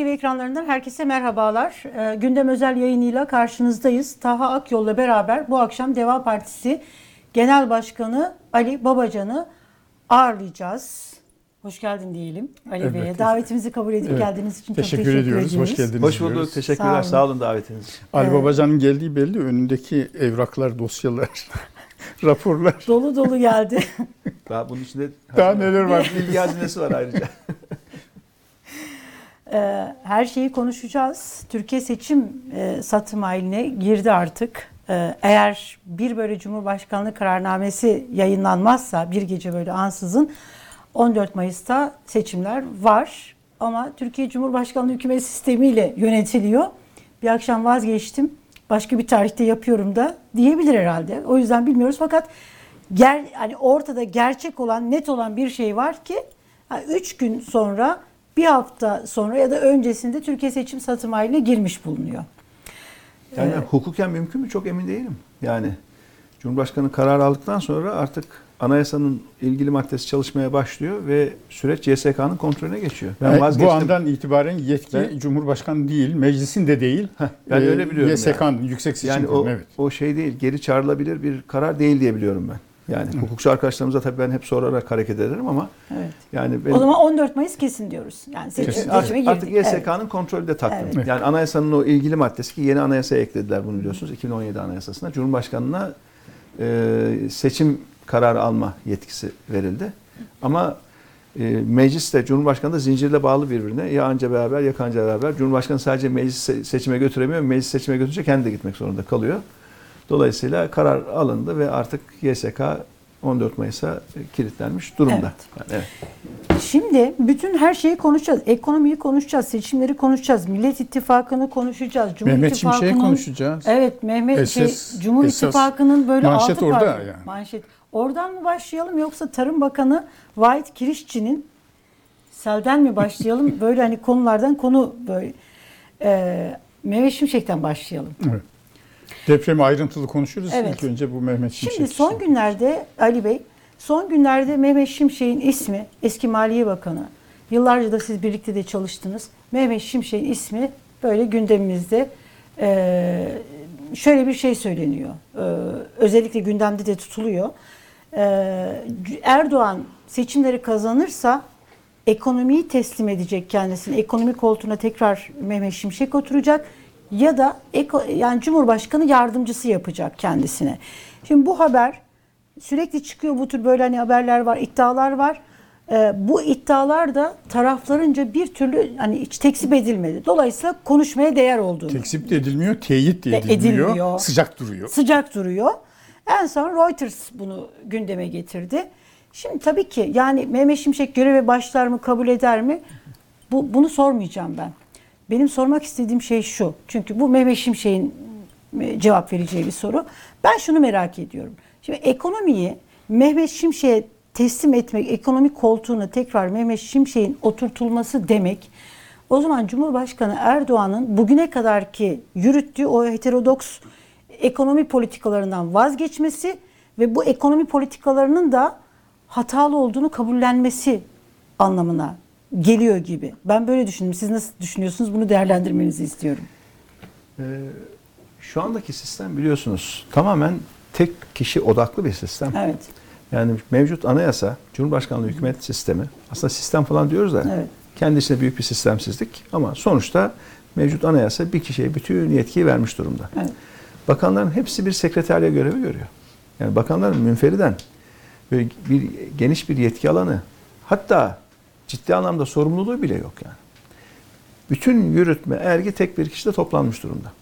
TV ekranlarından herkese merhabalar. Ee, gündem özel yayınıyla karşınızdayız. Taha Akyol'la beraber bu akşam Deva Partisi Genel Başkanı Ali Babacan'ı ağırlayacağız. Hoş geldin diyelim Ali Evet. Bey'e. Davetimizi kabul edip Evet. geldiğiniz için Teşekkür, çok teşekkür ediyoruz. ediyoruz. Hoş geldiniz. Hoş bulduk. diyoruz. Teşekkürler. Sağ Sağ olun. olun, davetiniz için. Ali Evet. Babacan'ın geldiği belli. Önündeki evraklar, dosyalar, raporlar. Dolu dolu geldi. Daha bunun içinde Daha neler var? bilgi hazinesi var ayrıca. Ee, her şeyi konuşacağız. Türkiye seçim e, satım haline girdi artık. Ee, eğer bir böyle Cumhurbaşkanlığı kararnamesi yayınlanmazsa bir gece böyle ansızın 14 Mayıs'ta seçimler var. Ama Türkiye Cumhurbaşkanlığı hükümet sistemiyle yönetiliyor. Bir akşam vazgeçtim. Başka bir tarihte yapıyorum da diyebilir herhalde. O yüzden bilmiyoruz fakat ger, hani ortada gerçek olan, net olan bir şey var ki 3 gün sonra, bir hafta sonra ya da öncesinde Türkiye seçim satım haline girmiş bulunuyor. Yani hukuken mümkün mü? Çok emin değilim. Yani Cumhurbaşkanı karar aldıktan sonra artık anayasanın ilgili maddesi çalışmaya başlıyor ve süreç YSK'nın kontrolüne geçiyor. Ben Yani vazgeçtim. bu andan itibaren yetki Ben- Cumhurbaşkanı değil, meclisin de değil. ben Ee, öyle biliyorum YSK'nın, Yüksek Seçim yani Kurulu. o, Evet. o şey değil, geri çağrılabilir bir karar değil diye biliyorum ben. Yani hukukçu arkadaşlarımıza tabii ben hep sorarak hareket ederim ama Evet. yani benim, O zaman 14 Mayıs kesin diyoruz. Yani seçim, Kesin. seçime Artık, girdik. artık Evet. YSK'nın kontrolü de taktım. Evet. Yani anayasanın o ilgili maddesi ki yeni anayasaya eklediler bunu biliyorsunuz 2017 anayasasına. Cumhurbaşkanına e, seçim kararı alma yetkisi verildi. Ama e, meclis de Cumhurbaşkanı da zincirle bağlı birbirine. Ya anca beraber ya kanca beraber. Cumhurbaşkanı sadece meclis se- seçime götüremiyor. Meclis seçime götürünce kendi de gitmek zorunda kalıyor. Dolayısıyla karar alındı ve artık YSK 14 Mayıs'a kilitlenmiş durumda. Yani evet. Şimdi bütün her şeyi konuşacağız. Ekonomiyi konuşacağız, seçimleri konuşacağız, Millet İttifakı'nı konuşacağız. Cumhur Mehmet Şimşek'i İttifakı'nın- konuşacağız. Evet Mehmet şey, Esas- Cumhur esas İttifakı'nın böyle manşet altı orada parça- yani. Manşet. Oradan mı başlayalım yoksa Tarım Bakanı Vahit Kirişçi'nin selden mi başlayalım? böyle hani konulardan konu böyle. Ee, Mehmet Şimşek'ten başlayalım. Evet. Depremi ayrıntılı konuşuruz. Evet. İlk önce bu Mehmet Şimşek. Şimdi son işi. günlerde Ali Bey, son günlerde Mehmet Şimşek'in ismi, eski Maliye Bakanı, yıllarca da siz birlikte de çalıştınız. Mehmet Şimşek'in ismi böyle gündemimizde. Ee, şöyle bir şey söyleniyor. Ee, özellikle gündemde de tutuluyor. Ee, Erdoğan seçimleri kazanırsa ekonomiyi teslim edecek kendisini. Ekonomi koltuğuna tekrar Mehmet Şimşek oturacak ya da eko, yani Cumhurbaşkanı yardımcısı yapacak kendisine. Şimdi bu haber sürekli çıkıyor bu tür böyle hani haberler var, iddialar var. Ee, bu iddialar da taraflarınca bir türlü hani hiç tekzip edilmedi. Dolayısıyla konuşmaya değer olduğunu. Tekzip de edilmiyor, teyit de edilmiyor. edilmiyor. Sıcak duruyor. sıcak duruyor. En son Reuters bunu gündeme getirdi. Şimdi tabii ki yani Mehmet Şimşek göreve başlar mı kabul eder mi? Bu, bunu sormayacağım ben. Benim sormak istediğim şey şu. Çünkü bu Mehmet Şimşek'in e, cevap vereceği bir soru. Ben şunu merak ediyorum. Şimdi ekonomiyi Mehmet Şimşek'e teslim etmek, ekonomik koltuğuna tekrar Mehmet Şimşek'in oturtulması demek o zaman Cumhurbaşkanı Erdoğan'ın bugüne kadar ki yürüttüğü o heterodoks ekonomi politikalarından vazgeçmesi ve bu ekonomi politikalarının da hatalı olduğunu kabullenmesi anlamına geliyor gibi. Ben böyle düşündüm. Siz nasıl düşünüyorsunuz? Bunu değerlendirmenizi istiyorum. Ee, şu andaki sistem biliyorsunuz tamamen tek kişi odaklı bir sistem. Evet. Yani mevcut anayasa, Cumhurbaşkanlığı hükümet sistemi, aslında sistem falan diyoruz da Evet. kendi içinde büyük bir sistemsizlik ama sonuçta mevcut anayasa bir kişiye bütün yetkiyi vermiş durumda. Evet. Bakanların hepsi bir sekreterliğe görevi görüyor. Yani bakanların münferiden böyle bir geniş bir yetki alanı hatta ciddi anlamda sorumluluğu bile yok yani. Bütün yürütme, ergi tek bir kişide toplanmış durumda.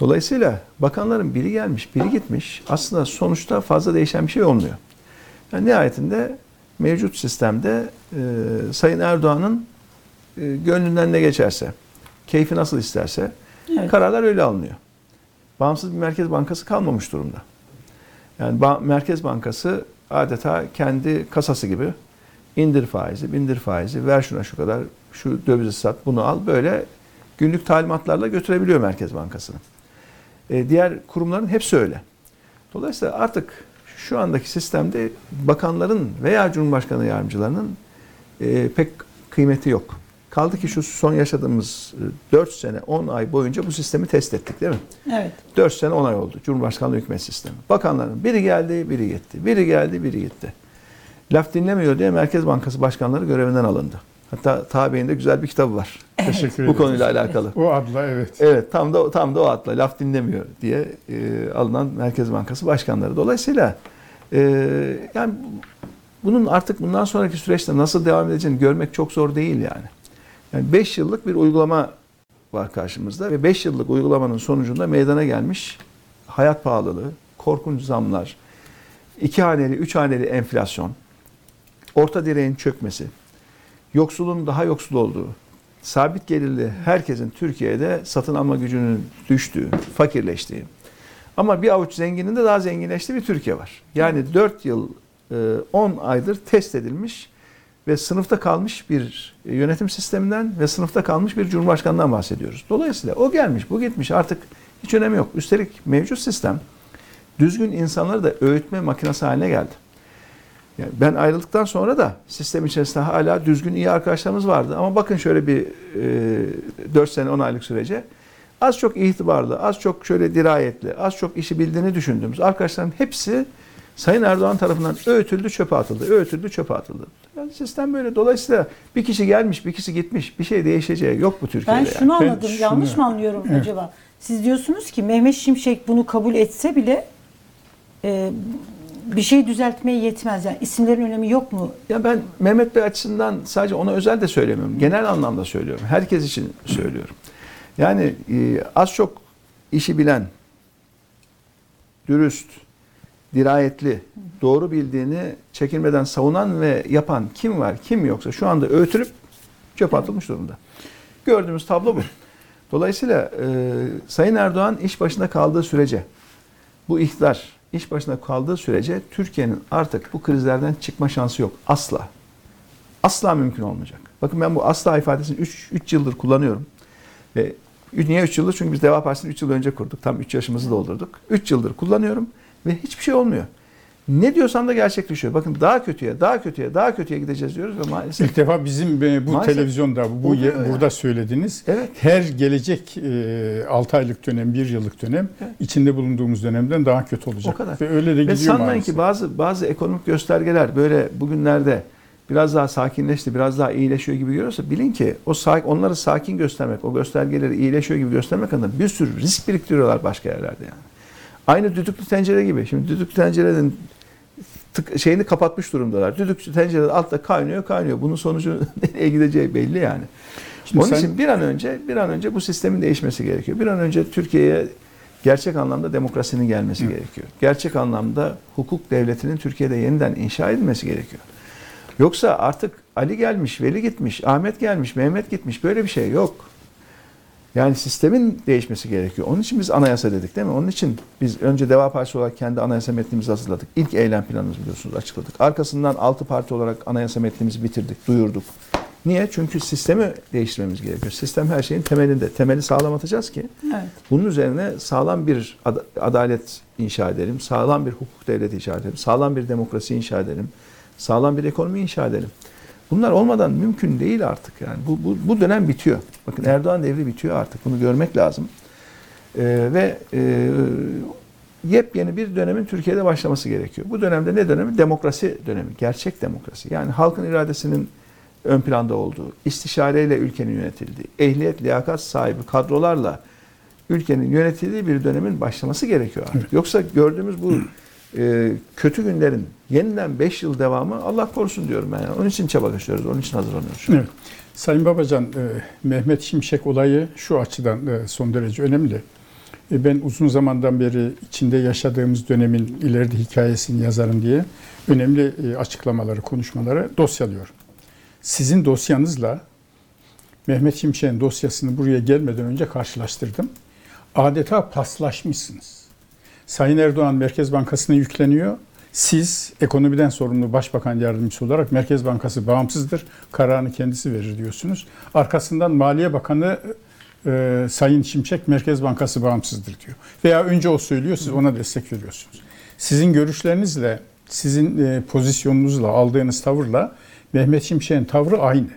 Dolayısıyla bakanların biri gelmiş, biri gitmiş. Aslında sonuçta fazla değişen bir şey olmuyor. Yani nihayetinde mevcut sistemde e, Sayın Erdoğan'ın e, gönlünden ne geçerse, keyfi nasıl isterse Evet. kararlar öyle alınıyor. Bağımsız bir Merkez Bankası kalmamış durumda. Yani ba- Merkez Bankası adeta kendi kasası gibi indir faizi, bindir faizi, ver şuna şu kadar, şu dövizi sat, bunu al. Böyle günlük talimatlarla götürebiliyor Merkez Bankası'nı. E, diğer kurumların hepsi öyle. Dolayısıyla artık şu andaki sistemde bakanların veya Cumhurbaşkanı yardımcılarının e, pek kıymeti yok. Kaldı ki şu son yaşadığımız 4 sene 10 ay boyunca bu sistemi test ettik değil mi? Evet. 4 sene 10 ay oldu Cumhurbaşkanlığı hükümet sistemi. Bakanların biri geldi biri gitti. Biri geldi biri gitti. Laf dinlemiyor diye Merkez Bankası başkanları görevinden alındı. Hatta tabiinde güzel bir kitabı var. Teşekkür ederim. Bu konuyla alakalı. O adla evet. Evet tam da tam da o atla laf dinlemiyor diye e, alınan Merkez Bankası başkanları. Dolayısıyla e, yani bunun artık bundan sonraki süreçte nasıl devam edeceğini görmek çok zor değil yani. Yani 5 yıllık bir uygulama var karşımızda ve 5 yıllık uygulamanın sonucunda meydana gelmiş hayat pahalılığı, korkunç zamlar, iki haneli, üç haneli enflasyon, orta direğin çökmesi, yoksulun daha yoksul olduğu, sabit gelirli herkesin Türkiye'de satın alma gücünün düştüğü, fakirleştiği. Ama bir avuç zenginin de daha zenginleştiği bir Türkiye var. Yani 4 yıl, e, 10 aydır test edilmiş ve sınıfta kalmış bir yönetim sisteminden ve sınıfta kalmış bir cumhurbaşkanından bahsediyoruz. Dolayısıyla o gelmiş, bu gitmiş artık hiç önemi yok. Üstelik mevcut sistem düzgün insanları da öğütme makinesi haline geldi. Yani ben ayrıldıktan sonra da sistem içerisinde hala düzgün iyi arkadaşlarımız vardı. Ama bakın şöyle bir e, 4 sene 10 aylık sürece az çok itibarlı, az çok şöyle dirayetli, az çok işi bildiğini düşündüğümüz arkadaşların hepsi Sayın Erdoğan tarafından öğütüldü, çöpe atıldı, öğütüldü, çöpe atıldı. Yani sistem böyle. Dolayısıyla bir kişi gelmiş, bir kişi gitmiş. Bir şey değişeceği yok bu Türkiye'de. Ben yani. şunu Ben anladım. şunu- Yanlış mı anlıyorum Evet. acaba? Siz diyorsunuz ki Mehmet Şimşek bunu kabul etse bile e, bir şey düzeltmeye yetmez. Yani isimlerin önemi yok mu? Ya ben Mehmet Bey açısından sadece ona özel de söylemiyorum. Genel anlamda söylüyorum. Herkes için söylüyorum. Yani e, az çok işi bilen, dürüst, dirayetli, doğru bildiğini çekinmeden savunan ve yapan kim var, kim yoksa şu anda öğütülüp çöpe atılmış durumda. Gördüğümüz tablo bu. Dolayısıyla e, Sayın Erdoğan iş başında kaldığı sürece, bu iktidar iş başında kaldığı sürece Türkiye'nin artık bu krizlerden çıkma şansı yok. Asla. Asla mümkün olmayacak. Bakın ben bu asla ifadesini 3, 3 yıldır kullanıyorum. Ve niye 3 yıldır? Çünkü biz Deva Partisi'ni 3 yıl önce kurduk. Tam 3 yaşımızı doldurduk. 3 yıldır kullanıyorum ve hiçbir şey olmuyor. Ne diyorsam da gerçekleşiyor. Bakın daha kötüye, daha kötüye, daha kötüye gideceğiz diyoruz ve maalesef İlk defa bizim e, bu Maalesef televizyonda bu oluyor ye- burada söylediniz. Evet. Her gelecek e, 6 aylık dönem, 1 yıllık dönem Evet. içinde bulunduğumuz dönemden daha kötü olacak. O kadar. Ve öyle de Ve gidiyor sanmayın maalesef. ki bazı bazı ekonomik göstergeler böyle bugünlerde biraz daha sakinleşti, biraz daha iyileşiyor gibi görüyorsa bilin ki o sak- onları sakin göstermek, o göstergeleri iyileşiyor gibi göstermek adına bir sürü risk biriktiriyorlar başka yerlerde yani. Aynı düdüklü tencere gibi. Şimdi düdüklü tencerenin tık, şeyini kapatmış durumdalar. Düdüklü tencere altta kaynıyor, kaynıyor. Bunun sonucu nereye gideceği belli yani. Şimdi Onun sen- için bir an önce bir an önce bu sistemin değişmesi gerekiyor. Bir an önce Türkiye'ye gerçek anlamda demokrasinin gelmesi gerekiyor. Gerçek anlamda hukuk devletinin Türkiye'de yeniden inşa edilmesi gerekiyor. Yoksa artık Ali gelmiş, Veli gitmiş, Ahmet gelmiş, Mehmet gitmiş böyle bir şey yok. Yani sistemin değişmesi gerekiyor. Onun için biz anayasa dedik değil mi? Onun için biz önce Deva Partisi olarak kendi anayasa metnimizi hazırladık. İlk eylem planımızı biliyorsunuz açıkladık. Arkasından altı parti olarak anayasa metnimizi bitirdik, duyurduk. Niye? Çünkü sistemi değiştirmemiz gerekiyor. Sistem her şeyin temelinde. Temeli sağlam atacağız ki Evet. bunun üzerine sağlam bir ad- adalet inşa edelim, sağlam bir hukuk devleti inşa edelim, sağlam bir demokrasi inşa edelim, sağlam bir ekonomi inşa edelim. Bunlar olmadan mümkün değil artık yani. Bu, bu, bu dönem bitiyor. Bakın Erdoğan devri bitiyor artık. Bunu görmek lazım. Ee, ve e, yepyeni bir dönemin Türkiye'de başlaması gerekiyor. Bu dönemde ne dönemi? Demokrasi dönemi. Gerçek demokrasi. Yani halkın iradesinin ön planda olduğu, istişareyle ülkenin yönetildiği, ehliyet, liyakat sahibi kadrolarla ülkenin yönetildiği bir dönemin başlaması gerekiyor artık. Yoksa gördüğümüz bu e, kötü günlerin yeniden 5 yıl devamı Allah korusun diyorum. Yani. Onun için çaba gösteriyoruz, onun için hazırlanıyoruz. Evet. Sayın Babacan, e, Mehmet Şimşek olayı şu açıdan e, son derece önemli. E, Ben uzun zamandan beri içinde yaşadığımız dönemin ileride hikayesini yazarım diye önemli e, açıklamaları, konuşmaları dosyalıyorum. Sizin dosyanızla Mehmet Şimşek'in dosyasını buraya gelmeden önce karşılaştırdım. Adeta paslaşmışsınız. Sayın Erdoğan Merkez Bankası'na yükleniyor. Siz ekonomiden sorumlu Başbakan Yardımcısı olarak Merkez Bankası bağımsızdır, kararını kendisi verir diyorsunuz. Arkasından Maliye Bakanı e, Sayın Şimşek Merkez Bankası bağımsızdır diyor. Veya önce o söylüyor, siz ona destek veriyorsunuz. Sizin görüşlerinizle, sizin e, pozisyonunuzla, aldığınız tavırla Mehmet Şimşek'in tavrı aynı.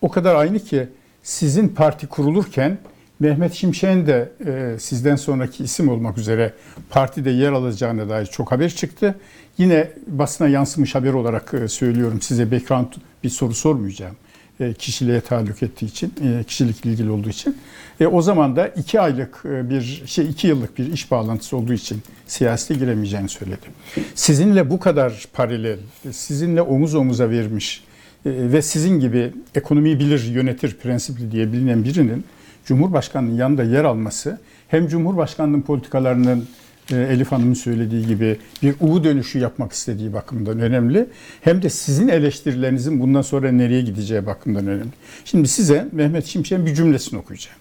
o kadar aynı ki sizin parti kurulurken Mehmet Şimşek'in de e, sizden sonraki isim olmak üzere partide yer alacağına dair çok haber çıktı. Yine basına yansımış haber olarak e, söylüyorum size background bir soru sormayacağım. E, kişiliğe taluk ettiği için, e, kişilik ilgili olduğu için. E, o zaman da iki aylık e, bir şey, iki yıllık bir iş bağlantısı olduğu için siyasete giremeyeceğini söyledi. Sizinle bu kadar paralel, sizinle omuz omuza vermiş e, ve sizin gibi ekonomiyi bilir, yönetir prensipli diye bilinen birinin Cumhurbaşkanı'nın yanında yer alması hem Cumhurbaşkanı'nın politikalarının e, Elif Hanım'ın söylediği gibi bir U dönüşü yapmak istediği bakımından önemli. Hem de sizin eleştirilerinizin bundan sonra nereye gideceği bakımından önemli. Şimdi size Mehmet Şimşek'in bir cümlesini okuyacağım.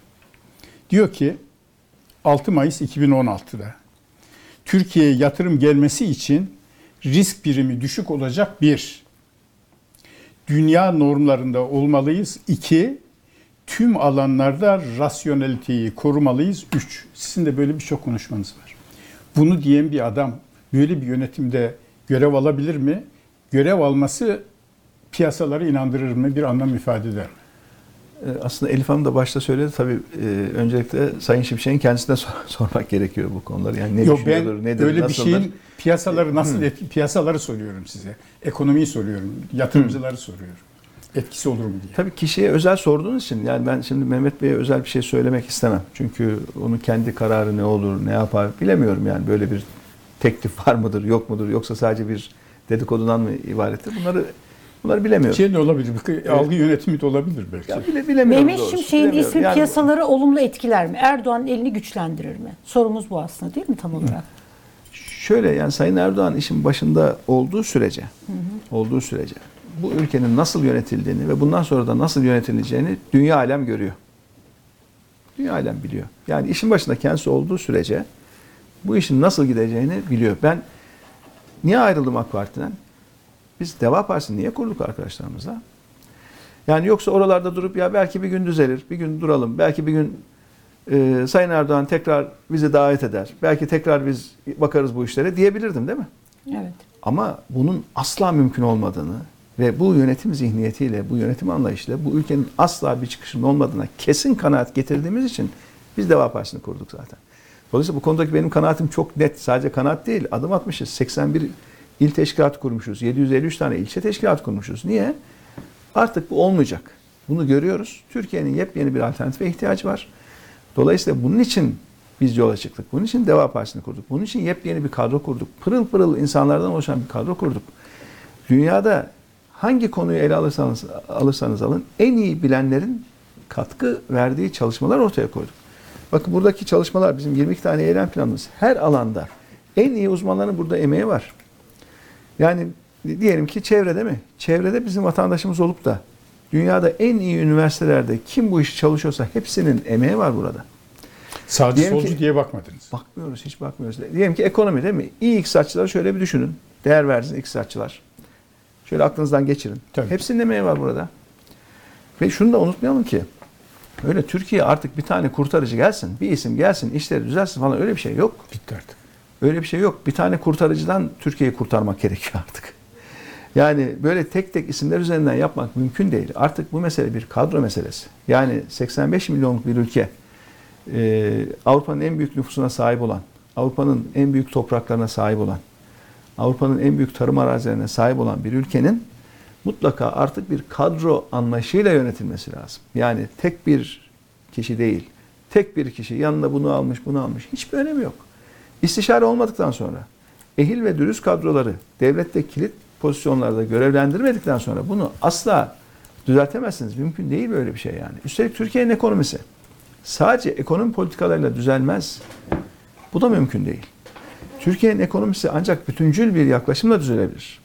Diyor ki 6 Mayıs 2016'da Türkiye'ye yatırım gelmesi için risk birimi düşük olacak bir, dünya normlarında olmalıyız. İki, tüm alanlarda rasyoneliteyi korumalıyız. Üç, sizin de böyle birçok konuşmanız var. Bunu diyen bir adam böyle bir yönetimde görev alabilir mi? Görev alması piyasaları inandırır mı? Bir anlam ifade eder mi? Ee, Aslında Elif Hanım da başta söyledi. Tabii e, öncelikle Sayın Şimşek'in kendisine sor- sormak gerekiyor bu konuları. Yani ne Yok ben düşünüyordur, nedir, öyle bir nasıldır? şeyin piyasaları nasıl etki, piyasaları soruyorum size. Ekonomiyi soruyorum, yatırımcıları soruyorum. Etkisi olur mu diye. Tabii kişiye özel sorduğunuz için yani ben şimdi Mehmet Bey'e özel bir şey söylemek istemem. Çünkü onun kendi kararı ne olur, ne yapar bilemiyorum yani böyle bir teklif var mıdır, yok mudur yoksa sadece bir dedikodudan mı ibarettir? Bunları bunları bilemiyorum. Şey de olabilir, bir algı yönetimi de olabilir belki. Ya bile, bilemiyorum Mehmet doğrusu, Şimşek'in bilemiyorum. ismi Yani piyasaları olumlu etkiler mi? Erdoğan'ın elini güçlendirir mi? Sorumuz bu aslında değil mi tam olarak? Şöyle yani Sayın Erdoğan işin başında olduğu sürece, olduğu sürece bu ülkenin nasıl yönetildiğini ve bundan sonra da nasıl yönetileceğini dünya alem görüyor. Dünya alem biliyor. Yani işin başında kendisi olduğu sürece bu işin nasıl gideceğini biliyor. Ben niye ayrıldım AK Parti'den? Biz Deva Partisi'ni niye kurduk arkadaşlarımızla? Yani yoksa oralarda durup ya belki bir gün düzelir, bir gün duralım, belki bir gün e, Sayın Erdoğan tekrar bizi davet eder, belki tekrar biz bakarız bu işlere diyebilirdim değil mi? Evet. Ama bunun asla mümkün olmadığını ve bu yönetim zihniyetiyle, bu yönetim anlayışıyla bu ülkenin asla bir çıkışının olmadığına kesin kanaat getirdiğimiz için biz Deva Partisi'ni kurduk zaten. Dolayısıyla bu konudaki benim kanaatim çok net. Sadece kanaat değil. Adım atmışız. 81 il teşkilatı kurmuşuz. 753 tane ilçe teşkilatı kurmuşuz. Niye? Artık bu olmayacak. Bunu görüyoruz. Türkiye'nin yepyeni bir alternatife ihtiyacı var. Dolayısıyla bunun için biz yola çıktık. Bunun için Deva Partisi'ni kurduk. Bunun için yepyeni bir kadro kurduk. Pırıl pırıl insanlardan oluşan bir kadro kurduk. Dünyada hangi konuyu ele alırsanız, alırsanız alın en iyi bilenlerin katkı verdiği çalışmalar ortaya koyduk. Bakın buradaki çalışmalar bizim 22 tane eylem planımız. Her alanda en iyi uzmanların burada emeği var. Yani diyelim ki çevrede mi? Çevrede bizim vatandaşımız olup da dünyada en iyi üniversitelerde kim bu işi çalışıyorsa hepsinin emeği var burada. Sağcı Diyelim solcu ki- diye bakmadınız. Bakmıyoruz, hiç bakmıyoruz. Diyelim ki ekonomi değil mi? İyi iktisatçıları şöyle bir düşünün. Değer versin iktisatçılar. Şöyle aklınızdan geçirin. Tabii. Hepsinin emeği var burada. Ve şunu da unutmayalım ki öyle Türkiye artık bir tane kurtarıcı gelsin, bir isim gelsin, işleri düzelsin falan öyle bir şey yok. Bitti artık. Öyle bir şey yok. Bir tane kurtarıcıdan Türkiye'yi kurtarmak gerekiyor artık. Yani böyle tek tek isimler üzerinden yapmak mümkün değil. Artık bu mesele bir kadro meselesi. Yani 85 milyonluk bir ülke, e, Avrupa'nın en büyük nüfusuna sahip olan, Avrupa'nın en büyük topraklarına sahip olan, Avrupa'nın en büyük tarım arazilerine sahip olan bir ülkenin mutlaka artık bir kadro anlayışıyla yönetilmesi lazım. Yani tek bir kişi değil, tek bir kişi yanında bunu almış, bunu almış hiçbir önemi yok. İstişare olmadıktan sonra ehil ve dürüst kadroları devlette kilit pozisyonlarda görevlendirmedikten sonra bunu asla düzeltemezsiniz. Mümkün değil böyle bir şey yani. Üstelik Türkiye'nin ekonomisi sadece ekonomi politikalarıyla düzelmez. Bu da mümkün değil. Türkiye'nin ekonomisi ancak bütüncül bir yaklaşımla düzelebilir.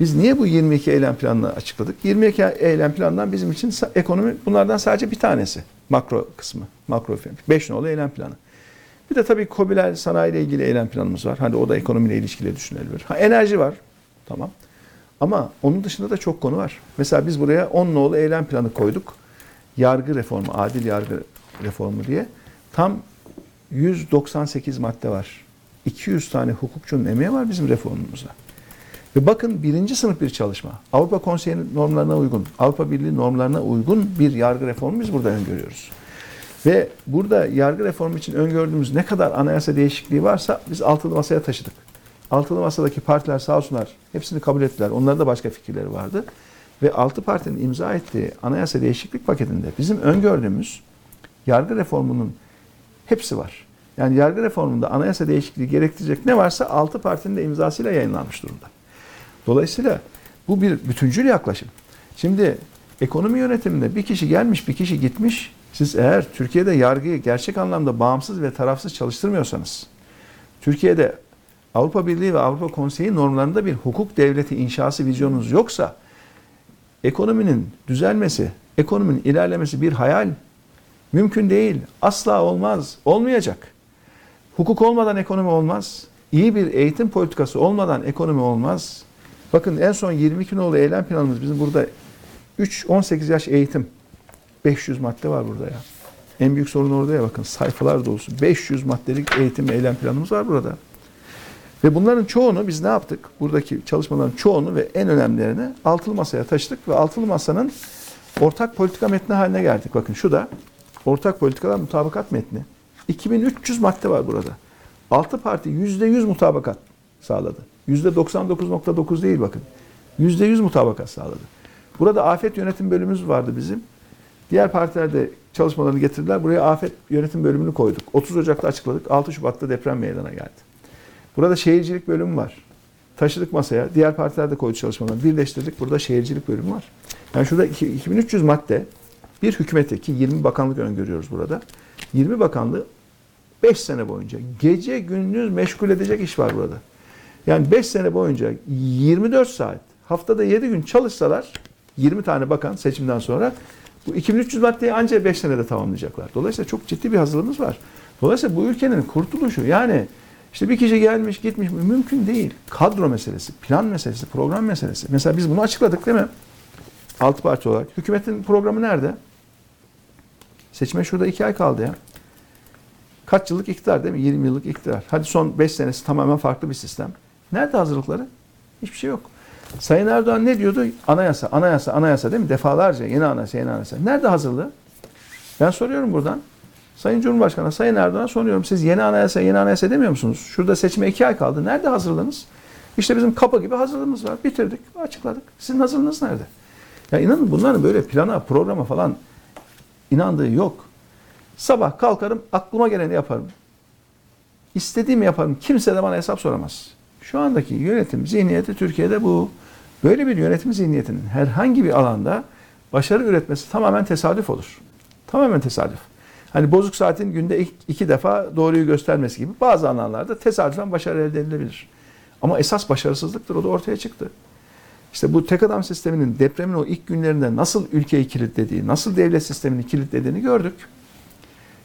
Biz niye bu 22 eylem planını açıkladık? 22 eylem planından bizim için ekonomi bunlardan sadece bir tanesi. Makro kısmı. Makro 5 nolu eylem planı. Bir de tabii KOBİ'ler sanayiyle ilgili eylem planımız var. Hadi o da ekonomiyle ilişkili düşünülebilir. Ha, enerji var. Tamam. Ama onun dışında da çok konu var. Mesela biz buraya 10 nolu eylem planı koyduk. Yargı reformu, adil yargı reformu diye. Tam 198 madde var. 200 tane hukukçunun emeği var bizim reformumuzda. Ve bakın birinci sınıf bir çalışma. Avrupa Konseyi'nin normlarına uygun, Avrupa Birliği normlarına uygun bir yargı reformu biz burada öngörüyoruz. Ve burada yargı reformu için öngördüğümüz ne kadar anayasa değişikliği varsa biz altılı masaya taşıdık. Altılı masadaki partiler sağ olsunlar hepsini kabul ettiler. Onların da başka fikirleri vardı. Ve altı partinin imza ettiği anayasa değişiklik paketinde bizim öngördüğümüz yargı reformunun hepsi var. Yani yargı reformunda anayasa değişikliği gerektirecek ne varsa altı partinin de imzasıyla yayınlanmış durumda. Dolayısıyla bu bir bütüncül yaklaşım. Şimdi ekonomi yönetiminde bir kişi gelmiş, bir kişi gitmiş. Siz eğer Türkiye'de yargıyı gerçek anlamda bağımsız ve tarafsız çalıştırmıyorsanız, Türkiye'de Avrupa Birliği ve Avrupa Konseyi normlarında bir hukuk devleti inşası vizyonunuz yoksa, ekonominin düzelmesi, ekonominin ilerlemesi bir hayal. Mümkün değil. Asla olmaz. Olmayacak. Hukuk olmadan ekonomi olmaz. İyi bir eğitim politikası olmadan ekonomi olmaz. Bakın en son 22 nolu eylem planımız bizim burada 3-18 yaş eğitim. 500 madde var burada ya. En büyük sorun orada ya bakın sayfalar dolusu. 500 maddelik eğitim eylem planımız var burada. Ve bunların çoğunu biz ne yaptık? Buradaki çalışmaların çoğunu ve en önemlilerini altılı masaya taşıdık ve altılı masanın ortak politika metni haline geldik. Bakın şu da ortak politikalar mutabakat metni. 2300 madde var burada. Altı parti %100 mutabakat sağladı. %99.9 değil bakın. %100 mutabakat sağladı. Burada afet yönetim bölümümüz vardı bizim. Diğer partiler de çalışmalarını getirdiler. Buraya afet yönetim bölümünü koyduk. 30 Ocak'ta açıkladık. 6 Şubat'ta deprem meydana geldi. Burada şehircilik bölümü var. Taşıdık masaya. Diğer partiler de koydu çalışmalarını. Birleştirdik. Burada şehircilik bölümü var. Yani şurada iki- 2300 madde bir hükümete ki 20 bakanlık öngörüyoruz burada. 20 bakanlığı 5 sene boyunca gece gündüz meşgul edecek iş var burada. Yani 5 sene boyunca 24 saat haftada 7 gün çalışsalar 20 tane bakan seçimden sonra bu 2300 maddeyi ancak 5 senede tamamlayacaklar. Dolayısıyla çok ciddi bir hazırlığımız var. Dolayısıyla bu ülkenin kurtuluşu yani işte bir kişi gelmiş gitmiş mümkün değil. Kadro meselesi, plan meselesi, program meselesi. Mesela biz bunu açıkladık değil mi? Altı parti olarak. Hükümetin programı nerede? Seçime şurada iki ay kaldı ya. Kaç yıllık iktidar değil mi? 20 yıllık iktidar. Hadi son 5 senesi tamamen farklı bir sistem. Nerede hazırlıkları? Hiçbir şey yok. Sayın Erdoğan ne diyordu? Anayasa, anayasa, anayasa değil mi? Defalarca yeni anayasa, yeni anayasa. Nerede hazırlığı? Ben soruyorum buradan. Sayın Cumhurbaşkanı, Sayın Erdoğan'a soruyorum. Siz yeni anayasa, yeni anayasa demiyor musunuz? Şurada seçime iki ay kaldı. Nerede hazırlığınız? İşte bizim kapı gibi hazırlığımız var. Bitirdik, açıkladık. Sizin hazırlığınız nerede? Ya inanın bunların böyle plana, programa falan inandığı yok. Sabah kalkarım, aklıma geleni yaparım. İstediğimi yaparım. Kimse de bana hesap soramaz. Şu andaki yönetim zihniyeti Türkiye'de bu. Böyle bir yönetim zihniyetinin herhangi bir alanda başarı üretmesi tamamen tesadüf olur. Tamamen tesadüf. Hani bozuk saatin günde iki defa doğruyu göstermesi gibi bazı alanlarda tesadüfen başarı elde edilebilir. Ama esas başarısızlıktır. O da ortaya çıktı. İşte bu tek adam sisteminin depremin o ilk günlerinde nasıl ülkeyi kilitlediği, nasıl devlet sistemini kilitlediğini gördük.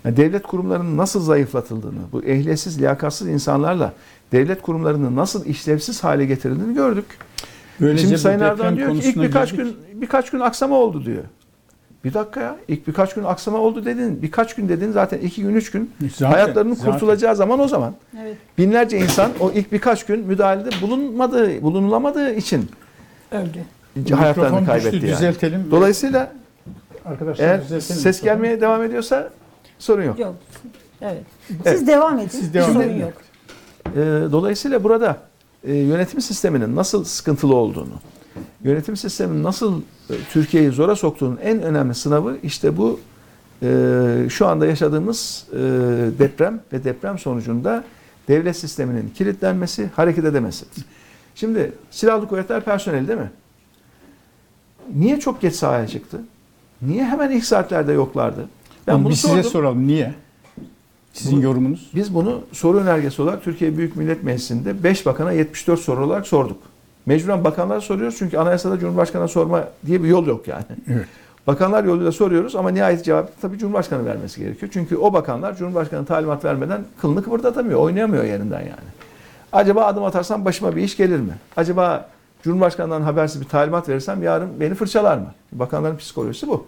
Yani devlet kurumlarının nasıl zayıflatıldığını, bu ehliyetsiz, liyakatsız insanlarla devlet kurumlarının nasıl işlevsiz hale getirildiğini gördük. Böylece Şimdi Sayın Erdoğan diyor ki ilk birkaç geldik. gün birkaç gün aksama oldu diyor. Bir dakika ya. İlk birkaç gün aksama oldu dedin. Birkaç gün dedin zaten iki gün, üç gün. Zaten- hayatlarının zaten. kurtulacağı zaman o zaman. Evet. Binlerce insan o ilk birkaç gün müdahalede bulunmadığı, bulunulamadığı için Öldü. hayatlarını Mikrofon kaybetti düştü, yani. düzeltelim. Dolayısıyla Arkadaşlar eğer düzeltelim. ses gelmeye devam ediyorsa sorun yok. Yok. Evet. Siz Evet. devam edin. Siz devam Sorun edin. yok. Ee, dolayısıyla burada e, yönetim sisteminin nasıl sıkıntılı olduğunu, yönetim sisteminin nasıl e, Türkiye'yi zora soktuğunun en önemli sınavı işte bu e, şu anda yaşadığımız e, deprem ve deprem sonucunda devlet sisteminin kilitlenmesi, hareket edemesi. Şimdi silahlı kuvvetler personeli değil mi? Niye çok geç sahaya çıktı? Niye hemen ilk saatlerde yoklardı? Ben bunu biz size sordum. soralım. Niye? Sizin Bunu- yorumunuz? Biz bunu soru önergesi olarak Türkiye Büyük Millet Meclisi'nde 5 bakana 74 soru olarak sorduk. Mecburen bakanlara soruyoruz çünkü anayasada Cumhurbaşkanı'na sorma diye bir yol yok yani. Evet. Bakanlar yoluyla soruyoruz ama nihayet cevap tabii Cumhurbaşkanı vermesi gerekiyor. Çünkü o bakanlar Cumhurbaşkanı talimat vermeden kılını kıpırdatamıyor, oynayamıyor yerinden yani. Acaba adım atarsam başıma bir iş gelir mi? Acaba Cumhurbaşkanından habersiz bir talimat verirsem yarın beni fırçalar mı? Bakanların psikolojisi bu.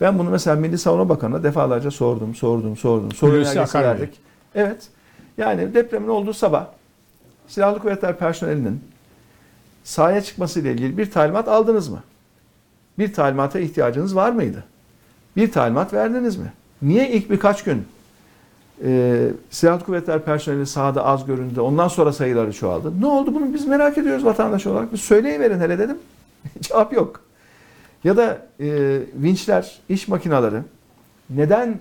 Ben bunu mesela Milli Savunma Bakanı'na defalarca sordum, sordum, sordum. Soru Hulusi önergesi Akar Bey. verdik. Evet. Yani depremin olduğu sabah silahlı kuvvetler personelinin sahaya çıkması ile ilgili bir talimat aldınız mı? Bir talimata ihtiyacınız var mıydı? Bir talimat verdiniz mi? Niye ilk birkaç gün e, silahlı kuvvetler personeli sahada az göründü, ondan sonra sayıları çoğaldı? Ne oldu bunu biz merak ediyoruz vatandaş olarak. Bir söyleyiverin hele dedim. Cevap yok. Ya da e, vinçler, iş makineleri neden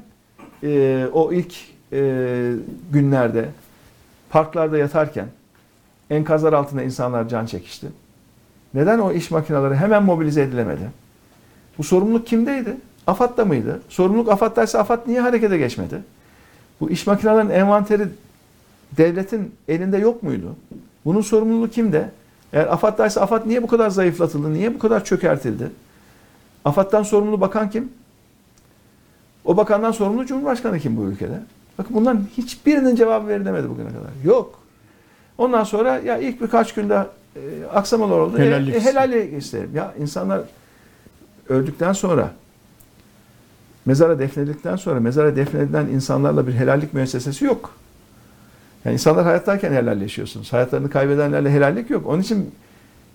e, o ilk e, günlerde parklarda yatarken enkazlar altında insanlar can çekişti? Neden o iş makineleri hemen mobilize edilemedi? Bu sorumluluk kimdeydi? AFAD'da mıydı? Sorumluluk AFAD'daysa AFAD niye harekete geçmedi? Bu iş makinelerinin envanteri devletin elinde yok muydu? Bunun sorumluluğu kimde? Eğer AFAD'daysa AFAD niye bu kadar zayıflatıldı? Niye bu kadar çökertildi? AFAD'dan sorumlu bakan kim? O bakandan sorumlu Cumhurbaşkanı kim bu ülkede? Bakın bunların hiçbirinin cevabı verilemedi bugüne kadar. Yok. Ondan sonra ya ilk birkaç günde e, aksamalar oldu. Helallik E, e, helallik isterim. Ya insanlar öldükten sonra mezara defnedildikten sonra mezara defnedilen insanlarla bir helallik müessesesi yok. Yani insanlar hayattayken helalleşiyorsunuz. Hayatlarını kaybedenlerle helallik yok. Onun için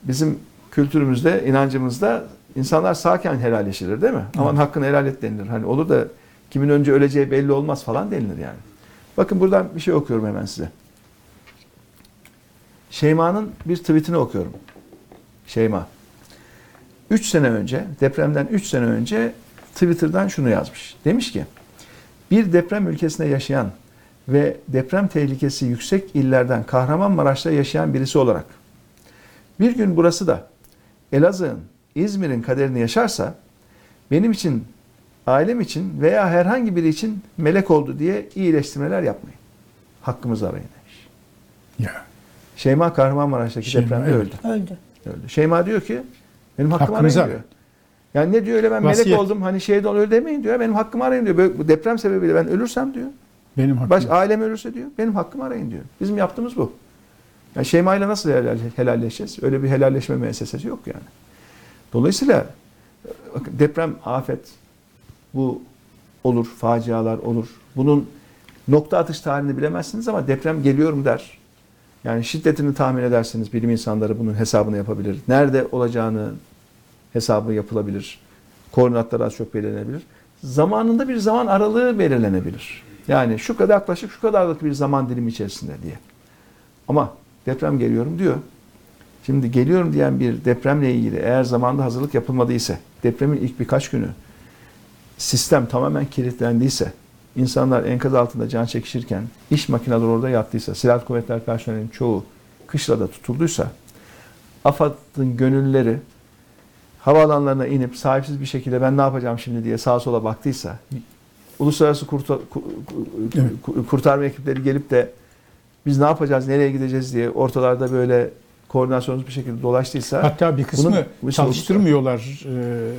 bizim kültürümüzde, inancımızda insanlar sağken helalleşilir değil mi? Aman hakkını helal et denilir. Hani olur da kimin önce öleceği belli olmaz falan denilir yani. Bakın buradan bir şey okuyorum hemen size. Şeyma'nın bir tweetini okuyorum. Şeyma. 3 sene önce, depremden 3 sene önce Twitter'dan şunu yazmış. Demiş ki, bir deprem ülkesinde yaşayan ve deprem tehlikesi yüksek illerden Kahramanmaraş'ta yaşayan birisi olarak bir gün burası da Elazığ'ın, İzmir'in kaderini yaşarsa benim için, ailem için veya herhangi biri için melek oldu diye iyileştirmeler yapmayın. Hakkımızı arayın demiş. Ya. Şeyma Kahramanmaraş'taki Şeyma, depremde evet. öldü. Öldü. öldü. Şeyma diyor ki benim hakkımı Hakkınızı arayın diyor. Yani ne diyor öyle ben melek Vasiyet. oldum hani ol öyle demeyin diyor. Benim hakkımı arayın diyor. Böyle, bu deprem sebebiyle ben ölürsem diyor. Benim hakkım. Baş, ailem ölürse diyor. Benim hakkımı arayın diyor. Bizim yaptığımız bu. Yani Şeyma ile nasıl helal, helalleşeceğiz? Öyle bir helalleşme müessesesi yok yani. Dolayısıyla deprem, afet bu olur, facialar olur. Bunun nokta atış tarihini bilemezsiniz ama deprem geliyorum der. Yani şiddetini tahmin edersiniz. Bilim insanları bunun hesabını yapabilir. Nerede olacağını hesabı yapılabilir. Koordinatlar az çok belirlenebilir. Zamanında bir zaman aralığı belirlenebilir. Yani şu kadar yaklaşık şu kadarlık bir zaman dilimi içerisinde diye. Ama deprem geliyorum diyor. Şimdi geliyorum diyen bir depremle ilgili eğer zamanda hazırlık yapılmadıysa, depremin ilk birkaç günü sistem tamamen kilitlendiyse, insanlar enkaz altında can çekişirken, iş makineleri orada yattıysa, silahlı kuvvetler personelinin çoğu kışlada tutulduysa, AFAD'ın gönülleri havaalanlarına inip sahipsiz bir şekilde ben ne yapacağım şimdi diye sağa sola baktıysa, uluslararası kurtar, kurtarma ekipleri gelip de biz ne yapacağız, nereye gideceğiz diye ortalarda böyle koordinasyonsuz bir şekilde dolaştıysa Hatta bir kısmı Bunun çalıştırmıyorlar e,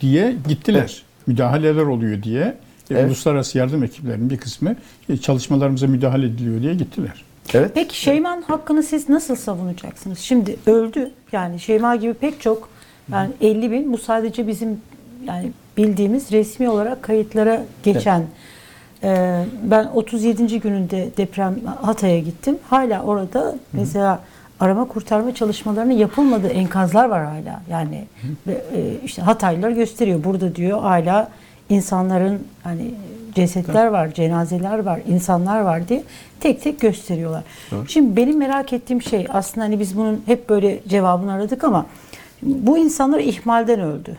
diye gittiler. Evet. Müdahaleler oluyor diye. E, Evet. Uluslararası yardım ekiplerinin bir kısmı e, çalışmalarımıza müdahale ediliyor diye gittiler. evet Peki Şeyma'nın hakkını siz nasıl savunacaksınız? Şimdi öldü. Yani Şeyma gibi pek çok yani 50 bin bu sadece bizim yani bildiğimiz resmi olarak kayıtlara geçen. Ee, ben 37. gününde deprem Hatay'a gittim. Hala orada mesela arama kurtarma çalışmalarının yapılmadığı enkazlar var hala. Yani ve, e, işte Hataylılar gösteriyor. Burada diyor hala insanların hani cesetler var, cenazeler var, insanlar var diye tek tek gösteriyorlar. Doğru. Şimdi benim merak ettiğim şey aslında hani biz bunun hep böyle cevabını aradık ama bu insanlar ihmalden öldü.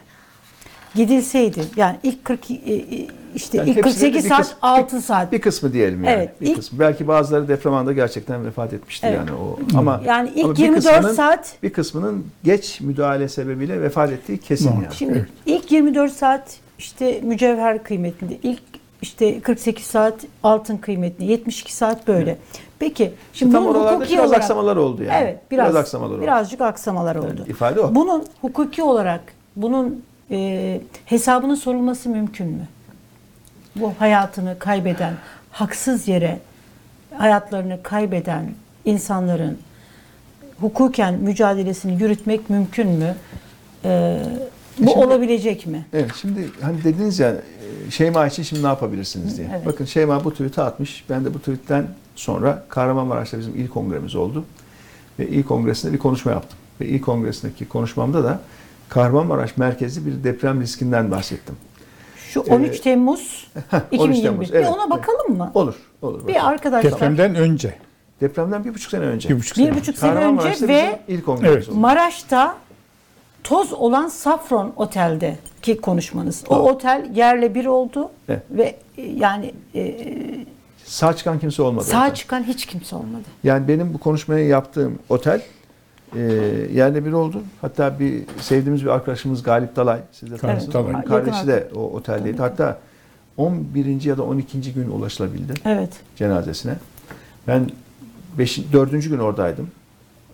Gidilseydi yani ilk 40 e, e, işte Yani ilk hepsinin 48 bir saat kısmı- 6 saat. bir kısmı diyelim yani. Evet, bir ilk- kısmı. Belki bazıları deprem anında gerçekten vefat etmişti Evet. yani o. Ama Yani ilk ama bir 24 kısmının- saat bir kısmının geç müdahale sebebiyle vefat ettiği kesin yani. Şimdi Evet. ilk 24 saat işte mücevher kıymetinde, ilk işte 48 saat altın kıymetinde, 72 saat böyle. Peki şimdi Tam bunun hukuki biraz olarak aksamalar oldu yani. Evet, biraz, aksamalar oldu. birazcık aksamalar oldu. Evet, ifade o. Bunun hukuki olarak bunun e, hesabının sorulması mümkün mü? Bu hayatını kaybeden, haksız yere hayatlarını kaybeden insanların hukuken mücadelesini yürütmek mümkün mü? E, bu Şimdi- olabilecek mi? Evet şimdi hani dediniz ya e, Şeyma için şimdi ne yapabilirsiniz diye. Evet. Bakın Şeyma bu tweet'i atmış. Ben de bu tweetten sonra Kahramanmaraş'ta bizim ilk kongremiz oldu. Ve ilk kongresinde bir konuşma yaptım. ve İl Kongresi'ndeki konuşmamda da Kahramanmaraş merkezli bir deprem riskinden bahsettim. Şu 13 Temmuz Heh, 13 2021. Temmuz, bir evet, ona bakalım mı? Olur, olur. Bir arkadaşlar Depremden önce. Depremden bir buçuk sene önce. Bir buçuk sene. bir buçuk sene önce ve ilk Evet. oldu. Maraş'ta toz olan Safron Otel'deki konuşmanız. O Doğru. otel yerle bir oldu Evet. ve e, yani e, Sağ çıkan kimse olmadı. sağ orada. çıkan hiç kimse olmadı. Yani benim bu konuşmayı yaptığım otel e, yerle bir oldu. Hatta bir sevdiğimiz bir arkadaşımız Galip Dalay, siz de. Onun Yakın kardeşi de o oteldeydi. Hatta 11. ya da 12. gün ulaşılabildi Evet. cenazesine. Ben 5. 4. gün oradaydım.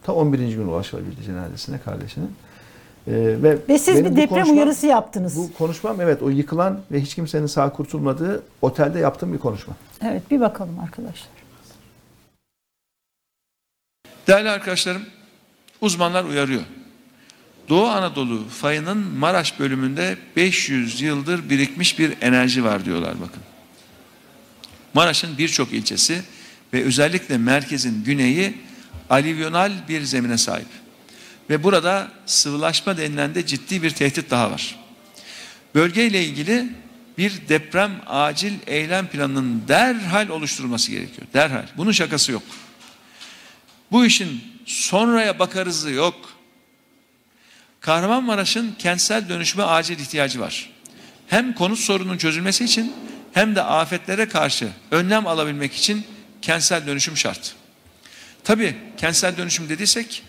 Ta 11. gün ulaşılabildi cenazesine kardeşinin. E, ve Ve siz bir deprem konuşmam- uyarısı yaptınız. Bu konuşmam evet o yıkılan ve hiç kimsenin sağ kurtulmadığı otelde yaptığım bir konuşma. Evet bir bakalım arkadaşlar. Değerli arkadaşlarım, uzmanlar uyarıyor. Doğu Anadolu fayının Maraş bölümünde 500 yıldır birikmiş bir enerji var diyorlar bakın. Maraş'ın birçok ilçesi ve özellikle merkezin güneyi alivyonal bir zemine sahip. Ve burada sıvılaşma denilen de ciddi bir tehdit daha var. Bölgeyle ilgili bir deprem acil eylem planının derhal oluşturulması gerekiyor. Derhal. Bunun şakası yok. Bu işin sonraya bakarızı yok. Kahramanmaraş'ın kentsel dönüşüme acil ihtiyacı var. Hem konut sorununun çözülmesi için hem de afetlere karşı önlem alabilmek için kentsel dönüşüm şart. Tabii kentsel dönüşüm dediysek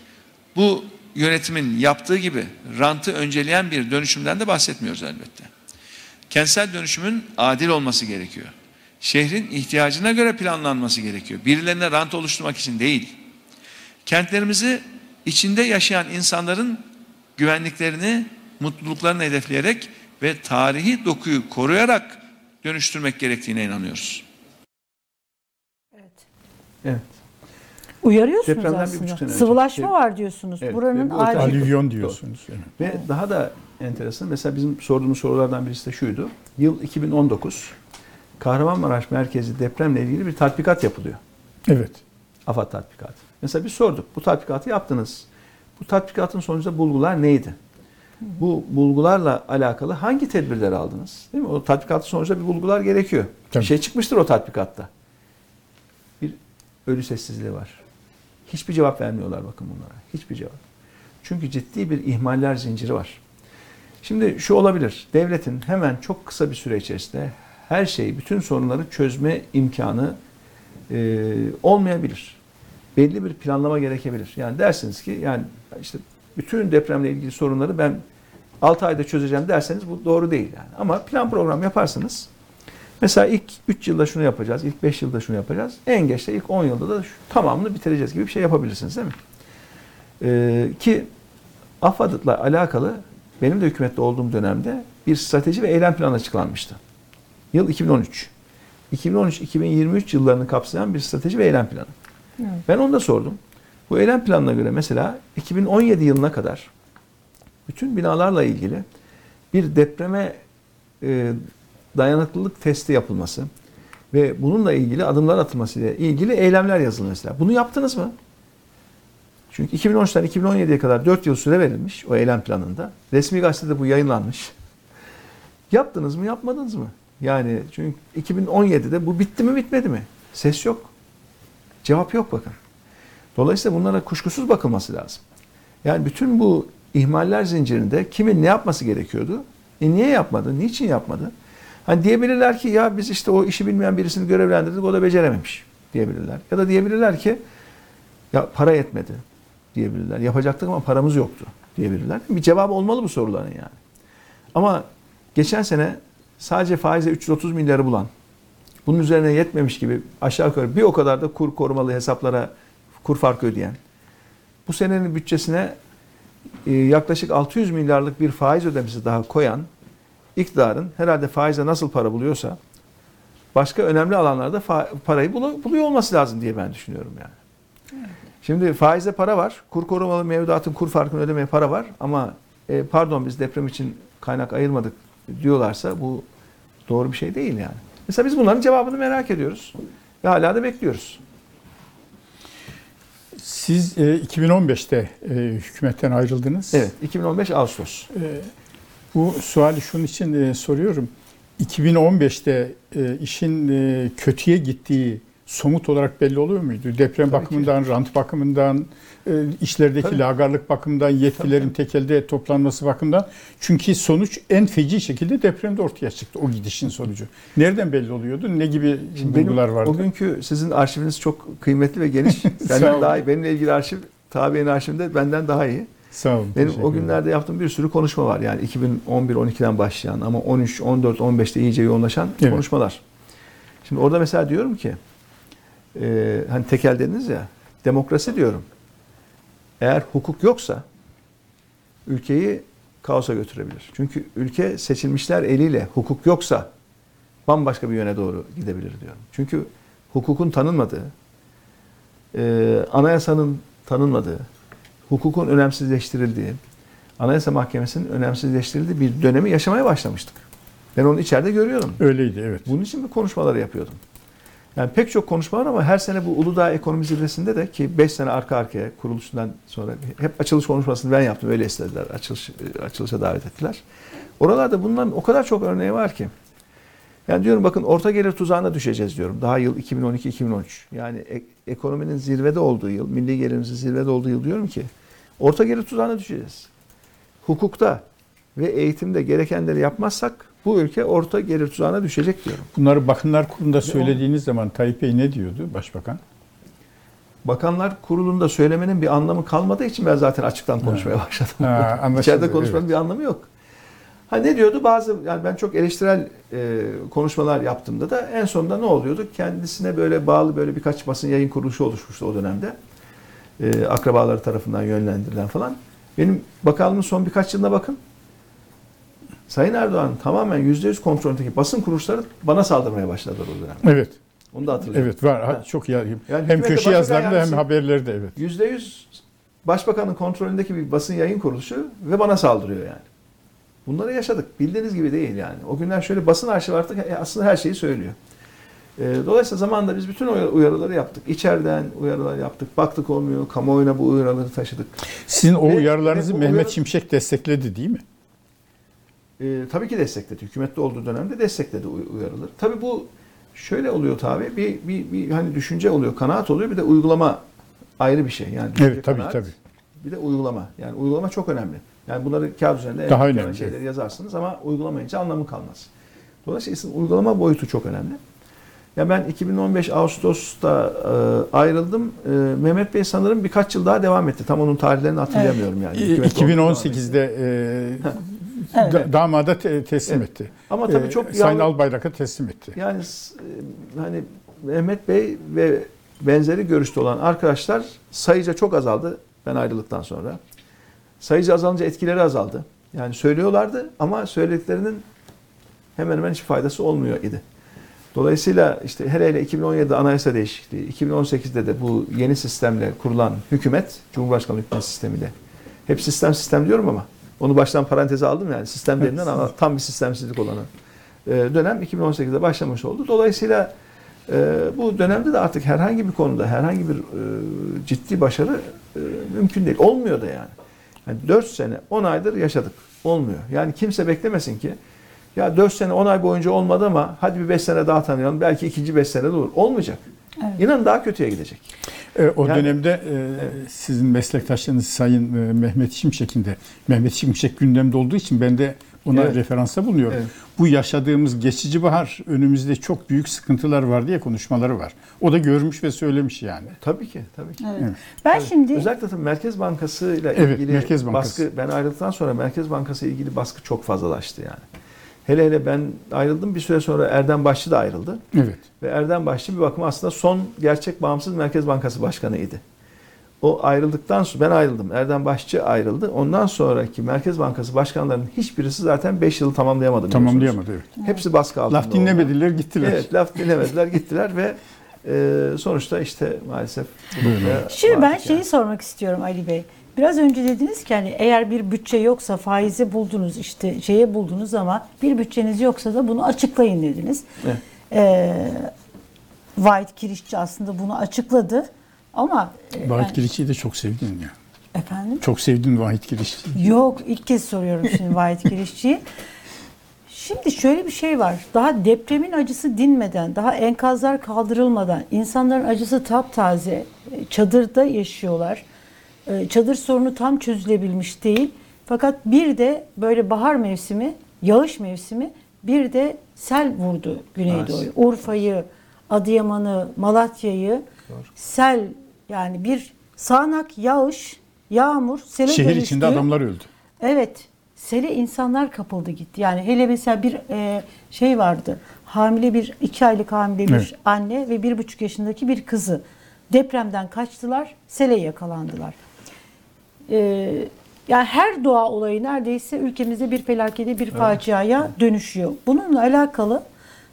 bu yönetimin yaptığı gibi rantı önceleyen bir dönüşümden de bahsetmiyoruz elbette. Kentsel dönüşümün adil olması gerekiyor. Şehrin ihtiyacına göre planlanması gerekiyor. Birilerine rant oluşturmak için değil. Kentlerimizi içinde yaşayan insanların güvenliklerini, mutluluklarını hedefleyerek ve tarihi dokuyu koruyarak dönüştürmek gerektiğine inanıyoruz. Evet. Uyarıyorsunuz Depremden bir aslında. Sıvılaşma Evet. var diyorsunuz. Evet, Buranın acil. Alivyon diyorsunuz. Yani. Ve daha da enteresan mesela bizim sorduğumuz sorulardan birisi de şuydu. Yıl 2019 Kahramanmaraş merkezi depremle ilgili bir tatbikat yapılıyor. Evet. AFAD tatbikatı. Mesela biz sorduk. Bu tatbikatı yaptınız. Bu tatbikatın sonucunda bulgular neydi? Bu bulgularla alakalı hangi tedbirleri aldınız? Değil mi? O tatbikatın sonucunda bir bulgular gerekiyor. Tabii. Bir şey çıkmıştır o tatbikatta. Bir ölü sessizliği var. Hiçbir cevap vermiyorlar bakın bunlara. Hiçbir cevap. Çünkü ciddi bir ihmaller zinciri var. Şimdi şu olabilir. Devletin hemen çok kısa bir süre içerisinde her şeyi, bütün sorunları çözme imkanı e, olmayabilir. Belli bir planlama gerekebilir. Yani dersiniz ki yani işte bütün depremle ilgili sorunları ben 6 ayda çözeceğim derseniz bu doğru değil yani. Ama plan program yaparsınız. Mesela ilk 3 yılda şunu yapacağız, ilk 5 yılda şunu yapacağız. En geç de ilk 10 yılda da şu, tamamını bitireceğiz gibi bir şey yapabilirsiniz değil mi? Ee, ki AFAD'la alakalı benim de hükümette olduğum dönemde bir strateji ve eylem planı açıklanmıştı. Yıl 2013. 2013-2023 yıllarını kapsayan bir strateji ve eylem planı. Ben onu da sordum. Bu eylem planına göre mesela 2017 yılına kadar bütün binalarla ilgili bir depreme e, dayanıklılık testi yapılması ve bununla ilgili adımlar atılması ile ilgili eylemler yazılı mesela. Bunu yaptınız mı? Çünkü 2013'ten 2017'ye kadar 4 yıl süre verilmiş o eylem planında. Resmi gazetede bu yayınlanmış. Yaptınız mı, yapmadınız mı? Yani çünkü 2017'de bu bitti mi, bitmedi mi? Ses yok. Cevap yok bakın. Dolayısıyla bunlara kuşkusuz bakılması lazım. Yani bütün bu ihmaller zincirinde kimin ne yapması gerekiyordu? E niye yapmadı? Niçin yapmadı? Hani diyebilirler ki ya biz işte o işi bilmeyen birisini görevlendirdik o da becerememiş diyebilirler. Ya da diyebilirler ki ya para yetmedi diyebilirler. Yapacaktık ama paramız yoktu diyebilirler. Bir cevabı olmalı bu soruların yani. Ama geçen sene sadece faize 330 milyarı bulan, bunun üzerine yetmemiş gibi aşağı yukarı bir o kadar da kur korumalı hesaplara kur farkı ödeyen, bu senenin bütçesine e, yaklaşık 600 milyarlık bir faiz ödemesi daha koyan iktidarın herhalde faize nasıl para buluyorsa başka önemli alanlarda parayı bulu- buluyor olması lazım diye ben düşünüyorum yani. Şimdi faize para var. Kur korumalı mevduatın kur farkını ödemeye para var ama e, pardon biz deprem için kaynak ayırmadık diyorlarsa bu doğru bir şey değil yani. Mesela biz bunların cevabını merak ediyoruz ve hala da bekliyoruz. Siz e, 2015'te e, hükümetten ayrıldınız. Evet, 2015 Ağustos. E, bu suali şunun için e, soruyorum. 2015'te e, işin e, kötüye gittiği somut olarak belli oluyor muydu? Deprem Tabii bakımından, rant bakımından, e, işlerdeki Tabii. lagarlık bakımından, yetkilerin tek elde toplanması bakımından. Çünkü sonuç en feci şekilde depremde ortaya çıktı o gidişin sonucu. Nereden belli oluyordu? Ne gibi Şimdi bulgular benim vardı? O günkü sizin arşiviniz çok kıymetli ve geniş. Benden daha iyi. Benimle ilgili arşiv, tabi'nin arşivinde benden daha iyi. Sağ olun. Benim o günlerde yaptığım bir sürü konuşma var. Yani 2011-12'den başlayan ama 13, 14, 15'te iyice yoğunlaşan Evet. konuşmalar. Şimdi orada mesela diyorum ki e, hani tekel dediniz ya demokrasi diyorum. Eğer hukuk yoksa ülkeyi kaosa götürebilir. Çünkü ülke seçilmişler eliyle hukuk yoksa bambaşka bir yöne doğru gidebilir diyorum. Çünkü hukukun tanınmadığı, e, anayasanın tanınmadığı, hukukun önemsizleştirildiği, Anayasa Mahkemesi'nin önemsizleştirildiği bir dönemi yaşamaya başlamıştık. Ben onu içeride görüyorum. Öyleydi evet. Bunun için bu konuşmaları yapıyordum. Yani pek çok konuşma var ama her sene bu Uludağ Ekonomi Zirvesi'nde de ki 5 sene arka arkaya kuruluşundan sonra hep açılış konuşmasını ben yaptım. Öyle istediler. Açılış, açılışa davet ettiler. Oralarda bundan o kadar çok örneği var ki. Yani diyorum bakın orta gelir tuzağına düşeceğiz diyorum. Daha yıl 2012-2013. Yani ek- ekonominin zirvede olduğu yıl, milli gelirimizin zirvede olduğu yıl diyorum ki orta gelir tuzağına düşeceğiz. Hukukta ve eğitimde gerekenleri yapmazsak bu ülke orta gelir tuzağına düşecek diyorum. Bunları Bakımlar Kurulu'nda söylediğiniz zaman Tayyip Bey ne diyordu Başbakan? Bakanlar Kurulu'nda söylemenin bir anlamı kalmadığı için ben zaten açıktan konuşmaya başladım. Ha, anlaşıldı, İçeride konuşmanın evet. bir anlamı yok. Ha ne diyordu? Bazı yani ben çok eleştirel e, konuşmalar yaptığımda da en sonunda ne oluyordu? Kendisine böyle bağlı böyle birkaç basın yayın kuruluşu oluşmuştu o dönemde. E, akrabaları tarafından yönlendirilen falan. Benim bakanlığımın son birkaç yılına bakın. Sayın Erdoğan tamamen %100 kontrolündeki basın kuruluşları bana saldırmaya başladılar o dönem. Evet. Onu da hatırlıyorum. Evet var. Ha. Çok ya. Yani hem köşe yazılarında hem yardımcısı- haberlerde evet. Yüzde yüz başbakanın kontrolündeki bir basın yayın kuruluşu ve bana saldırıyor yani. Bunları yaşadık. Bildiğiniz gibi değil yani. O günler şöyle basın arşivi artık e, aslında her şeyi söylüyor. E, Dolayısıyla zamanında biz bütün uyar- uyarıları yaptık. İçeriden uyarılar yaptık. Baktık olmuyor. Kamuoyuna bu uyarıları taşıdık. Sizin o Ve- uyarılarınızı ve Mehmet uyarı- Şimşek destekledi değil mi? E, tabii ki destekledi. Hükümette olduğu dönemde destekledi uy- uyarıları. Tabii bu şöyle oluyor tabii. Bir, bir, bir hani düşünce oluyor, kanaat oluyor. Bir de uygulama ayrı bir şey. Yani Evet tabii kanaat, tabii. Bir de uygulama. Yani uygulama çok önemli. Yani bunları kağıt üzerinde Daha önemli, şeyleri yazarsınız ama uygulamayınca anlamı kalmaz. Dolayısıyla uygulama boyutu çok önemli. Ya ben 2015 Ağustos'ta e, ayrıldım. E, Mehmet Bey sanırım birkaç yıl daha devam etti. Tam onun tarihlerini hatırlayamıyorum yani. E, Hükümet olduğu devam etti. 2018'de e, Evet. da- damada te- teslim Evet. etti. Ama tabii E, çok Sayın yalnız- Albayrak'a teslim etti. Yani e, hani Mehmet Bey ve benzeri görüşte olan arkadaşlar sayıca çok azaldı ben ayrıldıktan sonra. Sayıca azalınca etkileri azaldı. Yani söylüyorlardı ama söylediklerinin hemen hemen hiç faydası olmuyor idi. Dolayısıyla işte hele hele 2017'de anayasa değişikliği, 2018'de de bu yeni sistemle kurulan hükümet, Cumhurbaşkanlığı hükümet sistemiyle. Hep sistem sistem diyorum ama onu baştan paranteze aldım yani sistem denilen ama tam bir sistemsizlik olanı e, dönem 2018'de başlamış oldu. Dolayısıyla e, bu dönemde de artık herhangi bir konuda herhangi bir e, ciddi başarı e, mümkün değil. Olmuyor da yani. yani 4 sene 10 aydır yaşadık. Olmuyor. Yani kimse beklemesin ki ya 4 sene 10 ay boyunca olmadı ama hadi bir 5 sene daha tanıyalım. Belki ikinci 5 sene de olur. Olmayacak. Evet. İnanın daha kötüye gidecek. E, o Yani- dönemde e, sizin meslektaşınız Sayın e, Mehmet Şimşek'in de Mehmet Şimşek gündemde olduğu için ben de ona Evet. referansta bulunuyorum. Evet. Bu yaşadığımız geçici bahar önümüzde çok büyük sıkıntılar var diye konuşmaları var. O da görmüş ve söylemiş yani. Tabii ki, tabii ki. Evet. Evet. Ben Tabii. şimdi özellikle tabii Merkez Bankası ile Evet, ilgili Merkez Bankası. baskı ben ayrıldıktan sonra Merkez Bankası ile ilgili baskı çok fazlalaştı yani. Hele hele ben ayrıldım bir süre sonra Erdem Başçı da ayrıldı Evet. ve Erdem Başçı bir bakıma aslında son gerçek bağımsız Merkez Bankası başkanıydı. O ayrıldıktan sonra ben ayrıldım. Erdem Başçı ayrıldı. Ondan sonraki Merkez Bankası başkanlarının hiçbirisi zaten 5 yılı tamamlayamadı. Tamamlayamadı evet. Hepsi baskı altında. Laf oldu. dinlemediler gittiler. Evet laf dinlemediler gittiler ve e, sonuçta işte maalesef Şimdi ben vardık şeyi yani. sormak istiyorum Ali Bey. Biraz önce dediniz ki hani eğer bir bütçe yoksa faizi buldunuz işte şeye buldunuz ama bir bütçeniz yoksa da bunu açıklayın dediniz. Evet. Ee, White Kirişçi aslında bunu açıkladı. Ama e, Vahit yani- Kirişçi'yi de çok sevdin ya. efendim Çok sevdin Vahit Kirişçi'yi. Yok ilk kez soruyorum şimdi Vahit Kirişçi'yi. Şimdi şöyle bir şey var. Daha depremin acısı dinmeden, daha enkazlar kaldırılmadan, insanların acısı taptaze, e, çadırda yaşıyorlar. E, Çadır sorunu tam çözülebilmiş değil. Fakat bir de böyle bahar mevsimi, yağış mevsimi, bir de sel vurdu Güneydoğu'yu. Urfa'yı, Adıyaman'ı, Malatya'yı sel yani bir sağanak yağış, yağmur, sele Şehir dönüştü. içinde adamlar öldü. Evet. Sele insanlar kapıldı gitti. Yani hele mesela bir e, şey vardı. Hamile bir, iki aylık hamile bir Evet. anne ve bir buçuk yaşındaki bir kızı. Depremden kaçtılar, sele yakalandılar. E, yani her doğa olayı neredeyse ülkemizde bir felakete, bir faciaya dönüşüyor. Bununla alakalı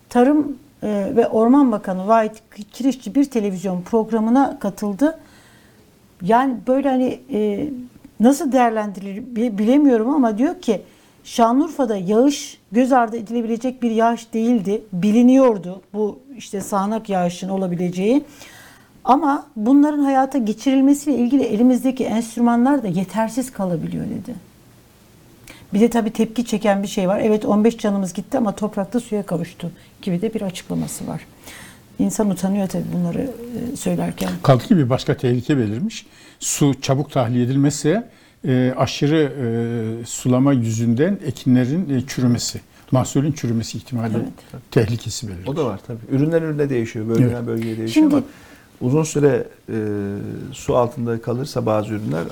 Tarım e, ve Orman Bakanı Vahit Kirişçi bir televizyon programına katıldı. Yani böyle hani e, nasıl değerlendirilir bi- bilemiyorum ama diyor ki Şanlıurfa'da yağış göz ardı edilebilecek bir yağış değildi. Biliniyordu bu işte sağanak yağışın olabileceği. Ama bunların hayata geçirilmesiyle ilgili elimizdeki enstrümanlar da yetersiz kalabiliyor dedi. Bir de tabii tepki çeken bir şey var. Evet 15 canımız gitti ama toprakta suya kavuştu gibi de bir açıklaması var. İnsan utanıyor tabii bunları e, söylerken. Kaldı ki bir başka tehlike belirmiş. Su çabuk tahliye edilmezse e, aşırı e, sulama yüzünden ekinlerin e, çürümesi, mahsulün çürümesi ihtimali Evet. tehlikesi belirmiş. O da var tabii. Üründen ürüne değişiyor. Bölgeden Evet. bölgeye değişiyor Şimdi- ama uzun süre e, su altında kalırsa bazı ürünler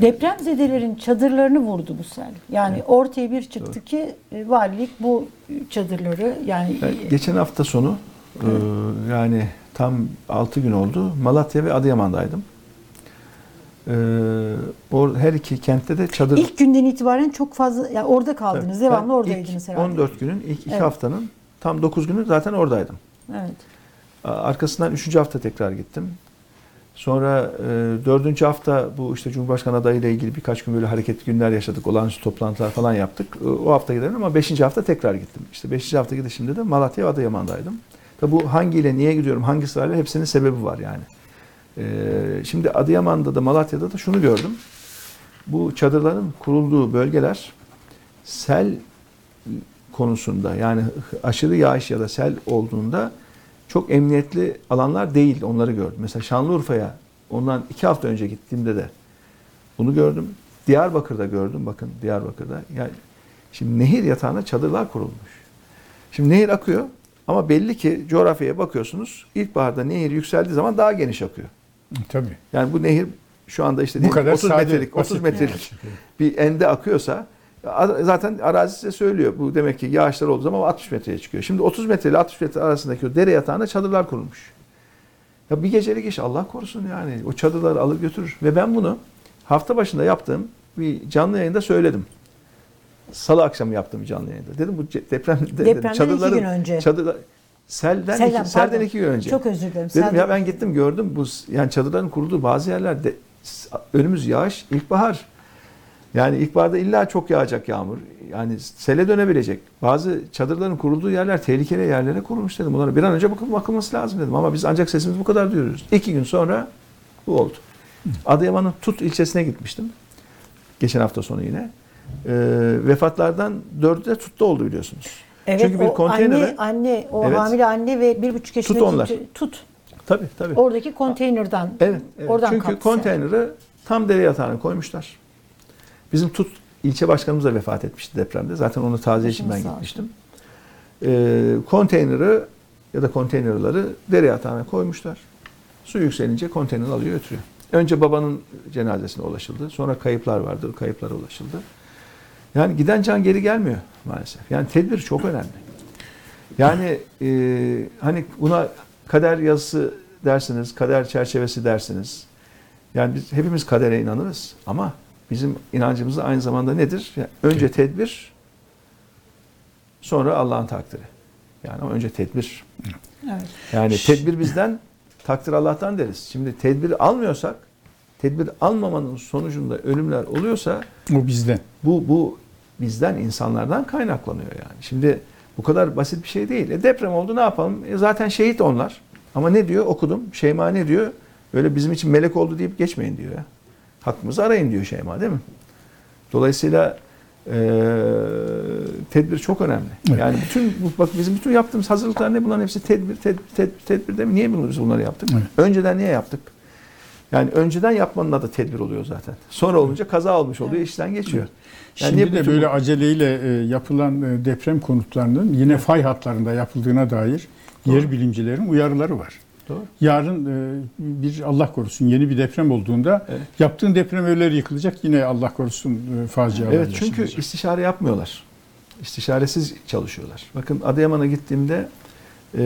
Depremzedelerin çadırlarını vurdu bu sel. Yani ortaya bir çıktı ki e, valilik bu çadırları yani Yani geçen hafta sonu e, yani tam 6 gün oldu. Malatya ve Adıyaman'daydım. E, or, her iki kentte de çadır ilk günden itibaren çok fazla yani orada kaldınız. Tabii. Devamlı oradaydınız ilk herhalde. 14 günün ilk 2 Evet. haftanın tam 9 günü zaten oradaydım. Evet. Arkasından 3. hafta tekrar gittim. Sonra e, 4. hafta bu işte Cumhurbaşkanı adayı ile ilgili birkaç gün böyle hareketli günler yaşadık. Olağanüstü toplantılar falan yaptık. E, O hafta gidelim ama 5. hafta tekrar gittim. İşte 5. hafta gidişimde de Malatya ve Adıyaman'daydım. Tabi bu hangiyle niye gidiyorum, hangi sırayla hepsinin sebebi var yani. E, şimdi Adıyaman'da da Malatya'da da şunu gördüm. Bu çadırların kurulduğu bölgeler sel konusunda yani aşırı yağış ya da sel olduğunda çok emniyetli alanlar değil onları gördüm. Mesela Şanlıurfa'ya ondan iki hafta önce gittiğimde de bunu gördüm. Diyarbakır'da gördüm bakın Diyarbakır'da. Yani şimdi nehir yatağına çadırlar kurulmuş. Şimdi nehir akıyor ama belli ki coğrafyaya bakıyorsunuz ilkbaharda nehir yükseldiği zaman daha geniş akıyor. Tabii. Yani bu nehir şu anda işte Bu kadar 30 sade, metrelik basit 30 bir metrelik yer. bir ende akıyorsa zaten arazi size söylüyor. Bu demek ki yağışlar olduğu zaman 60 metreye çıkıyor. Şimdi 30 metre ile 60 metre arasındaki o dere yatağına çadırlar kurulmuş. Ya bir gecelik iş Allah korusun yani. O çadırları alır götürür. Ve ben bunu hafta başında yaptığım bir canlı yayında söyledim. Salı akşamı yaptığım canlı yayında. Dedim bu deprem de- Depremden iki çadırların gün önce. çadırlar selden, Selden, iki, selden iki gün önce. Çok özür dilerim. Dedim Selden- ya ben gittim gördüm bu yani çadırların kurulduğu bazı yerlerde önümüz yağış ilkbahar. Yani ilkbaharda illa çok yağacak yağmur. Yani sele dönebilecek. Bazı çadırların kurulduğu yerler tehlikeli yerlere kurulmuş dedim. Bunlara bir an önce bakıl bakılması lazım dedim. Ama biz ancak sesimiz bu kadar duyuyoruz. İki gün sonra bu oldu. Adıyaman'ın Tut ilçesine gitmiştim. Geçen hafta sonu yine. Ee, vefatlardan dördü de Tut'ta oldu biliyorsunuz. Evet, Çünkü bir konteynere- anne, anne, o Evet. hamile anne ve bir buçuk yaşındaki onlar. ço- tut. Tabii tabii. Oradaki konteynerden. Evet, evet. Oradan Çünkü konteyneri tam dere yatağına koymuşlar. Bizim Tut ilçe başkanımız da vefat etmişti depremde. Zaten onu taziye için ben gitmiştim. Ee, konteyneri ya da konteynerları dere yatağına koymuşlar. Su yükselince konteyner alıyor götürüyor. Önce babanın cenazesine ulaşıldı. Sonra kayıplar vardı. Kayıplara ulaşıldı. Yani giden can geri gelmiyor maalesef. Yani tedbir çok önemli. Yani e, hani buna kader yazısı dersiniz, kader çerçevesi dersiniz. Yani biz hepimiz kadere inanırız ama bizim inancımız da aynı zamanda nedir? Yani önce tedbir, sonra Allah'ın takdiri. Yani ama önce tedbir. Evet. Yani tedbir bizden, takdir Allah'tan deriz. Şimdi tedbir almıyorsak, tedbir almamanın sonucunda ölümler oluyorsa O bizden. bu bu bizden insanlardan kaynaklanıyor yani. Şimdi bu kadar basit bir şey değil. E deprem oldu ne yapalım? E zaten şehit onlar. Ama ne diyor okudum. Şeyma ne diyor? Öyle bizim için melek oldu deyip geçmeyin diyor ya. Hakkımızı arayın diyor Şeyma değil mi? Dolayısıyla eee, tedbir çok önemli. Evet. Yani bütün bak bizim bütün yaptığımız hazırlıklar ne bunların hepsi tedbir tedbir tedbir, tedbir değil mi? Niye biz bunları yaptık? Evet. Önceden niye yaptık? Yani önceden yapmanın adı tedbir oluyor zaten. Sonra olunca kaza olmuş oluyor, işten geçiyor. Yani Şimdi de böyle bu- aceleyle e, yapılan e, deprem konutlarının yine fay hatlarında yapıldığına dair yer bilimcilerin uyarıları var. Doğru. Yarın e, bir Allah korusun yeni bir deprem olduğunda Evet. yaptığın deprem evleri yıkılacak yine Allah korusun e, facialar Evet çünkü yaşanacak. istişare yapmıyorlar. İstişaresiz çalışıyorlar. Bakın Adıyaman'a gittiğimde e,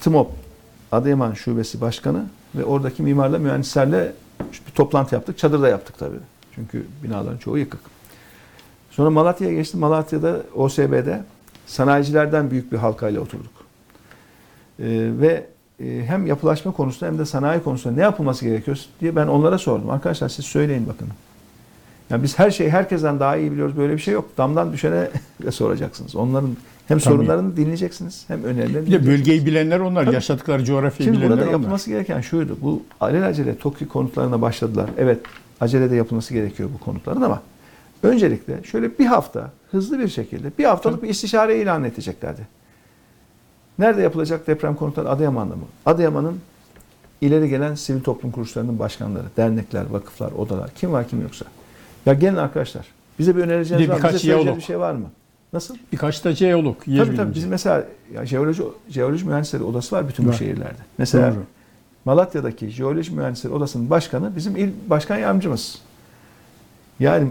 TMOP Adıyaman Şubesi Başkanı ve oradaki mimarla mühendislerle bir toplantı yaptık. Çadırda yaptık tabii. Çünkü binaların çoğu yıkık. Sonra Malatya'ya geçtim. Malatya'da OSB'de sanayicilerden büyük bir halkayla oturduk. E, ve e, hem yapılaşma konusunda hem de sanayi konusunda ne yapılması gerekiyor diye ben onlara sordum. Arkadaşlar siz söyleyin bakın. Yani biz her şeyi herkesten daha iyi biliyoruz. Böyle bir şey yok. Damdan düşene de soracaksınız. Onların hem Tabii. sorunlarını dinleyeceksiniz hem önerilerini Bir de bölgeyi bilenler onlar, Tabii. yaşadıkları coğrafyayı Şimdi bilenler burada onlar. yapılması gereken şuydu. Bu alelacele TOKİ konutlarına başladılar. Evet acelede yapılması gerekiyor bu konutların ama öncelikle şöyle bir hafta hızlı bir şekilde bir haftalık bir istişare ilan edeceklerdi. Nerede yapılacak deprem konutları? Adıyaman'da mı? Adıyaman'ın ileri gelen sivil toplum kuruluşlarının başkanları, dernekler, vakıflar, odalar kim var kim yoksa. Ya gelin arkadaşlar. Bize bir önereceğiniz Bir var mı? Bize söyleyeceğiniz bir şey var mı? Nasıl? Birkaç da jeolog, yer tabii tabii. Biz mesela ya jeoloji jeoloji mühendisleri odası var bütün bu şehirlerde. Mesela Doğru. Malatya'daki jeoloji mühendisleri odasının başkanı bizim il başkan yardımcımız. Yani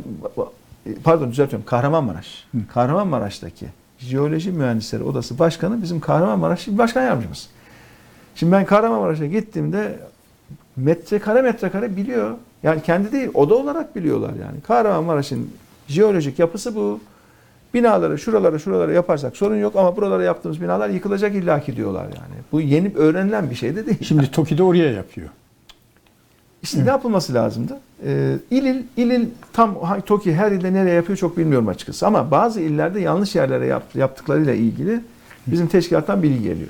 pardon düzeltiyorum Kahramanmaraş. Hı. Kahramanmaraş'taki jeoloji mühendisleri odası başkanı bizim Kahramanmaraş başkan yardımcımız. Şimdi ben Kahramanmaraş'a gittiğimde metrekare metrekare biliyor. Yani kendi değil oda olarak biliyorlar yani. Kahramanmaraş'ın jeolojik yapısı bu. Binaları şuralara şuralara yaparsak sorun yok ama buralara yaptığımız binalar yıkılacak illaki diyorlar yani. Bu yeni öğrenilen bir şey de değil. Şimdi TOKİ'de oraya yapıyor. İşte ne yapılması lazımdı? Ee, il il, il il tam TOKİ her ilde nereye yapıyor çok bilmiyorum açıkçası. Ama bazı illerde yanlış yerlere yap, yaptıklarıyla ilgili bizim teşkilattan bilgi geliyor.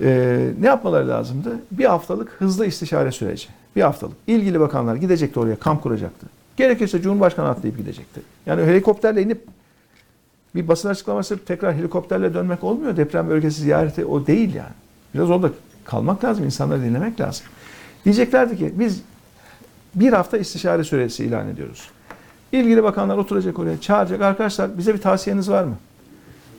Ee, ne yapmaları lazımdı? Bir haftalık hızlı istişare süreci. Bir haftalık. İlgili bakanlar gidecekti oraya, kamp kuracaktı. Gerekirse Cumhurbaşkanı atlayıp gidecekti. Yani helikopterle inip bir basın açıklaması tekrar helikopterle dönmek olmuyor. Deprem bölgesi ziyareti o değil yani. Biraz orada kalmak lazım, insanları dinlemek lazım. Diyeceklerdi ki biz bir hafta istişare süresi ilan ediyoruz. İlgili bakanlar oturacak oraya, çağıracak. Arkadaşlar bize bir tavsiyeniz var mı?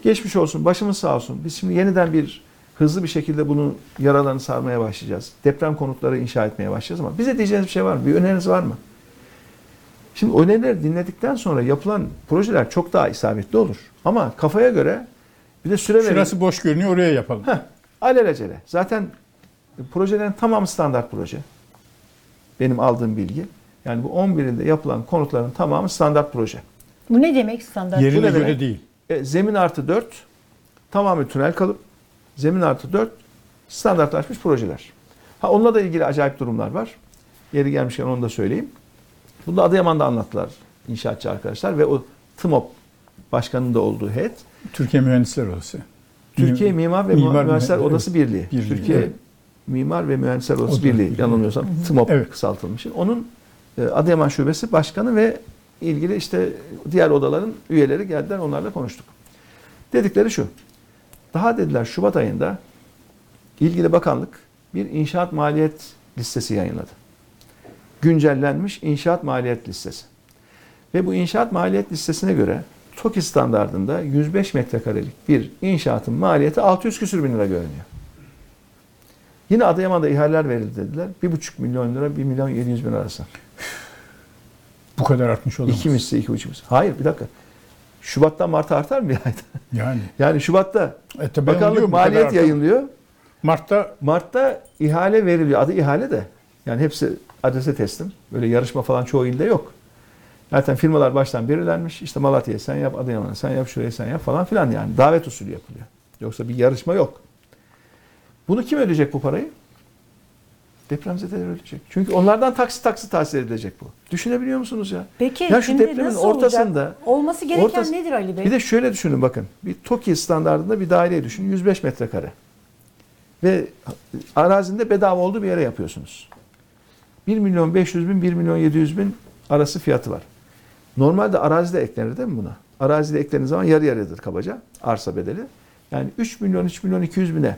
Geçmiş olsun, başımız sağ olsun. Biz şimdi yeniden bir hızlı bir şekilde bunun yaralarını sarmaya başlayacağız. Deprem konutları inşa etmeye başlayacağız ama bize diyeceğiniz bir şey var mı? Bir öneriniz var mı? Şimdi önerileri dinledikten sonra yapılan projeler çok daha isabetli olur. Ama kafaya göre bir de süre verin. Şurası boş görünüyor oraya yapalım. Heh, alelacele. Zaten projelerin tamamı standart proje. Benim aldığım bilgi. Yani bu 11'inde yapılan konutların tamamı standart proje. Bu ne demek standart? Yerine ne göre demek? değil. E, zemin artı 4 tamamı tünel kalıp zemin artı 4 standartlaşmış projeler. Ha onunla da ilgili acayip durumlar var. Yeri gelmişken onu da söyleyeyim. Bunu da Adıyaman'da anlattılar inşaatçı arkadaşlar ve o TMOP başkanının da olduğu heyet Türkiye Mühendisler Odası. Türkiye Mimar ve Mimar- Mühendisler. Odası Birliği. Birliği, Türkiye evet. Mimar ve Mühendisler Odası Oda Birliği yanılmıyorsam TMOP Evet. kısaltılmış. Onun e, Adıyaman Şubesi Başkanı ve ilgili işte diğer odaların üyeleri geldiler onlarla konuştuk. Dedikleri şu. Daha dediler Şubat ayında ilgili bakanlık bir inşaat maliyet listesi yayınladı. Güncellenmiş inşaat maliyet listesi. Ve bu inşaat maliyet listesine göre TOKİ standartında 105 metrekarelik bir inşaatın maliyeti 600 küsür bin lira görünüyor. Yine Adıyaman'da ihaleler verildi dediler. 1,5 milyon lira 1 milyon 700 bin arası. Bu kadar artmış olamaz. İki misli, iki buçuk misli. Hayır bir dakika. Şubat'tan Mart'a artar mı bir ayda? Yani. Yani Şubat'ta E, tabii bakanlık maliyet yayınlıyor. Mart'ta Mart'ta ihale veriliyor. Adı ihale de. Yani hepsi adrese teslim. Böyle yarışma falan çoğu ilde yok. Zaten firmalar baştan belirlenmiş. İşte Malatya'ya sen yap, Adıyaman'a sen yap, şuraya sen yap falan filan yani. Davet usulü yapılıyor. Yoksa bir yarışma yok. Bunu kim ödeyecek bu parayı? Depremzedeler ödeyecek. Çünkü onlardan taksi taksi tahsil edilecek bu. Düşünebiliyor musunuz ya? Peki Ya şu şimdi depremin nasıl ortasında- olacak? Olması gereken ortası- nedir Ali Bey? Bir de şöyle düşünün bakın. Bir TOKİ standartında bir daireyi düşünün. 105 metrekare. Ve arazinde bedava olduğu bir yere yapıyorsunuz. 1 milyon 500 bin, 1 milyon 700 bin arası fiyatı var. Normalde arazide eklenir değil mi buna? Arazide eklendiği zaman yarı yarıdır kabaca arsa bedeli. Yani 3 milyon 3 milyon 200 bine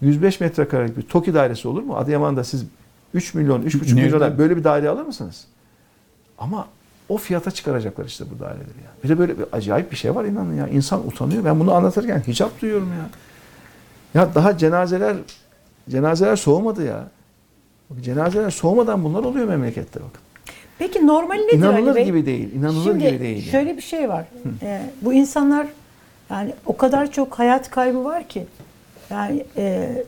105 metrekarelik bir TOKİ dairesi olur mu? Adıyaman'da siz 3 milyon 3,5 Nerede? milyona böyle bir daire alır mısınız? Ama o fiyata çıkaracaklar işte bu daireleri ya. Bir de böyle bir acayip bir şey var inanın ya. İnsan utanıyor. Ben bunu anlatırken hicap duyuyorum ya. Ya daha cenazeler cenazeler soğumadı ya. Bak, Cenazeler soğumadan bunlar oluyor memlekette bakın. Peki normali nedir Ali İnanılır Bey? gibi değil. İnanılır Şimdi gibi değil. yani. şöyle bir şey var. Ee, bu insanlar yani o kadar çok hayat kaybı var ki yani e,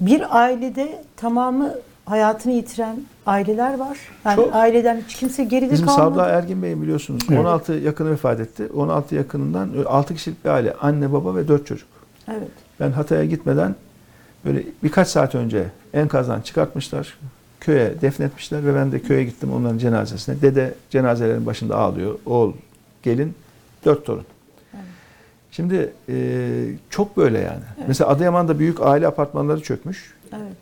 bir ailede tamamı hayatını yitiren aileler var. Yani Çok. aileden hiç kimse geride Bizim kalmadı. Sabla Ergin Bey biliyorsunuz Evet. 16 yakını vefat etti. 16 yakınından 6 kişilik bir aile. Anne baba ve 4 çocuk. Evet. Ben Hatay'a gitmeden böyle birkaç saat önce enkazdan çıkartmışlar. Köye defnetmişler ve ben de köye gittim onların cenazesine. Dede cenazelerin başında ağlıyor. Oğul, gelin, dört torun. Şimdi e, çok böyle yani. Mesela Adıyaman'da büyük aile apartmanları çökmüş. Evet.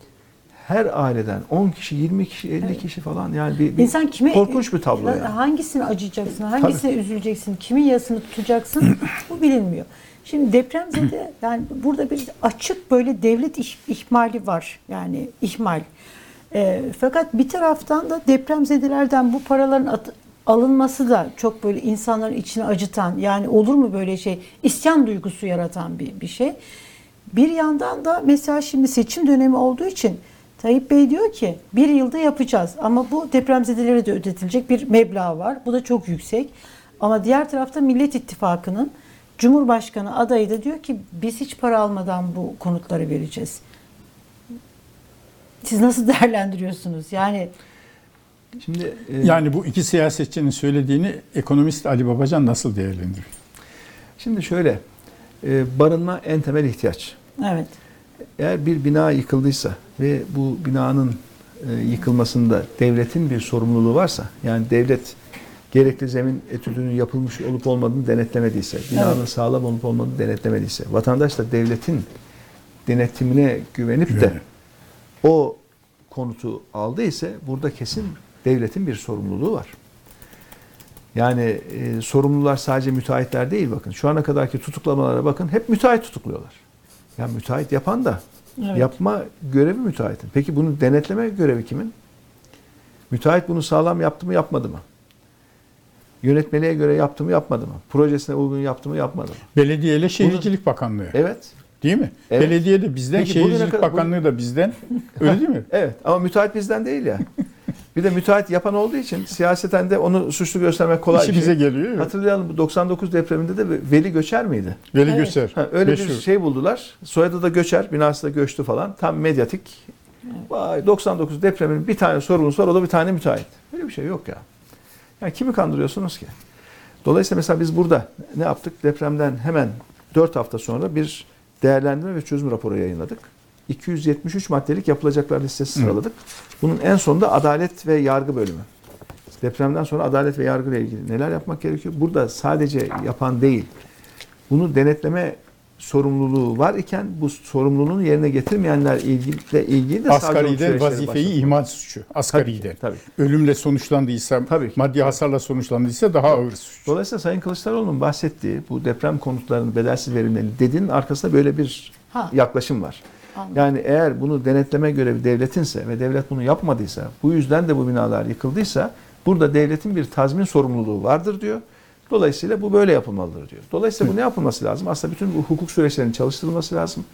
Her aileden 10 kişi, 20 kişi, 50 Evet. kişi falan yani bir, bir İnsan kime korkunç bir tablo yani. Hangisine acıyacaksın, hangisine üzüleceksin, kimin yasını tutacaksın bu bilinmiyor. Şimdi depremzede yani burada bir açık böyle devlet iş- ihmali var. Yani ihmal. Ee, fakat bir taraftan da depremzedelerden bu paraların at- alınması da çok böyle insanların içini acıtan yani olur mu böyle şey isyan duygusu yaratan bir, bir şey. Bir yandan da mesela şimdi seçim dönemi olduğu için Tayyip Bey diyor ki bir yılda yapacağız ama bu depremzedelere de ödetilecek bir meblağ var. Bu da çok yüksek. Ama diğer tarafta Millet İttifakı'nın Cumhurbaşkanı adayı da diyor ki biz hiç para almadan bu konutları vereceğiz. Siz nasıl değerlendiriyorsunuz? Yani Şimdi e, Yani bu iki siyasetçinin söylediğini ekonomist Ali Babacan nasıl değerlendiriyor? şimdi şöyle e, barınma en temel ihtiyaç. evet. Eğer bir bina yıkıldıysa ve bu binanın e, yıkılmasında devletin bir sorumluluğu varsa, yani devlet gerekli zemin etüdünün yapılmış olup olmadığını denetlemediyse, binanın Evet. sağlam olup olmadığını denetlemediyse, vatandaş da devletin denetimine güvenip de o konutu aldıysa burada kesin devletin bir sorumluluğu var. Yani e, sorumlular sadece müteahhitler değil bakın. Şu ana kadarki tutuklamalara bakın hep müteahhit tutukluyorlar. Ya müteahhit yapan da Evet. yapma görevi müteahhitin. Peki bunu denetleme görevi kimin? Müteahhit bunu sağlam yaptı mı yapmadı mı? Yönetmeliğe göre yaptı mı yapmadı mı? Projesine uygun yaptı mı yapmadı mı? Belediye ile Şehircilik Bakanlığı. Evet. Değil mi? Evet. Belediye de bizden, Peki Şehircilik kadar- Bakanlığı da bizden. Öyle değil mi? Evet ama müteahhit bizden değil ya. Bir de müteahhit yapan olduğu için siyaseten de onu suçlu göstermek kolay İşi bir bize şey. geliyor. Hatırlayalım bu 99 depreminde de Veli Göçer miydi? Veli Evet. Göster. Ha, öyle Meşhur. bir şey buldular. Soyadı da Göçer. Binası da göçtü falan. Tam medyatik. Vay 99 depremin bir tane sorumlusu var. O da bir tane müteahhit. Böyle bir şey yok ya. Yani kimi kandırıyorsunuz ki? Dolayısıyla mesela biz burada ne yaptık? Depremden hemen 4 hafta sonra bir değerlendirme ve çözüm raporu yayınladık. 273 maddelik yapılacaklar listesi sıraladık. Bunun en sonunda adalet ve yargı bölümü. Depremden sonra adalet ve yargı ile ilgili neler yapmak gerekiyor? Burada sadece yapan değil, bunu denetleme sorumluluğu var iken bu sorumluluğunu yerine getirmeyenler ilgili ilgili de savcılık Asgariden süreçleri vazifeyi ihmal suçu. Asgariden. Tabii. Ölümle sonuçlandıysa, Tabii ki. maddi hasarla sonuçlandıysa daha ağır suç. Dolayısıyla Sayın Kılıçdaroğlu'nun bahsettiği bu deprem konutlarının bedelsiz verilmeli dediğinin arkasında böyle bir Ha. yaklaşım var. Anladım. Yani eğer bunu denetleme görevi devletinse ve devlet bunu yapmadıysa, bu yüzden de bu binalar yıkıldıysa burada devletin bir tazmin sorumluluğu vardır diyor. Dolayısıyla bu böyle yapılmalıdır diyor. Dolayısıyla bu ne yapılması lazım? Aslında bütün bu hukuk süreçlerinin çalıştırılması lazım.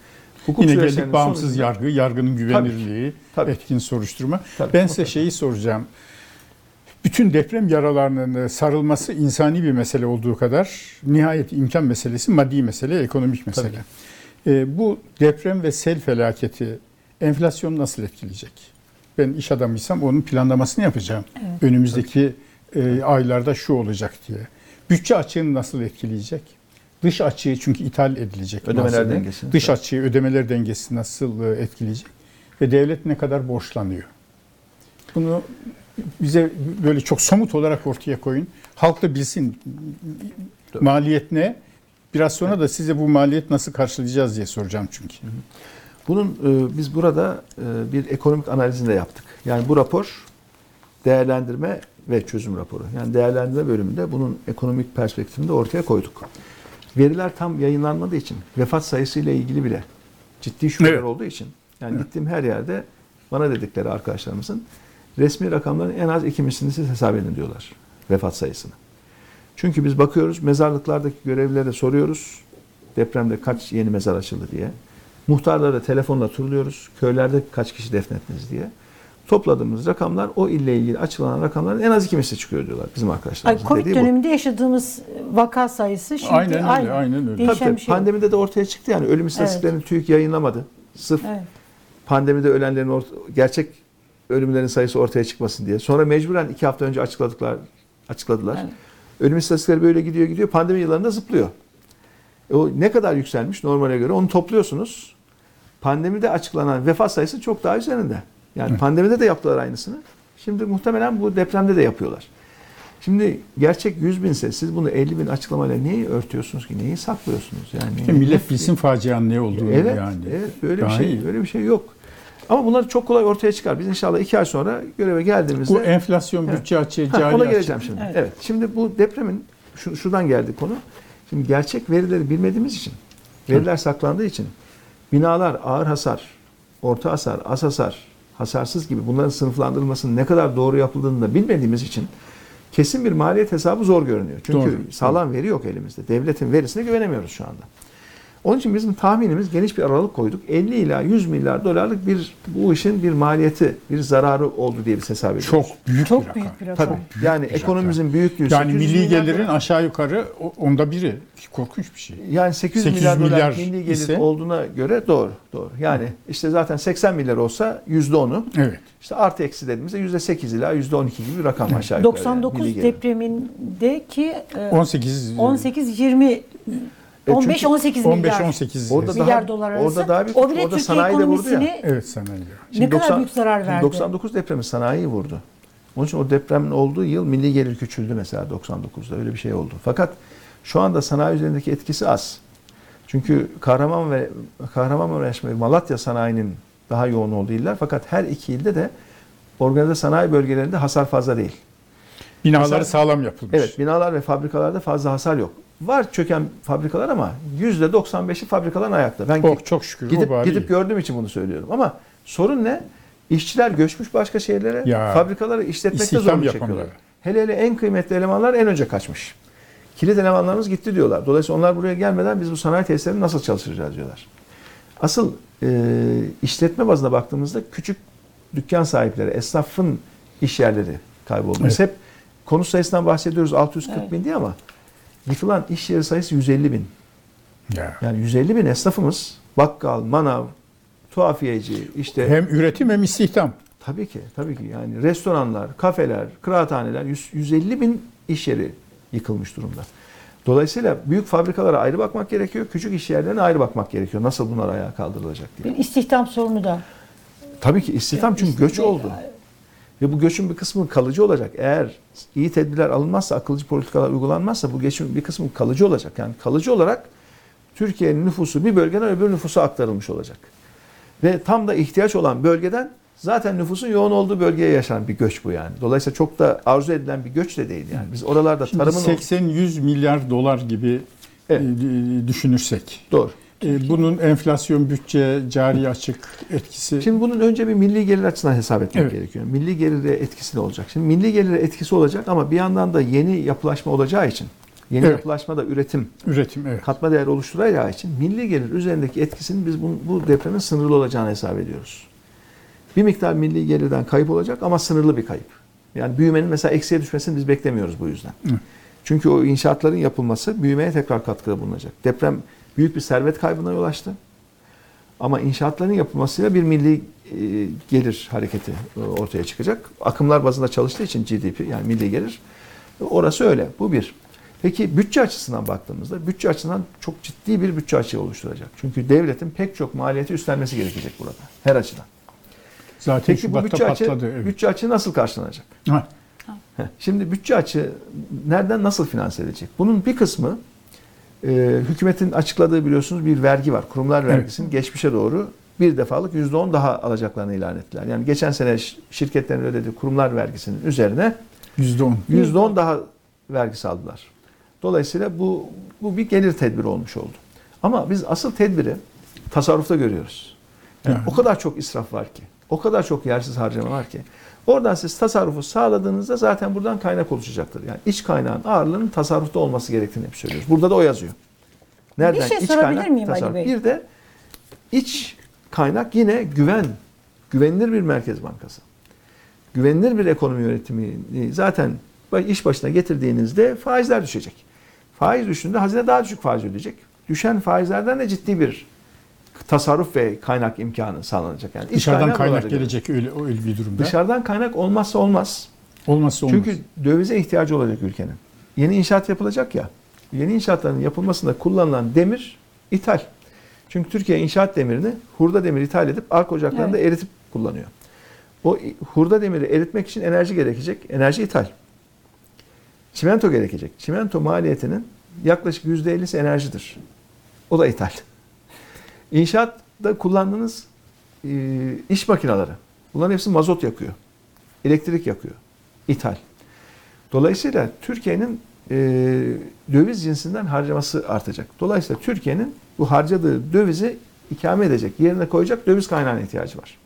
Hukuk Yine geldik bağımsız sonucunda- yargı, yargının güvenirliği, Tabii. etkin soruşturma. Tabii, ben size şeyi soracağım. Bütün deprem yaralarının sarılması insani bir mesele olduğu kadar nihayet imkan meselesi maddi mesele, ekonomik mesele. Ee, bu deprem ve sel felaketi enflasyonu nasıl etkileyecek? Ben iş adamıysam onun planlamasını yapacağım. Evet. Önümüzdeki e, aylarda şu olacak diye. Bütçe açığını nasıl etkileyecek? Dış açığı çünkü ithal edilecek. Ödemeler malzeme. dengesini, Dış tabii. açığı, ödemeler dengesi nasıl e, etkileyecek? Ve devlet ne kadar borçlanıyor? Bunu bize böyle çok somut olarak ortaya koyun. Halk da bilsin maliyet ne? Biraz sonra da size bu maliyet nasıl karşılayacağız diye soracağım çünkü. Bunun e, biz burada e, bir ekonomik analizini de yaptık. Yani bu rapor değerlendirme ve çözüm raporu. Yani değerlendirme bölümünde bunun ekonomik perspektifini de ortaya koyduk. Veriler tam yayınlanmadığı için vefat sayısı ile ilgili bile ciddi şüpheler Evet. olduğu için yani gittiğim her yerde bana dedikleri arkadaşlarımızın resmi rakamların en az iki mislini siz hesap edin diyorlar vefat sayısını. Çünkü biz bakıyoruz mezarlıklardaki görevlilere soruyoruz depremde kaç yeni mezar açıldı diye. Muhtarlara telefonla turluyoruz. Köylerde kaç kişi defnettiniz diye. Topladığımız rakamlar o ille ilgili açıklanan rakamların en az iki misli çıkıyor diyorlar bizim Ay, arkadaşlarımız. Covid dediği bu. döneminde yaşadığımız vaka sayısı şimdi Aynen öyle, aynı. aynen öyle. Tabii, tabii. şey yok. pandemide de ortaya çıktı yani ölüm istatistiklerini TÜİK yayınlamadı. Sırf Evet. pandemide ölenlerin ort- gerçek ölümlerin sayısı ortaya çıkmasın diye. Sonra mecburen iki hafta önce açıkladıklar, açıkladılar. Evet. Ölüm istatistikleri böyle gidiyor gidiyor. Pandemi yıllarında zıplıyor. E O ne kadar yükselmiş normale göre onu topluyorsunuz. Pandemide açıklanan vefat sayısı çok daha üzerinde. Yani pandemide de yaptılar aynısını. Şimdi muhtemelen bu depremde de yapıyorlar. Şimdi gerçek 100 binse siz bunu 50 bin açıklamayla neyi örtüyorsunuz ki? Neyi saklıyorsunuz? Yani millet bilsin facianın ne olduğunu Evet, yani. evet böyle bir şey, iyi. böyle bir şey yok. Ama bunlar çok kolay ortaya çıkar. Biz inşallah iki ay sonra göreve geldiğimizde Bu enflasyon, bütçe açığı, cari ona açığı. geleceğim şimdi. Evet. Evet. Şimdi bu depremin şu, şuradan geldi konu. Şimdi gerçek verileri bilmediğimiz için, veriler saklandığı için binalar ağır hasar, orta hasar, az hasar, hasarsız gibi bunların sınıflandırılmasının ne kadar doğru yapıldığını da bilmediğimiz için kesin bir maliyet hesabı zor görünüyor. Çünkü Doğru. sağlam veri yok elimizde. Devletin verisine güvenemiyoruz şu anda. Onun için bizim tahminimiz geniş bir aralık koyduk. 50 ila 100 milyar dolarlık bir bu işin bir maliyeti, bir zararı oldu diye biz hesap ediyoruz. Çok büyük bir Çok rakam. büyük bir rakam. Tabii. Yani Büyük bir ekonomimizin büyüklüğü Yani 800 milli gelirin dolar. aşağı yukarı onda biri. Korkunç bir şey. yani 800, 800 milyar, dolar milyar milli gelir ise- olduğuna göre doğru. Doğru. Yani işte zaten 80 milyar olsa %10'u Evet. işte artı eksi dediğimizde %8 ila %12 gibi bir rakam aşağı yukarı. yani, 99 milli gelir. depremindeki e, 18 18 20 E çünkü 15 18 15 milyar 18 Orada milyar daha- dolar arası. orada daha büyük, o bile orada Türkiye sanayi de vurdu ya. Evet sanayi. ne kadar büyük zarar şimdi verdi. 99 depremi sanayiyi vurdu. Onun için o depremin olduğu yıl milli gelir küçüldü mesela 99'da öyle bir şey oldu. Fakat şu anda sanayi üzerindeki etkisi az. Çünkü Kahraman ve Kahramanmaraş ve Malatya sanayinin daha yoğun olduğu iller fakat her iki ilde de organize sanayi bölgelerinde hasar fazla değil. Binaları Mesela- sağlam yapılmış. Evet binalar ve fabrikalarda fazla hasar yok. Var çöken fabrikalar ama %95'i fabrikaların ayakta. Ben Oh, çok şükür. Gidip bari gidip gördüğüm için bunu söylüyorum. Ama sorun ne? İşçiler göçmüş başka şehirlere. Ya, fabrikaları işletmekte zorluk çekiyorlar. Hele hele en kıymetli elemanlar en önce kaçmış. Kilit elemanlarımız gitti diyorlar. Dolayısıyla onlar buraya gelmeden biz bu sanayi tesislerini nasıl çalıştıracağız diyorlar. Asıl e, işletme bazına baktığımızda küçük dükkan sahipleri, esnafın iş yerleri kayboldu. Biz hep konut sayısından bahsediyoruz 640 Evet. bin diye ama yıkılan iş yeri sayısı 150 bin. Ya. Yani 150 bin esnafımız bakkal, manav, tuhafiyeci, işte Hem üretim hem istihdam. tabii ki tabii ki yani restoranlar, kafeler, kıraathaneler 100, 150 bin iş yeri yıkılmış durumda. Dolayısıyla büyük fabrikalara ayrı bakmak gerekiyor, küçük iş yerlerine ayrı bakmak gerekiyor. Nasıl bunlar ayağa kaldırılacak diye. bir istihdam sorunu da. Tabii ki istihdam çünkü göç oldu. Ve bu göçün bir kısmı kalıcı olacak. Eğer iyi tedbirler alınmazsa, akılcı politikalar uygulanmazsa bu göçün bir kısmı kalıcı olacak. Yani kalıcı olarak Türkiye'nin nüfusu bir bölgeden öbür nüfusa aktarılmış olacak. Ve tam da ihtiyaç olan bölgeden zaten nüfusun yoğun olduğu bölgeye yaşanan bir göç bu yani. Dolayısıyla çok da arzu edilen bir göç de değil yani. Biz oralarda Şimdi tarımın... 80-100 milyar dolar gibi Evet. e, düşünürsek. Doğru. E, bunun enflasyon, bütçe, cari açık etkisi. Şimdi bunun önce bir milli gelir açısından hesap etmek Evet. gerekiyor. Milli gelire etkisi ne olacak? Şimdi milli gelire etkisi olacak ama bir yandan da yeni yapılaşma olacağı için, yeni Evet. yapılaşma da üretim, üretim evet. katma değer oluşturacağı için milli gelir üzerindeki etkisinin biz bu, bu depremin sınırlı olacağını hesap ediyoruz. Bir miktar milli gelirden kayıp olacak ama sınırlı bir kayıp. Yani büyümenin mesela eksiye düşmesini biz beklemiyoruz bu yüzden. Hı. Çünkü o inşaatların yapılması büyümeye tekrar katkıda bulunacak. Deprem büyük bir servet kaybına yol açtı. Ama inşaatların yapılmasıyla bir milli e, gelir hareketi e, ortaya çıkacak. Akımlar bazında çalıştığı için GDP yani milli gelir e, orası öyle. Bu bir. Peki bütçe açısından baktığımızda bütçe açısından çok ciddi bir bütçe açığı oluşturacak. Çünkü devletin pek çok maliyeti üstlenmesi gerekecek burada. Her açıdan. Zaten Peki bu Şubat'ta bütçe açığı, patladı. evet. bütçe açığı nasıl karşılanacak? Ha, Şimdi bütçe açığı nereden nasıl finanse edilecek? Bunun bir kısmı e, hükümetin açıkladığı biliyorsunuz bir vergi var. Kurumlar vergisinin geçmişe doğru bir defalık %10 daha alacaklarını ilan ettiler. Yani geçen sene şirketlerin ödediği kurumlar vergisinin üzerine %10. %10 daha vergisi aldılar. Dolayısıyla bu bu bir gelir tedbiri olmuş oldu. Ama biz asıl tedbiri tasarrufta görüyoruz. Yani Yani. o kadar çok israf var ki, o kadar çok yersiz harcama var ki. Oradan siz tasarrufu sağladığınızda zaten buradan kaynak oluşacaktır. Yani iç kaynağın ağırlığının tasarrufta olması gerektiğini hep söylüyoruz. Burada da o yazıyor. Bir şey sorabilir miyim Ali tasarruf. Bey? Bir de iç kaynak yine güven. Güvenilir bir merkez bankası. Güvenilir bir ekonomi yönetimini zaten iş başına getirdiğinizde faizler düşecek. Faiz düşündüğünde hazine daha düşük faiz ödeyecek. Düşen faizlerden de ciddi bir tasarruf ve kaynak imkanı sağlanacak. Yani Dışarıdan kaynak gelecek öyle, öyle bir durumda. Dışarıdan kaynak olmazsa olmaz. Olmazsa olmaz. Çünkü dövize ihtiyacı olacak ülkenin. Yeni inşaat yapılacak ya. Yeni inşaatların yapılmasında kullanılan demir ithal. Çünkü Türkiye inşaat demirini hurda demiri ithal edip ark ocaklarında eritip kullanıyor. O hurda demiri eritmek için enerji gerekecek. Enerji ithal. Çimento gerekecek. Çimento maliyetinin yaklaşık %50'si enerjidir. O da ithal. İnşaatta kullandığınız e, iş makineleri. Bunların hepsi mazot yakıyor. Elektrik yakıyor. İthal. Dolayısıyla Türkiye'nin e, döviz cinsinden harcaması artacak. Dolayısıyla Türkiye'nin bu harcadığı dövizi ikame edecek, yerine koyacak döviz kaynağına ihtiyacı var.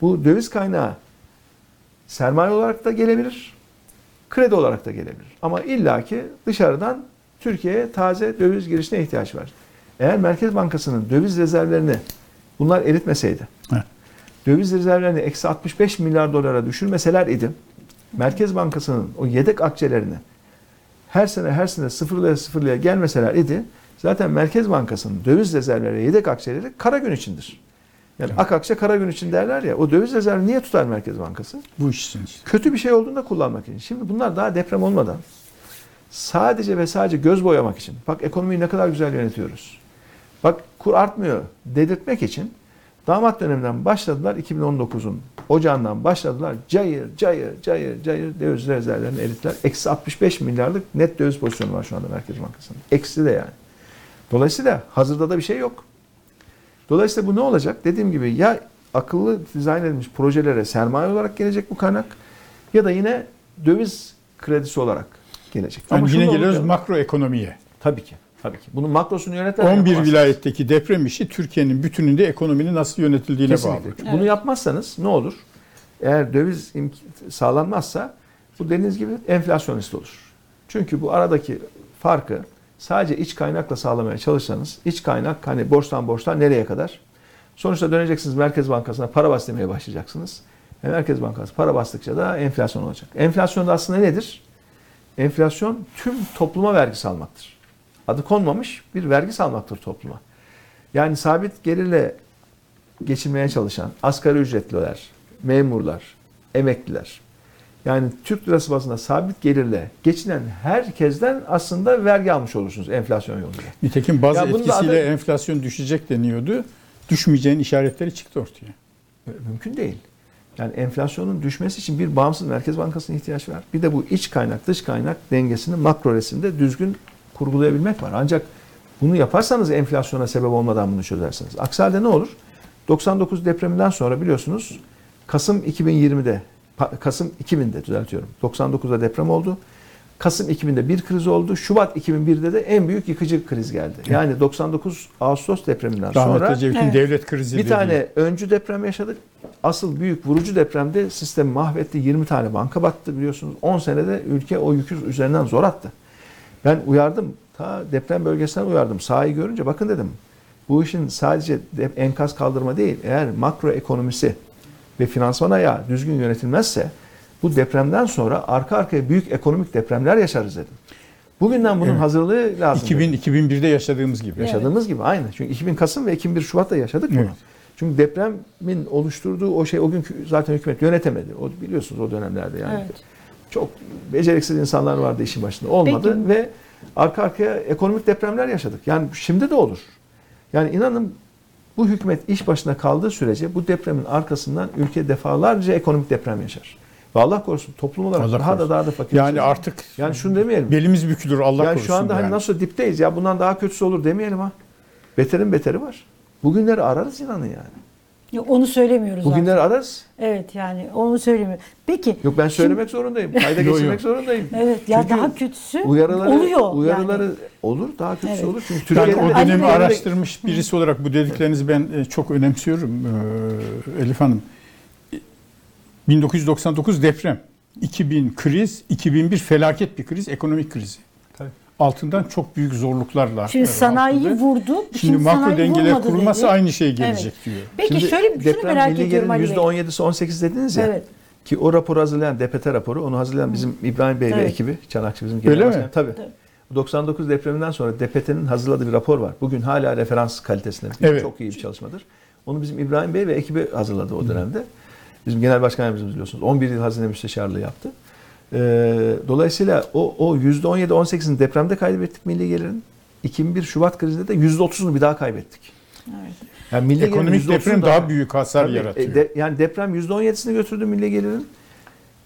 Bu döviz kaynağı sermaye olarak da gelebilir, kredi olarak da gelebilir. Ama illaki dışarıdan Türkiye'ye taze döviz girişine ihtiyaç var. Eğer Merkez Bankası'nın döviz rezervlerini bunlar eritmeseydi, Evet. döviz rezervlerini eksi 65 milyar dolara düşürmeseler idi, Merkez Bankası'nın o yedek akçelerini her sene her sene sıfırlaya sıfırlaya gelmeseler idi, zaten Merkez Bankası'nın döviz rezervleri, yedek akçeleri kara gün içindir. Yani Evet. ak akçe kara gün için derler ya, o döviz rezervi niye tutar Merkez Bankası? Bu iş için kötü bir şey olduğunda kullanmak için. Şimdi bunlar daha deprem olmadan sadece ve sadece göz boyamak için. Bak ekonomiyi ne kadar güzel yönetiyoruz. Bak kur artmıyor dedirtmek için damat döneminden başladılar 2019'un ocağından başladılar. Cayır cayır cayır cayır döviz rezervlerini erittiler. Eksi 65 milyarlık net döviz pozisyonu var şu anda Merkez Bankası'nın. Eksi de yani. Dolayısıyla hazırda da bir şey yok. Dolayısıyla bu ne olacak? Dediğim gibi ya akıllı dizayn edilmiş projelere sermaye olarak gelecek bu kaynak ya da yine döviz kredisi olarak gelecek. Yani yine geliyoruz makroekonomiye. Tabii ki. Tabii ki. Bunun makrosunu yöneten 11 yapamazsınız. vilayetteki deprem işi Türkiye'nin bütününde ekonominin nasıl yönetildiğine Kesinlikle. bağlı. Bunu yapmazsanız ne olur? Eğer döviz sağlanmazsa bu dediğiniz gibi enflasyonist olur. Çünkü bu aradaki farkı sadece iç kaynakla sağlamaya çalışsanız iç kaynak hani borçtan borçtan nereye kadar? Sonuçta döneceksiniz Merkez Bankası'na para bas demeye başlayacaksınız. E Merkez Bankası para bastıkça da enflasyon olacak. Enflasyon da aslında nedir? Enflasyon tüm topluma vergi salmaktır. Adı konmamış bir vergi salmaktır topluma. Yani sabit gelirle geçinmeye çalışan asgari ücretliler, memurlar, emekliler yani Türk lirası bazında sabit gelirle geçinen herkesten aslında vergi almış olursunuz enflasyon yoluyla. Nitekim bazı Ya etkisiyle adı- enflasyon düşecek deniyordu. Düşmeyeceğin işaretleri çıktı ortaya. Mümkün değil. Yani enflasyonun düşmesi için bir bağımsız Merkez Bankası'na ihtiyaç var. Bir de bu iç kaynak dış kaynak dengesini makro resimde düzgün kurgulayabilmek var. Ancak bunu yaparsanız enflasyona sebep olmadan bunu çözersiniz. Aksi halde ne olur? 99 depreminden sonra biliyorsunuz Kasım 2020'de pa- Kasım 2000'de düzeltiyorum. 99'da deprem oldu. Kasım 2000'de bir kriz oldu. Şubat 2001'de de en büyük yıkıcı kriz geldi. Yani 99 Ağustos depreminden sonra Rahmetli Ecevit'in Evet. devlet krizi bir dediği. tane öncü deprem yaşadık. Asıl büyük vurucu depremde sistemi mahvetti. 20 tane banka battı biliyorsunuz. 10 senede ülke o yükü üzerinden zor attı. Ben uyardım. Ta deprem bölgesinden uyardım. Sahayı görünce bakın dedim. Bu işin sadece de- enkaz kaldırma değil. Eğer makro ekonomisi ve finansman ayağı düzgün yönetilmezse bu depremden sonra arka arkaya büyük ekonomik depremler yaşarız dedim. Bugünden bunun Evet. hazırlığı lazım. 2000 2001'de yaşadığımız gibi. Yaşadığımız gibi aynı. Çünkü 2000 Kasım ve 2001 Şubat'ta yaşadık bunu. Evet. Çünkü depremin oluşturduğu o şey o gün zaten hükümet yönetemedi. O biliyorsunuz o dönemlerde yani. Evet. Çok beceriksiz insanlar vardı işin başında. Olmadı Peki. ve arka arkaya ekonomik depremler yaşadık. Yani şimdi de olur. Yani inanın bu hükümet iş başına kaldığı sürece bu depremin arkasından ülke defalarca ekonomik deprem yaşar. Ve Allah korusun toplum olarak Allah daha korusun. da daha da fakir. Yani artık yani şunu demeyelim. belimiz bükülür Allah yani korusun. şu anda hani yani. nasıl dipteyiz ya bundan daha kötüsü olur demeyelim ha. Beterin beteri var. Bugünleri ararız inanın yani. Yok, onu söylemiyoruz Bugünler zaten. ararız. Evet yani onu söylemiyor. Peki. Yok ben söylemek zorundayım. Kayda geçirmek zorundayım. Evet ya Çünkü daha kötüsü uyarıları, oluyor. Uyarıları yani. olur, daha kötüsü Evet. olur. Çünkü Ben Türkiye'de o Ali dönemi Bey- araştırmış birisi olarak bu dediklerinizi ben e, çok önemsiyorum e, Elif Hanım. 1999 deprem, 2000 kriz, 2001 felaket bir kriz, ekonomik krizi. Altından çok büyük zorluklarla. Şimdi e, sanayiyi vurdu. Şimdi makro sanayi dengeler kurulması dedi. aynı şey gelecek diyor. Peki Şimdi şöyle şunu deprem merak ediyorum Ali Bey. %17'si 18 dediniz ya. Evet. Ki o raporu hazırlayan DPT raporu, onu hazırlayan bizim İbrahim Bey ve Evet. ekibi, Çanakçı bizim genel başkanı. Tabii. Tabii. 99 depreminden sonra DPT'nin hazırladığı bir rapor var. Bugün hala referans kalitesinde. Evet. Çok iyi bir çalışmadır. Onu bizim İbrahim Bey ve ekibi hazırladı o dönemde. Bizim genel başkan yardımcımız biliyorsunuz. 11 yıl hazine müsteşarlığı yaptı. Ee, dolayısıyla o, o %17-18'in depremde kaybettik milli gelirin. 2001 Şubat krizinde de %30'unu bir daha kaybettik. Evet. Yani milli Ekonomik %30'u deprem daha büyük hasar Tabii, yaratıyor. e, de- yani deprem %17'sini götürdü milli gelirin.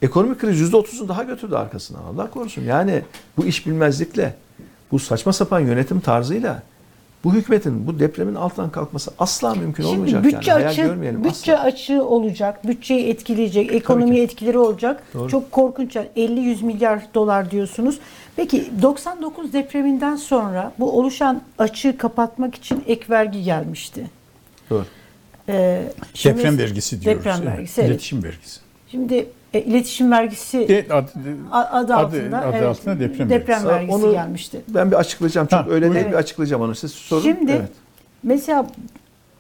Ekonomik kriz %30'unu daha götürdü arkasından. Allah korusun. Yani bu iş bilmezlikle, bu saçma sapan yönetim tarzıyla bu hükümetin bu depremin altından kalkması asla mümkün Şimdi olmayacak. bütçe yani. Açığı, görmeyelim bütçe asla. açığı olacak, bütçeyi etkileyecek, ekonomiye etkileri olacak. Doğru. Çok korkunç. yani 50-100 milyar dolar diyorsunuz. Peki 99 depreminden sonra bu oluşan açığı kapatmak için ek vergi gelmişti. Doğru. Ee, şimdi- Deprem vergisi diyoruz. Deprem vergisi. evet. İletişim vergisi. Şimdi e, iletişim vergisi De, adı, a- adı, adı- altında, adı evet, altında deprem deprem vergisi. vergisi Onu- gelmişti. Ben bir açıklayacağım. Çok Ha, öyle değil buyurun. bir açıklayacağım onu. Siz sorun. Şimdi Evet. mesela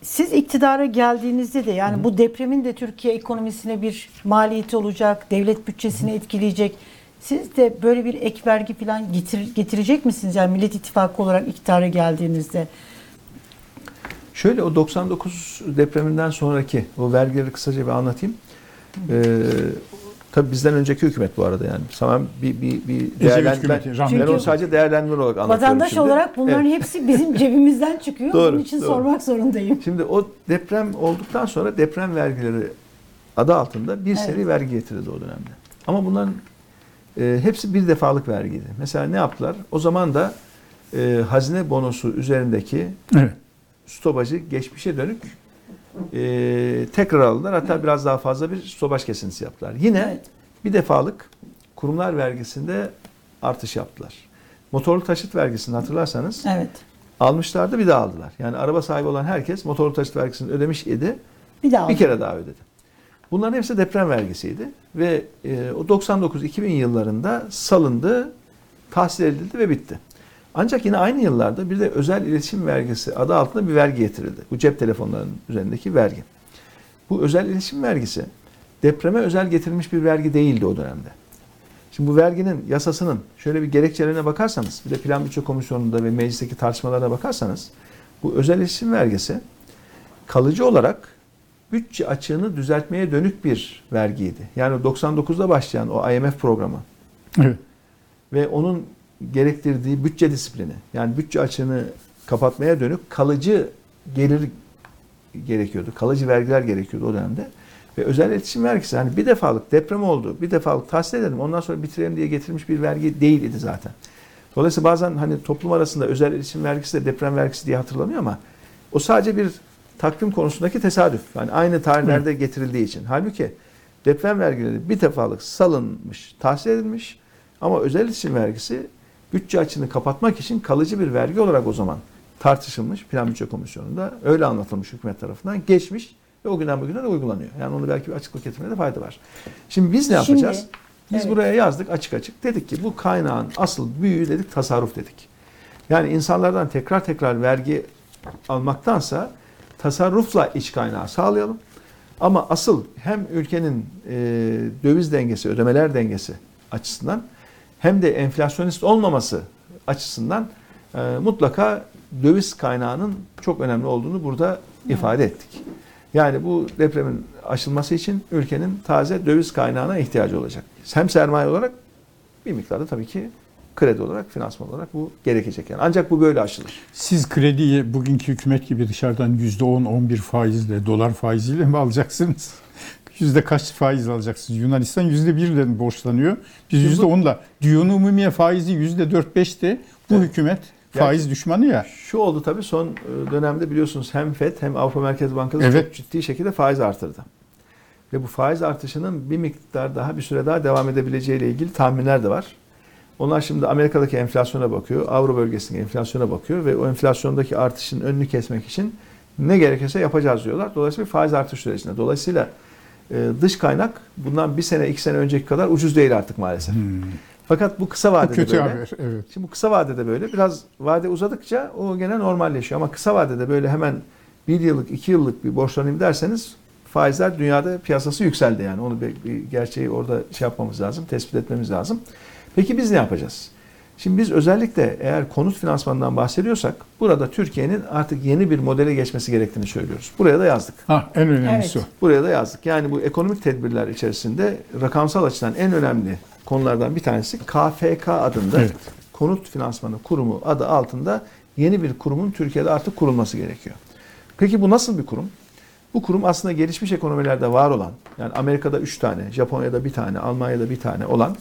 siz iktidara geldiğinizde de yani bu depremin de Türkiye ekonomisine bir maliyeti olacak, devlet bütçesini etkileyecek. Siz de böyle bir ek vergi falan getir, getirecek misiniz? Yani Millet İttifakı olarak iktidara geldiğinizde. Şöyle o 99 depreminden sonraki o vergileri kısaca bir anlatayım. Ee, tabii bizden önceki hükümet bu arada yani. Tamam bir bir bir değerlen- hükümeti, ben, onu sadece değerlendirme olarak anlatıyorum Vatandaş şimdi. olarak bunların Evet. hepsi bizim cebimizden çıkıyor. Doğru, Bunun için doğru. sormak zorundayım. Şimdi o deprem olduktan sonra deprem vergileri adı altında bir seri Evet. vergi getirildi o dönemde. Ama bunların e, hepsi bir defalık vergiydi. Mesela ne yaptılar? O zaman da e, hazine bonosu üzerindeki Evet. stopajı geçmişe dönük e, tekrar aldılar. Hatta biraz daha fazla bir stopaj kesintisi yaptılar. Yine Evet. bir defalık kurumlar vergisinde artış yaptılar. Motorlu taşıt vergisini hatırlarsanız Evet. almışlardı bir daha aldılar. Yani araba sahibi olan herkes motorlu taşıt vergisini ödemiş idi. Bir daha. Bir kere daha ödedi. Bunların hepsi deprem vergisiydi ve e, o 99-2000 yıllarında salındı, tahsil edildi ve bitti. Ancak yine aynı yıllarda bir de özel iletişim vergisi adı altında bir vergi getirildi. Bu cep telefonlarının üzerindeki vergi. Bu özel iletişim vergisi depreme özel getirilmiş bir vergi değildi o dönemde. Şimdi bu verginin yasasının şöyle bir gerekçelerine bakarsanız, bir de Plan Bütçe Komisyonu'nda ve meclisteki tartışmalara bakarsanız, bu özel iletişim vergisi kalıcı olarak bütçe açığını düzeltmeye dönük bir vergiydi. Yani 99'da başlayan o IMF programı Evet. ve onun gerektirdiği bütçe disiplini, yani bütçe açığını kapatmaya dönük kalıcı gelir gerekiyordu. Kalıcı vergiler gerekiyordu o dönemde. Ve özel iletişim vergisi hani bir defalık deprem oldu, bir defalık tahsil edelim, ondan sonra bitirelim diye getirilmiş bir vergi değil idi zaten. Dolayısıyla bazen hani toplum arasında özel iletişim vergisi de deprem vergisi diye hatırlanıyor ama o sadece bir takvim konusundaki tesadüf. Yani aynı tarihlerde getirildiği için. Halbuki deprem vergileri bir defalık salınmış, tahsil edilmiş ama özel iletişim vergisi bütçe açığını kapatmak için kalıcı bir vergi olarak o zaman tartışılmış Plan Bütçe Komisyonu'nda öyle anlatılmış hükümet tarafından geçmiş ve o günden bugüne de uygulanıyor. Yani onu belki bir açıklık getirmede fayda var. Şimdi biz ne Şimdi, yapacağız? Biz evet. buraya yazdık açık açık. Dedik ki bu kaynağın asıl büyüğü dedik tasarruf dedik. Yani insanlardan tekrar tekrar vergi almaktansa tasarrufla iç kaynağı sağlayalım. Ama asıl hem ülkenin e, döviz dengesi, ödemeler dengesi açısından hem de enflasyonist olmaması açısından e, mutlaka döviz kaynağının çok önemli olduğunu burada ifade ettik. Yani bu depremin aşılması için ülkenin taze döviz kaynağına ihtiyacı olacak. Hem sermaye olarak bir miktarda tabii ki kredi olarak, finansman olarak bu gerekecek yani. Ancak bu böyle aşılır. Siz krediyi bugünkü hükümet gibi dışarıdan %10-11 faizle, dolar faiziyle mi alacaksınız? Yüzde kaç faiz alacaksınız? Yunanistan yüzde birle mi borçlanıyor? Biz yüzde onla. Diyon umumiye faizi yüzde dört beşti. Bu hükümet Faiz düşmanı ya. Şu oldu tabii son e, dönemde biliyorsunuz hem FED hem Avrupa Merkez Bankası Evet. çok ciddi şekilde faiz artırdı. Ve bu faiz artışının bir miktar daha bir süre daha devam edebileceği ile ilgili tahminler de var. Onlar şimdi Amerika'daki enflasyona bakıyor, Avro bölgesindeki enflasyona bakıyor ve o enflasyondaki artışın önünü kesmek için ne gerekirse yapacağız diyorlar. Dolayısıyla bir faiz artış sürecinde. Dolayısıyla e, dış kaynak bundan bir sene iki sene önceki kadar ucuz değil artık maalesef. Fakat bu kısa Hmm. Bu vadede kötü böyle. haber. Evet. Şimdi bu kısa vadede böyle biraz vade uzadıkça o gene normalleşiyor. Ama kısa vadede böyle hemen bir yıllık, iki yıllık bir borçlanayım derseniz faizler dünyada piyasası yükseldi yani. Onu bir, bir gerçeği orada şey yapmamız lazım, tespit etmemiz lazım. Peki biz ne yapacağız? Şimdi biz özellikle eğer konut finansmanından bahsediyorsak burada Türkiye'nin artık yeni bir modele geçmesi gerektiğini söylüyoruz. Buraya da yazdık. Ha, en önemlisi Evet. o. Buraya da yazdık. Yani bu ekonomik tedbirler içerisinde rakamsal açıdan en önemli konulardan bir tanesi KFK adında Evet. Konut Finansmanı Kurumu adı altında yeni bir kurumun Türkiye'de artık kurulması gerekiyor. Peki bu nasıl bir kurum? Bu kurum aslında gelişmiş ekonomilerde var olan, yani Amerika'da 3 tane, Japonya'da bir tane, Almanya'da bir tane olan,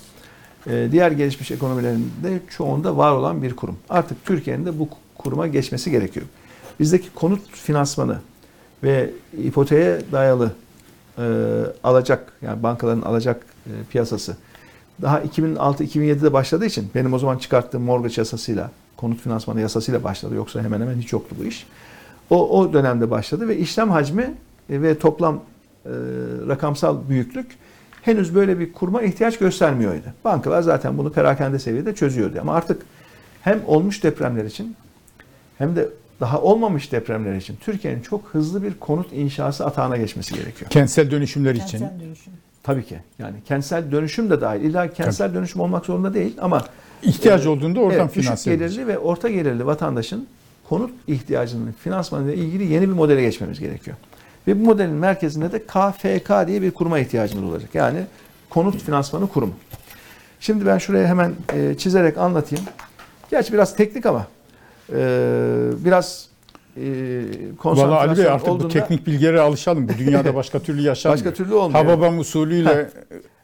diğer gelişmiş ekonomilerinde çoğunda var olan bir kurum. Artık Türkiye'nin de bu kuruma geçmesi gerekiyor. Bizdeki konut finansmanı ve ipoteğe dayalı e, alacak, yani bankaların alacak e, piyasası daha 2006-2007'de başladığı için benim o zaman çıkarttığım mortgage yasasıyla, konut finansmanı yasasıyla başladı. Yoksa hemen hemen hiç yoktu bu iş. O, o dönemde başladı ve işlem hacmi e, ve toplam e, rakamsal büyüklük henüz böyle bir kurma ihtiyaç göstermiyordu. Bankalar zaten bunu perakende seviyede çözüyordu. Ama artık hem olmuş depremler için hem de daha olmamış depremler için Türkiye'nin çok hızlı bir konut inşası atağına geçmesi gerekiyor. Kentsel dönüşümler için. Kentsel dönüşüm. Tabii ki. Yani kentsel dönüşüm de dahil. İlla kentsel dönüşüm olmak zorunda değil ama İhtiyaç e, olduğunda oradan evet, düşük finanse edilir. gelirli ve orta gelirli vatandaşın konut ihtiyacının finansmanıyla ilgili yeni bir modele geçmemiz gerekiyor. Ve bu modelin merkezinde de KFK diye bir kuruma ihtiyacımız olacak. Yani konut finansmanı kurumu. Şimdi ben şuraya hemen e, çizerek anlatayım. Gerçi biraz teknik ama e, biraz e, Valla Ali Bey artık bu olduğunda teknik bilgilere alışalım. Bu dünyada başka türlü yaşanmıyor. başka türlü olmuyor. Hababam usulüyle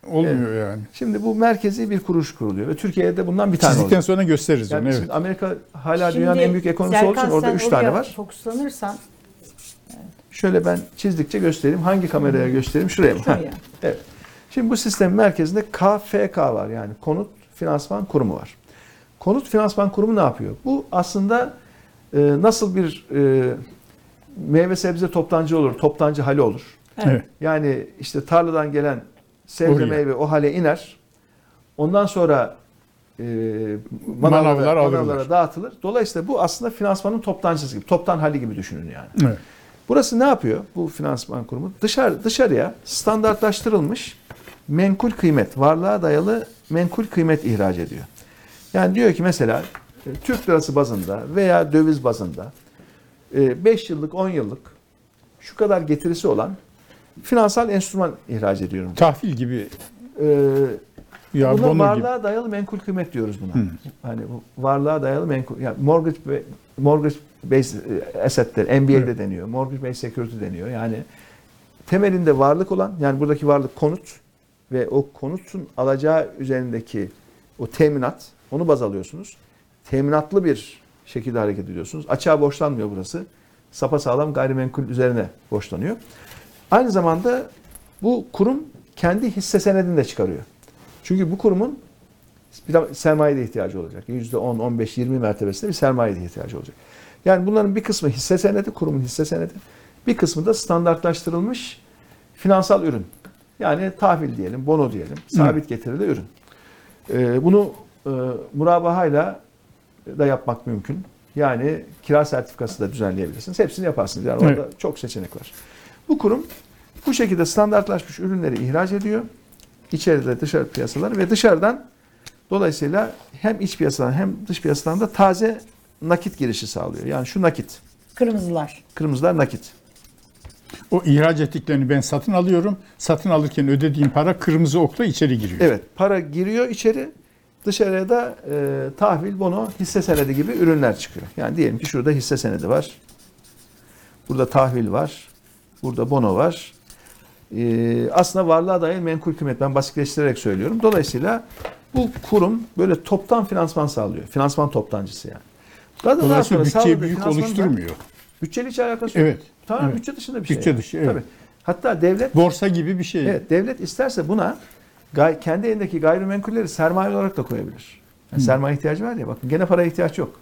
olmuyor yani. Şimdi bu merkezi bir kuruluş kuruluyor ve Türkiye'de bundan bir tane Çizdikten olacak. sonra gösteririz Yani onu. Evet. şimdi Amerika hala Şimdi dünyanın en büyük ekonomisi olduğu için Serkan, orada sen 3 tane var. Fokuslanırsan Şöyle ben çizdikçe göstereyim. Hangi kameraya göstereyim? Şuraya mı? Şuraya. Evet. Şimdi bu sistemin merkezinde KFK var. Yani Konut Finansman Kurumu var. Konut Finansman Kurumu ne yapıyor? Bu aslında e, nasıl bir e, meyve sebze toptancı olur, toptancı hali olur. Evet. Yani işte tarladan gelen sebze Oraya. meyve o hale iner. Ondan sonra e, manavlara, manavlara dağıtılır. Dolayısıyla bu aslında finansmanın toptancısı gibi, toptan hali gibi düşünün yani. Evet. Burası ne yapıyor bu finansman kurumu? Dışarı dışarıya standartlaştırılmış menkul kıymet, varlığa dayalı menkul kıymet ihraç ediyor. Yani diyor ki mesela e, Türk lirası bazında veya döviz bazında 5 yıllık 10 yıllık şu kadar getirisi olan finansal enstrüman ihraç ediyorum. Tahvil gibi Ee, ya buna bono gibi. varlığa dayalı menkul kıymet diyoruz buna. Hani bu varlığa dayalı menkul yani mortgage mortgage based e, assetler MBA'de Evet. deniyor. Mortgage based security deniyor. Yani temelinde varlık olan yani buradaki varlık konut ve o konutun alacağı üzerindeki o teminat onu baz alıyorsunuz. Teminatlı bir şekilde hareket ediyorsunuz. Açığa borçlanmıyor burası. Sapasağlam gayrimenkul üzerine borçlanıyor. Aynı zamanda bu kurum kendi hisse senedini de çıkarıyor. Çünkü bu kurumun bir de sermaye de ihtiyacı olacak. %10, 15, 20 mertebesinde bir sermaye de ihtiyacı olacak. Yani bunların bir kısmı hisse senedi, kurumun hisse senedi. Bir kısmı da standartlaştırılmış finansal ürün. Yani tahvil diyelim, bono diyelim, sabit getirili ürün. Ee, bunu e, murabahayla da yapmak mümkün. Yani kira sertifikası da düzenleyebilirsiniz. Hepsini yaparsınız. Yani orada çok seçenek var. Bu kurum bu şekilde standartlaşmış ürünleri ihraç ediyor. İçeride dışarı piyasaları ve dışarıdan dolayısıyla hem iç piyasadan hem dış piyasadan da taze nakit girişi sağlıyor. Yani şu nakit. kırmızılar. Kırmızılar nakit. O ihraç ettiklerini ben satın alıyorum. Satın alırken ödediğim para kırmızı okla içeri giriyor. Evet para giriyor içeri. Dışarıya da e, tahvil, bono, hisse senedi gibi ürünler çıkıyor. Yani diyelim ki şurada hisse senedi var. Burada tahvil var. Burada bono var. E, aslında varlığa dair menkul kıymet. Ben basitleştirerek söylüyorum. Dolayısıyla bu kurum böyle toptan finansman sağlıyor. Finansman toptancısı yani. Daha sonra bütçeyi büyük finansmanı da- oluşturmuyor. Bütçeyle hiç alakası yok. Evet. Tamamen evet. bütçe dışında bir şey. Bütçe yani. dışı, evet. Tabii. Hatta devlet Borsa gibi bir şey. Evet, devlet isterse buna gay, kendi elindeki gayrimenkulleri sermaye olarak da koyabilir. Yani Sermaye ihtiyacı var ya bakın gene paraya ihtiyaç yok.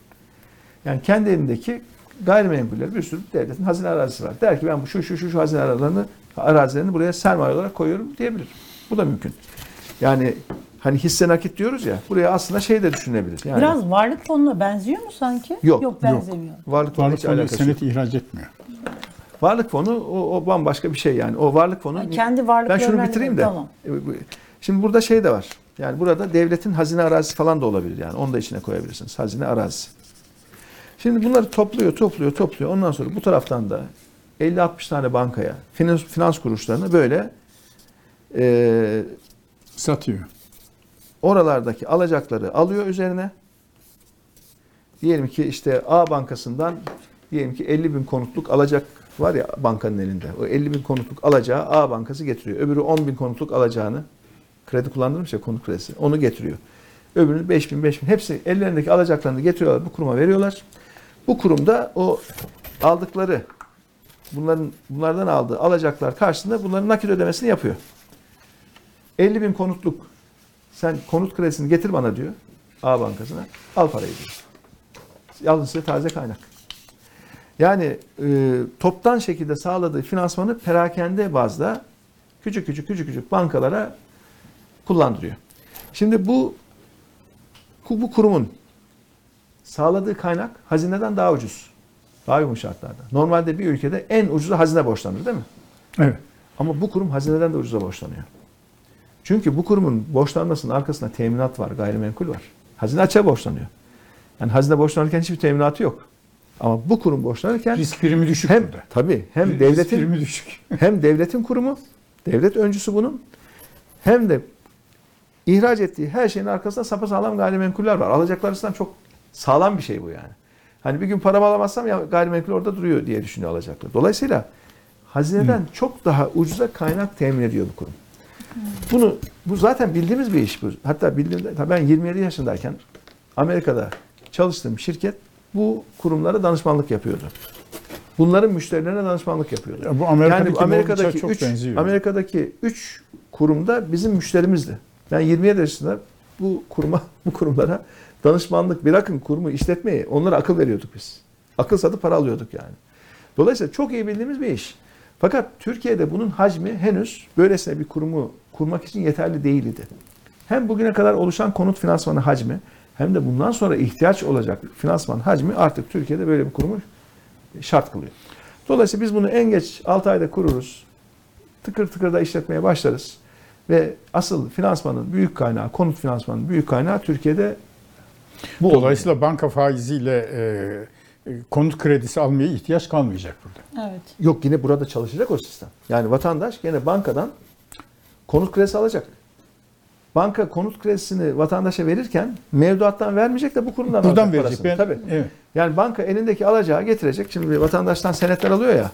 Yani kendi elindeki gayrimenkuller bir sürü devletin hazine arazisi var. Der ki ben bu şu şu şu, şu hazine aralarını arazilerini buraya sermaye olarak koyuyorum diyebilir. Bu da mümkün. Yani hani hisse nakit diyoruz ya buraya aslında şey de düşünebilir. Yani Biraz varlık fonuna benziyor mu sanki? Yok, Yok benzemiyor. varlık fonu Varlık hiç fonu alakası yok. senet ihraç etmiyor. Varlık fonu o, o bambaşka bir şey yani. O varlık fonu Ha, kendi Ben varlıklarına şunu bitireyim de. Tamam. E, Şimdi burada şey de var. Yani burada devletin hazine arazisi falan da olabilir yani. Onu da içine koyabilirsiniz. Hazine arazisi. Şimdi bunları topluyor, topluyor, topluyor. Ondan sonra bu taraftan da 50-60 tane bankaya, finans, finans kuruluşlarına böyle e, Satıyor. Oralardaki alacakları alıyor üzerine. Diyelim ki işte A bankasından diyelim ki 50 bin konutluk alacak var ya bankanın elinde. O 50 bin konutluk alacağı A bankası getiriyor. Öbürü 10 bin konutluk alacağını kredi kullandırmış ya konut kredisi. Onu getiriyor. Öbürünün 5 bin 5 bin hepsi ellerindeki alacaklarını getiriyorlar bu kuruma veriyorlar. Bu kurumda o aldıkları bunların bunlardan aldığı alacaklar karşısında bunların nakit ödemesini yapıyor. 50 bin konutluk sen konut kredisini getir bana diyor A bankasına. Al parayı diyor. Alın size taze kaynak. Yani e, toptan şekilde sağladığı finansmanı perakende bazda küçük küçük küçük küçük bankalara kullandırıyor. Şimdi bu bu bu kurumun sağladığı kaynak hazineden daha ucuz. Daha uygun şartlarda. Normalde bir ülkede en ucuzu hazine borçlanır değil mi? Evet. Ama bu kurum hazineden de ucuza borçlanıyor. Çünkü bu kurumun borçlanmasının arkasında teminat var, gayrimenkul var. Hazine açığa borçlanıyor. Yani hazine borçlanırken hiçbir teminatı yok. Ama bu kurum borçlanırken Risk primi düşük hem burada. tabii hem Risk devletin primi düşük. hem devletin kurumu, devlet öncüsü bunun hem de ihraç ettiği her şeyin arkasında sapasağlam gayrimenkuller var. Alacaklar açısından çok sağlam bir şey bu yani. Hani bir gün paramı alamazsam ya gayrimenkul orada duruyor diye düşünüyor alacaklar. Dolayısıyla hazineden çok daha ucuza kaynak temin ediyor bu kurum. Bunu bu zaten bildiğimiz bir iş bu. Hatta bildiğimde ben 27 yaşındayken Amerika'da çalıştığım şirket bu kurumlara danışmanlık yapıyordu. Bunların müşterilerine danışmanlık yapıyordu. Ya bu Amerika'daki yani bu Amerika'daki çok 3 benziyor. Amerika'daki 3 kurumda bizim müşterimizdi. Ben 27 yaşında bu kuruma bu kurumlara danışmanlık bırakın kurumu işletmeyi onlara akıl veriyorduk biz. Akıl satıp para alıyorduk yani. Dolayısıyla çok iyi bildiğimiz bir iş. Fakat Türkiye'de bunun hacmi henüz böylesine bir kurumu kurmak için yeterli değildi. Hem bugüne kadar oluşan konut finansmanı hacmi hem de bundan sonra ihtiyaç olacak finansman hacmi artık Türkiye'de böyle bir kurumu şart kılıyor. Dolayısıyla biz bunu en geç 6 ayda kururuz. Tıkır tıkır da işletmeye başlarız. Ve asıl finansmanın büyük kaynağı, konut finansmanının büyük kaynağı Türkiye'de bu. Dolayısıyla banka faiziyle e, konut kredisi almaya ihtiyaç kalmayacak burada. Evet. Yok yine burada çalışacak o sistem. Yani vatandaş gene bankadan konut kredisi alacak. Banka konut kredisini vatandaşa verirken mevduattan vermeyecek de bu kurumdan Buradan alacak verecek. parasını. Ben, Tabii. Evet. Yani banka elindeki alacağı getirecek. Şimdi vatandaştan senetler alıyor ya.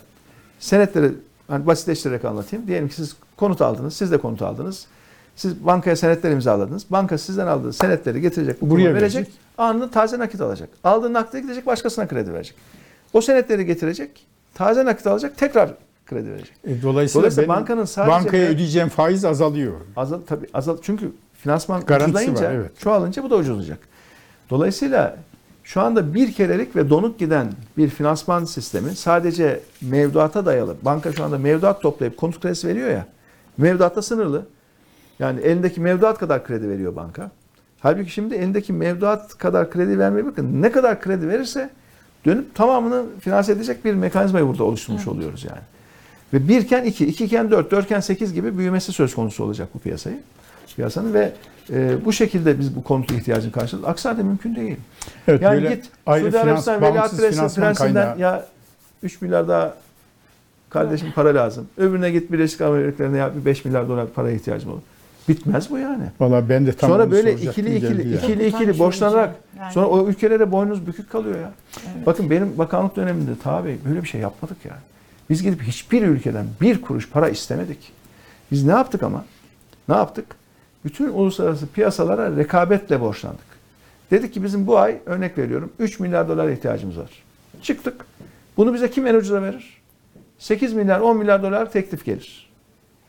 Senetleri hani basitleştirerek anlatayım. Diyelim ki siz konut aldınız. Siz de konut aldınız. Siz bankaya senetler imzaladınız. Banka sizden aldığı senetleri getirecek. Bu Buraya verecek. verecek. Anında taze nakit alacak. Aldığı nakite gidecek başkasına kredi verecek. O senetleri getirecek. Taze nakit alacak. Tekrar kredi verecek. E, dolayısıyla, Dolayısıyla bankanın sadece- bankaya ödeyeceğim faiz azalıyor. Azal tabii azal çünkü finansman Garantisi ucuzlayınca, var, evet. çoğalınca bu da ucuzlayacak. Dolayısıyla şu anda bir kerelik ve donuk giden bir finansman sistemi sadece mevduata dayalı. Banka şu anda mevduat toplayıp konut kredisi veriyor ya. Mevduatta sınırlı. Yani elindeki mevduat kadar kredi veriyor banka. Halbuki şimdi elindeki mevduat kadar kredi vermeye bakın. Ne kadar kredi verirse dönüp tamamını finanse edecek bir mekanizmayı burada oluşturmuş oluyoruz yani. Ve birken iki, ikiyken dört, dörtken sekiz gibi büyümesi söz konusu olacak bu piyasayı. Piyasanın ve e, bu şekilde biz bu konut ihtiyacını karşılarız. Aksi halde mümkün değil. Evet, yani git Suudi Arabistan Veliaht Prensinden kaynağı. ya 3 milyar daha kardeşim para lazım. Öbürüne git Birleşik Emirlikleri'ne ya bir 5 milyar dolar paraya ihtiyacım olur. Bitmez bu yani. Valla ben de tam sonra böyle ikili ikili ya. ikili Tabii, tam ikili borçlanarak. Yani- sonra o ülkelere boynuz bükük kalıyor ya. Evet. Bakın benim bakanlık döneminde tabi böyle bir şey yapmadık yani. Biz gidip hiçbir ülkeden bir kuruş para istemedik. Biz ne yaptık ama? Ne yaptık? Bütün uluslararası piyasalara rekabetle borçlandık. Dedik ki bizim bu ay örnek veriyorum 3 milyar dolar ihtiyacımız var. Çıktık. Bunu bize kim en ucuza verir? 8 milyar 10 milyar dolar teklif gelir.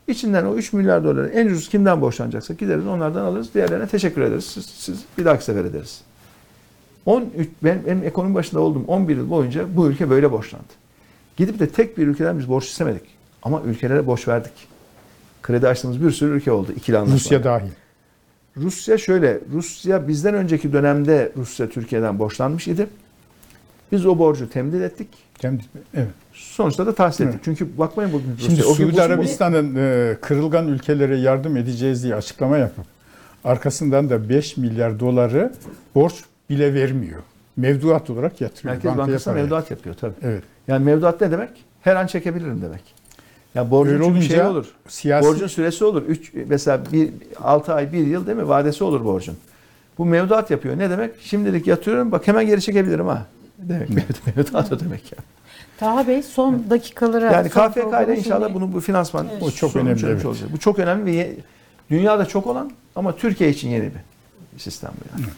İçinden o 3 milyar doları en ucuz kimden borçlanacaksa gideriz onlardan alırız. Diğerlerine teşekkür ederiz. Siz, siz bir dahaki sefer ederiz. 13, ben, benim ekonomi başında olduğum 11 yıl boyunca bu ülke böyle borçlandı. Gidip de tek bir ülkeden biz borç istemedik. Ama ülkelere borç verdik. Kredi açtığımız bir sürü ülke oldu. ikili anlaşma. Rusya dahil. Rusya şöyle, Rusya bizden önceki dönemde Rusya Türkiye'den borçlanmış idi. Biz o borcu temin ettik. Kendi, evet. Sonuçta da tahsil ettik. Evet. Çünkü bakmayın bugün Rusya. Şimdi Suudi Arabistan'ın e, kırılgan ülkelere yardım edeceğiz diye açıklama yapıp arkasından da 5 milyar doları borç bile vermiyor. Mevduat olarak yatırıyor. Merkez Bankası mevduat yapıyor tabii. Evet. Yani mevduat ne demek? Her an çekebilirim demek. Ya borcun Öyle çünkü olunca şey olur. siyasi Borcun süresi olur. 3 mesela bir 6 ay 1 yıl değil mi? Vadesi olur borcun. Bu mevduat yapıyor. Ne demek? Şimdilik yatıyorum bak hemen geri çekebilirim ha. Demek mevduat o demek ya. Taha Bey son dakikalara... Yani son KFK ile inşallah bunu bu finansman Evet. O çok önemli, evet. olacak. Bu çok önemli ve ye- dünyada çok olan ama Türkiye için yeni bir sistem bu yani.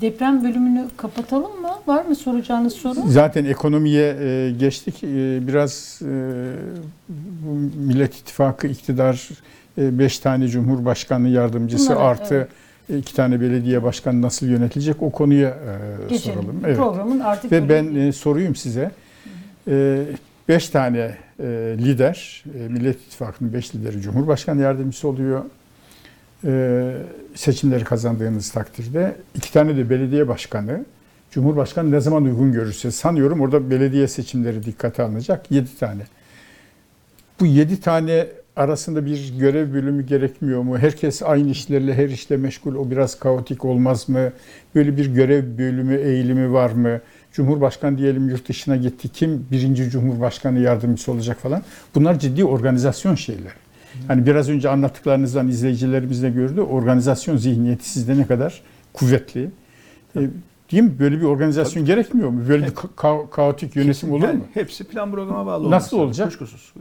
Deprem bölümünü kapatalım mı? Var mı soracağınız soru? Zaten ekonomiye e, geçtik. E, biraz e, bu Millet İttifakı iktidar 5 tane Cumhurbaşkanı yardımcısı Bunları, artı iki tane belediye başkanı nasıl yönetilecek o konuya e, Geçelim. soralım. Evet. Programın artık... Ve ben e, soruyum size. 5 tane e, lider, e, Millet İttifakı'nın 5 lideri Cumhurbaşkanı yardımcısı oluyor. E, seçimleri kazandığınız takdirde iki tane de belediye başkanı, Cumhurbaşkanı ne zaman uygun görürse sanıyorum orada belediye seçimleri dikkate alınacak 7 tane. Bu 7 tane arasında bir görev bölümü gerekmiyor mu? Herkes aynı işlerle her işle meşgul. O biraz kaotik olmaz mı? Böyle bir görev bölümü eğilimi var mı? Cumhurbaşkanı diyelim yurt dışına gitti. Kim birinci Cumhurbaşkanı yardımcısı olacak falan. Bunlar ciddi organizasyon şeyler. Hani biraz önce anlattıklarınızdan izleyicilerimiz de gördü. Organizasyon zihniyeti sizde ne kadar kuvvetli. E, değil mi? Böyle bir organizasyon gerekmiyor mu? Böyle bir ka- ka- kaotik yönetim olur mu? Hepsi plan programa bağlı Nasıl olacak? Kuşkusuz.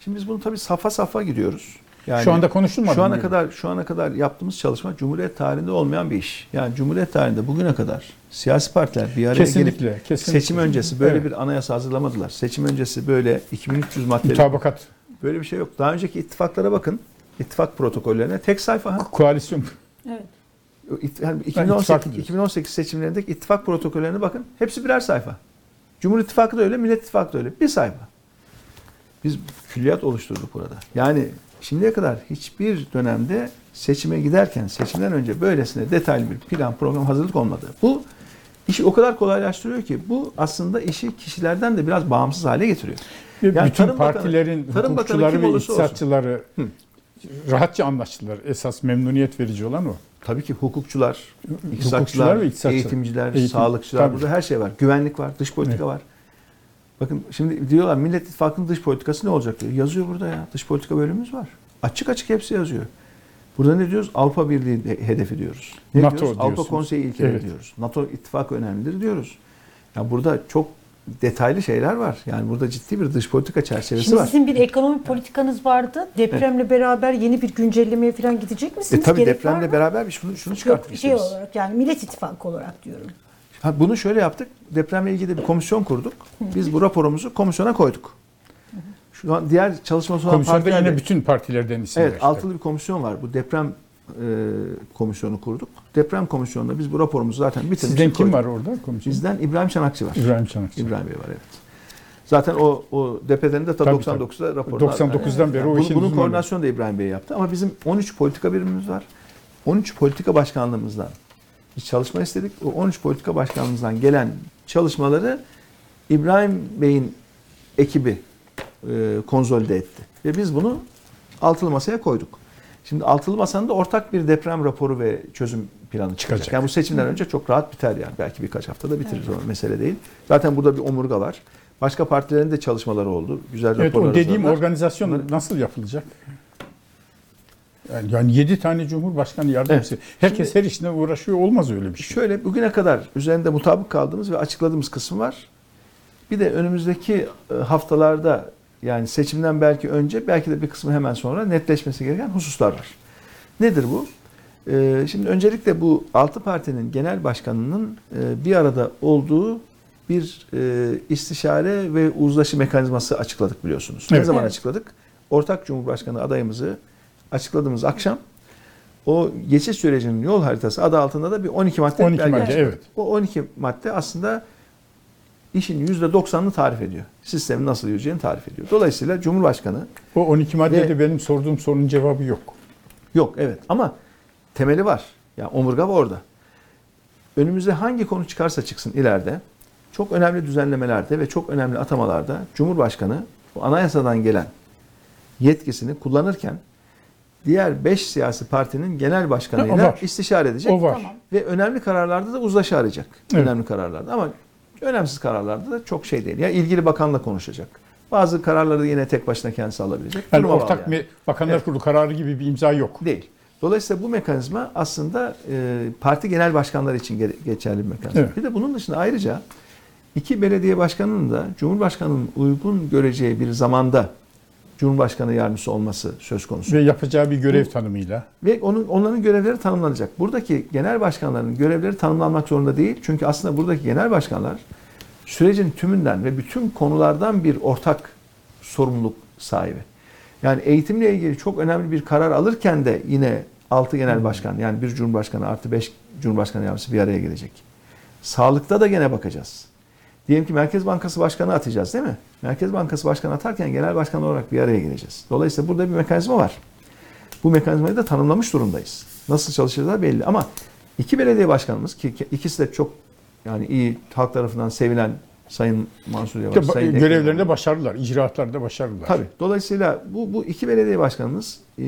Şimdi biz bunu tabii safa safa gidiyoruz. Yani Şu anda konuşulmadı Şu ana mı? kadar şu ana kadar yaptığımız çalışma Cumhuriyet tarihinde olmayan bir iş. Yani Cumhuriyet tarihinde bugüne kadar siyasi partiler bir araya Kesinlikle, gelip kesinlikle. seçim öncesi böyle Evet. bir anayasa hazırlamadılar. Seçim öncesi böyle 2300 maddeli Mutabakat, böyle bir şey yok. Daha önceki ittifaklara bakın. İttifak protokollerine tek sayfa. ha. koalisyon Evet. Yani ittifak 2018, diyorsun. 2018 seçimlerindeki ittifak protokollerine bakın. Hepsi birer sayfa. Cumhur İttifakı da öyle, Millet İttifakı da öyle. Bir sayfa. Biz külliyat oluşturduk burada. Yani şimdiye kadar hiçbir dönemde seçime giderken, seçimden önce böylesine detaylı bir plan, program hazırlık olmadı. Bu işi o kadar kolaylaştırıyor ki bu aslında işi kişilerden de biraz bağımsız hale getiriyor. Yani bütün Tarım Bakanı- partilerin Tarım Bakanı hukukçuları kim ve iktisatçıları rahatça anlaştılar. Esas memnuniyet verici olan o. Tabii ki hukukçular, Hukukçular iktisatçılar, ve iktisatçılar. eğitimciler, Eğitim, sağlıkçılar tabii. burada her şey var. Güvenlik var, dış politika var. Bakın şimdi diyorlar Millet İttifakı'nın dış politikası ne olacak diyor. Yazıyor burada ya. Dış politika bölümümüz var. Açık açık hepsi yazıyor. Burada ne diyoruz? Avrupa Birliği de- hedefi diyoruz. Ne NATO diyoruz? Avrupa. Konseyi ilkeleri Evet. diyoruz. NATO ittifakı önemlidir diyoruz. Ya burada çok detaylı şeyler var. Yani burada ciddi bir dış politika çerçevesi Şimdi var. sizin bir ekonomi politikanız vardı. Depremle beraber yeni bir güncellemeye falan gidecek E misiniz? tabii Gerek depremle beraber bir şunu, şunu işte şey olarak yani Millet İttifakı olarak diyorum. Ha, bunu şöyle yaptık. Depremle ilgili bir komisyon kurduk. Biz bu raporumuzu komisyona koyduk. Şu an diğer çalışması olan Komisyonda partiler de- yine bütün partilerden isimler. Evet, altılı bir komisyon var. Bu deprem e, komisyonu kurduk. Deprem komisyonunda biz bu raporumuzu zaten bitirmiştik. Sizden kim koyduk. var orada komisyon? Bizden İbrahim Çanakçı var. İbrahim Çanakçı. İbrahim Bey var evet. Zaten o o DP'den de ta Tabii, 99'da raporlar. 99'dan beri o işin Bunun uzmanı. koordinasyonu da İbrahim Bey yaptı. Ama bizim 13 politika birimimiz var. 13 politika başkanlığımızdan bir çalışma istedik. O 13 politika başkanlığımızdan gelen çalışmaları İbrahim Bey'in ekibi e, konsolide etti. Ve biz bunu altılı masaya koyduk. Şimdi altılı masanın da ortak bir deprem raporu ve çözüm planı çıkacak. Çıkacak. Yani bu seçimden önce çok rahat biter yani. Belki birkaç haftada bitiririz o mesele değil. Zaten burada bir omurga var. Başka partilerin de çalışmaları oldu. Güzel Evet raporlar o dediğim hazırladılar. organizasyon Bunları- nasıl yapılacak? Yani, yani 7 tane Cumhurbaşkanı yardımcısı. Herkes her işine uğraşıyor olmaz öyle bir şey. Şöyle bugüne kadar üzerinde mutabık kaldığımız ve açıkladığımız kısım var. Bir de önümüzdeki e, haftalarda yani seçimden belki önce belki de bir kısmı hemen sonra netleşmesi gereken hususlar var. Nedir bu? Ee, şimdi öncelikle bu altı partinin genel başkanının e, bir arada olduğu bir e, istişare ve uzlaşı mekanizması açıkladık biliyorsunuz. Ne Evet. zaman Evet. açıkladık? Ortak Cumhurbaşkanı adayımızı açıkladığımız akşam o geçiş sürecinin yol haritası adı altında da bir 12 madde 12 belge madde, evet. O 12 madde aslında işin %90'ını tarif ediyor. Sistemin nasıl yürüyeceğini tarif ediyor. Dolayısıyla Cumhurbaşkanı O 12 maddede Ve- benim sorduğum sorunun cevabı yok. Yok evet ama temeli var. Yani omurga var orada. Önümüze hangi konu çıkarsa çıksın ileride çok önemli düzenlemelerde ve çok önemli atamalarda Cumhurbaşkanı bu anayasadan gelen yetkisini kullanırken diğer 5 siyasi partinin genel Ha, başkanıyla var. istişare edecek. O var. Tamam. Ve önemli kararlarda da uzlaşı arayacak. Evet. Önemli kararlarda ama önemsiz kararlarda da çok şey değil. Ya ilgili bakanla konuşacak. Bazı kararları yine tek başına kendisi alabilecek. Yani Duruma ortak yani. bakanlar Evet. kurulu kararı gibi bir imza yok. Değil. Dolayısıyla bu mekanizma aslında e, parti genel başkanları için ge- geçerli bir mekanizma. Evet. Bir de bunun dışında ayrıca iki belediye başkanının da Cumhurbaşkanı'nın uygun göreceği bir zamanda Cumhurbaşkanı yardımcısı olması söz konusu. Ve yapacağı bir görev tanımıyla. Ve onun onların görevleri tanımlanacak. Buradaki genel başkanların görevleri tanımlanmak zorunda değil. Çünkü aslında buradaki genel başkanlar sürecin tümünden ve bütün konulardan bir ortak sorumluluk sahibi. Yani eğitimle ilgili çok önemli bir karar alırken de yine 6 genel başkan yani bir cumhurbaşkanı artı 5 cumhurbaşkanı yardımcısı bir araya gelecek. Sağlıkta da gene bakacağız. Diyelim ki Merkez Bankası Başkanı atacağız değil mi? Merkez Bankası Başkanı atarken genel başkan olarak bir araya geleceğiz. Dolayısıyla burada bir mekanizma var. Bu mekanizmayı da tanımlamış durumdayız. Nasıl çalışacağı belli ama iki belediye başkanımız ki ki ikisi de çok yani iyi halk tarafından sevilen Sayın Mansur Yavaş, İşte Sayın Ekrem görevlerinde İmamoğlu. başarılılar, icraatlarda başarılılar. Tabii. Dolayısıyla bu, bu iki belediye başkanımız e,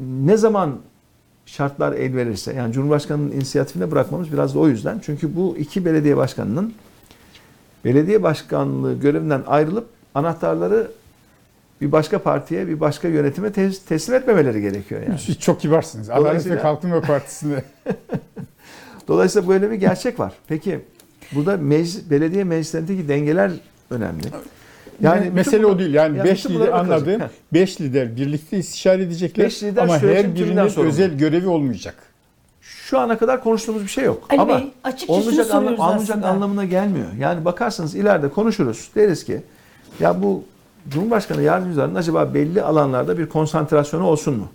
ne zaman şartlar el verirse yani Cumhurbaşkanı'nın inisiyatifine bırakmamız biraz da o yüzden. Çünkü bu iki belediye başkanının belediye başkanlığı görevinden ayrılıp anahtarları bir başka partiye, bir başka yönetime tes- teslim etmemeleri gerekiyor yani. Siz çok kibarsınız. Adalet ve Kalkınma Partisi'ne. Dolayısıyla böyle bir gerçek var. Peki burada meclis, belediye meclislerindeki dengeler önemli. Yani mesele o değil. Yani yani 5 bütün lider anladığım Heh. 5 lider birlikte istişare edecekler Beş lider ama her birinin sorumlu. özel görevi olmayacak. Şu ana kadar konuştuğumuz bir şey yok. Ali Ama Bey, açıkça olmayacak, almayacak aslında. anlamına gelmiyor. Yani bakarsanız ileride konuşuruz. Deriz ki ya bu Cumhurbaşkanı yardımcılarının acaba belli alanlarda bir konsantrasyonu olsun mu?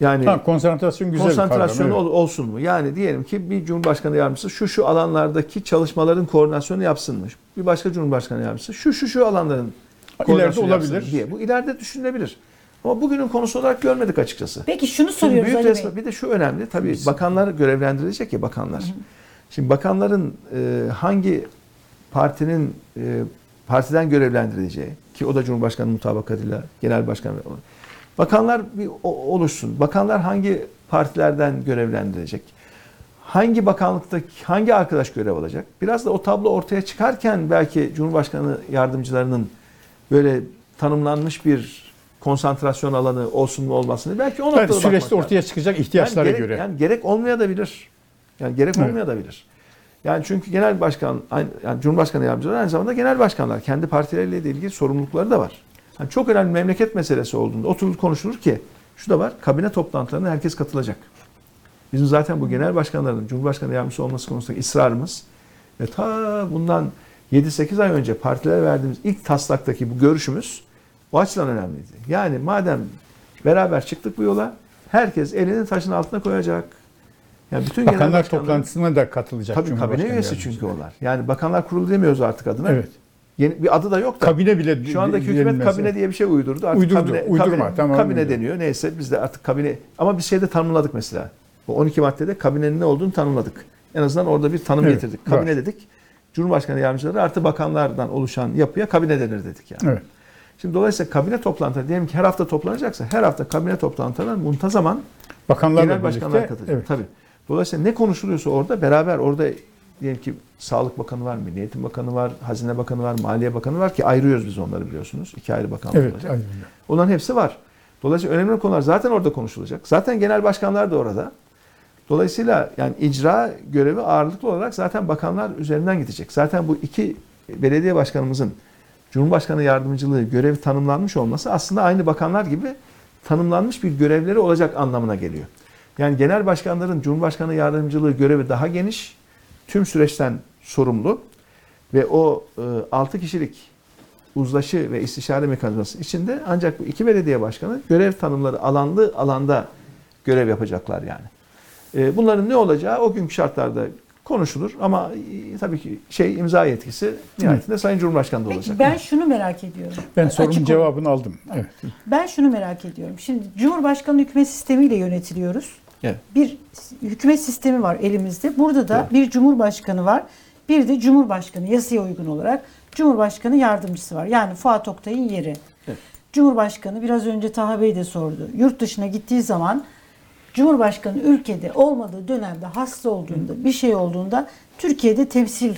Yani Ha, konsantrasyon güzel konsantrasyonu kavram, ol- olsun mu? Yani diyelim ki bir Cumhurbaşkanı yardımcısı şu şu alanlardaki çalışmaların koordinasyonu yapsınmış. Bir başka Cumhurbaşkanı yardımcısı şu şu şu alanların evet. koordinasyonu İleride olabilir. diye. Bu ileride düşünülebilir. Ama bugünün konusu olarak görmedik açıkçası. Peki şunu Şimdi soruyoruz büyük Ali resme Bey. bir de şu önemli tabii bakanlar görevlendirilecek ya bakanlar. Şimdi bakanların e, hangi partinin e, partiden görevlendirileceği ki o da Cumhurbaşkanı mutabakatıyla genel başkan bakanlar bir oluşsun. Bakanlar hangi partilerden görevlendirilecek? Hangi bakanlıkta hangi arkadaş görev alacak? Biraz da o tablo ortaya çıkarken belki Cumhurbaşkanı yardımcılarının böyle tanımlanmış bir konsantrasyon alanı olsun mu olmasını belki o noktada bakmak süreçte lazım. ortaya çıkacak ihtiyaçlara yani gerek, göre. Yani gerek olmayabilir. Yani gerek Evet. olmayabilir. Yani çünkü genel başkan, yani Cumhurbaşkanı yardımcıları aynı zamanda genel başkanlar. Kendi partileriyle de ilgili sorumlulukları da var. Yani çok önemli memleket meselesi olduğunda oturulur konuşulur ki şu da var. Kabine toplantılarına herkes katılacak. Bizim zaten bu genel başkanların Cumhurbaşkanı yardımcısı olması konusunda ısrarımız ve ta bundan 7-8 ay önce partilere verdiğimiz ilk taslaktaki bu görüşümüz o açıdan önemliydi. Yani madem beraber çıktık bu yola herkes elini taşın altına koyacak. Yani bütün genel Bakanlar toplantısına da katılacak. Tabii kabine üyesi çünkü onlar. Yani bakanlar kurulu demiyoruz artık adına. Evet. Yeni bir adı da yok da. Kabine bile Şu andaki hükümet kabine diye bir şey uydurdu. Artık Uydurdu, kabine, uydurma, kabine, tamam, kabine uydurma. deniyor. Neyse biz de artık kabine ama bir şeyde tanımladık mesela. Bu 12 maddede kabinenin ne olduğunu tanımladık. En azından orada bir tanım Evet, getirdik. Kabine var. dedik. Cumhurbaşkanı yardımcıları artı bakanlardan oluşan yapıya kabine denir dedik yani. Evet. Şimdi dolayısıyla kabine toplantıları diyelim ki her hafta toplanacaksa her hafta kabine toplantılarına muntazaman Bakanlarla genel başkanlar katılacak. Evet. Tabii. Dolayısıyla ne konuşuluyorsa orada beraber orada diyelim ki Sağlık Bakanı var, Milli Eğitim Bakanı var, Hazine Bakanı var, Maliye Bakanı var ki ayırıyoruz biz onları biliyorsunuz. İki ayrı bakanlık Evet. olacak. aynen. Onların hepsi var. Dolayısıyla önemli konular zaten orada konuşulacak. Zaten genel başkanlar da orada. Dolayısıyla yani icra görevi ağırlıklı olarak zaten bakanlar üzerinden gidecek. Zaten bu iki belediye başkanımızın Cumhurbaşkanı yardımcılığı görevi tanımlanmış olması aslında aynı bakanlar gibi tanımlanmış bir görevleri olacak anlamına geliyor. Yani genel başkanların Cumhurbaşkanı yardımcılığı görevi daha geniş. Tüm süreçten sorumlu ve o 6 kişilik uzlaşı ve istişare mekanizması içinde ancak bu iki belediye başkanı görev tanımları alanlı alanda görev yapacaklar yani. E, Bunların ne olacağı o günkü şartlarda konuşulur ama e, tabii ki şey imza yetkisi nihayetinde Sayın Cumhurbaşkanı'nda olacak. Peki ben şunu merak ediyorum. Ben Açık ol- cevabını aldım. Evet. Ben şunu merak ediyorum. Şimdi Cumhurbaşkanı hükümet sistemiyle yönetiliyoruz. Evet. Bir hükümet sistemi var elimizde. Burada da Evet. bir cumhurbaşkanı var. Bir de cumhurbaşkanı yasaya uygun olarak cumhurbaşkanı yardımcısı var. Yani Fuat Oktay'ın yeri. Evet. Cumhurbaşkanı biraz önce Taha Bey de sordu. Yurt dışına gittiği zaman Cumhurbaşkanı ülkede olmadığı dönemde hasta olduğunda bir şey olduğunda Türkiye'de temsil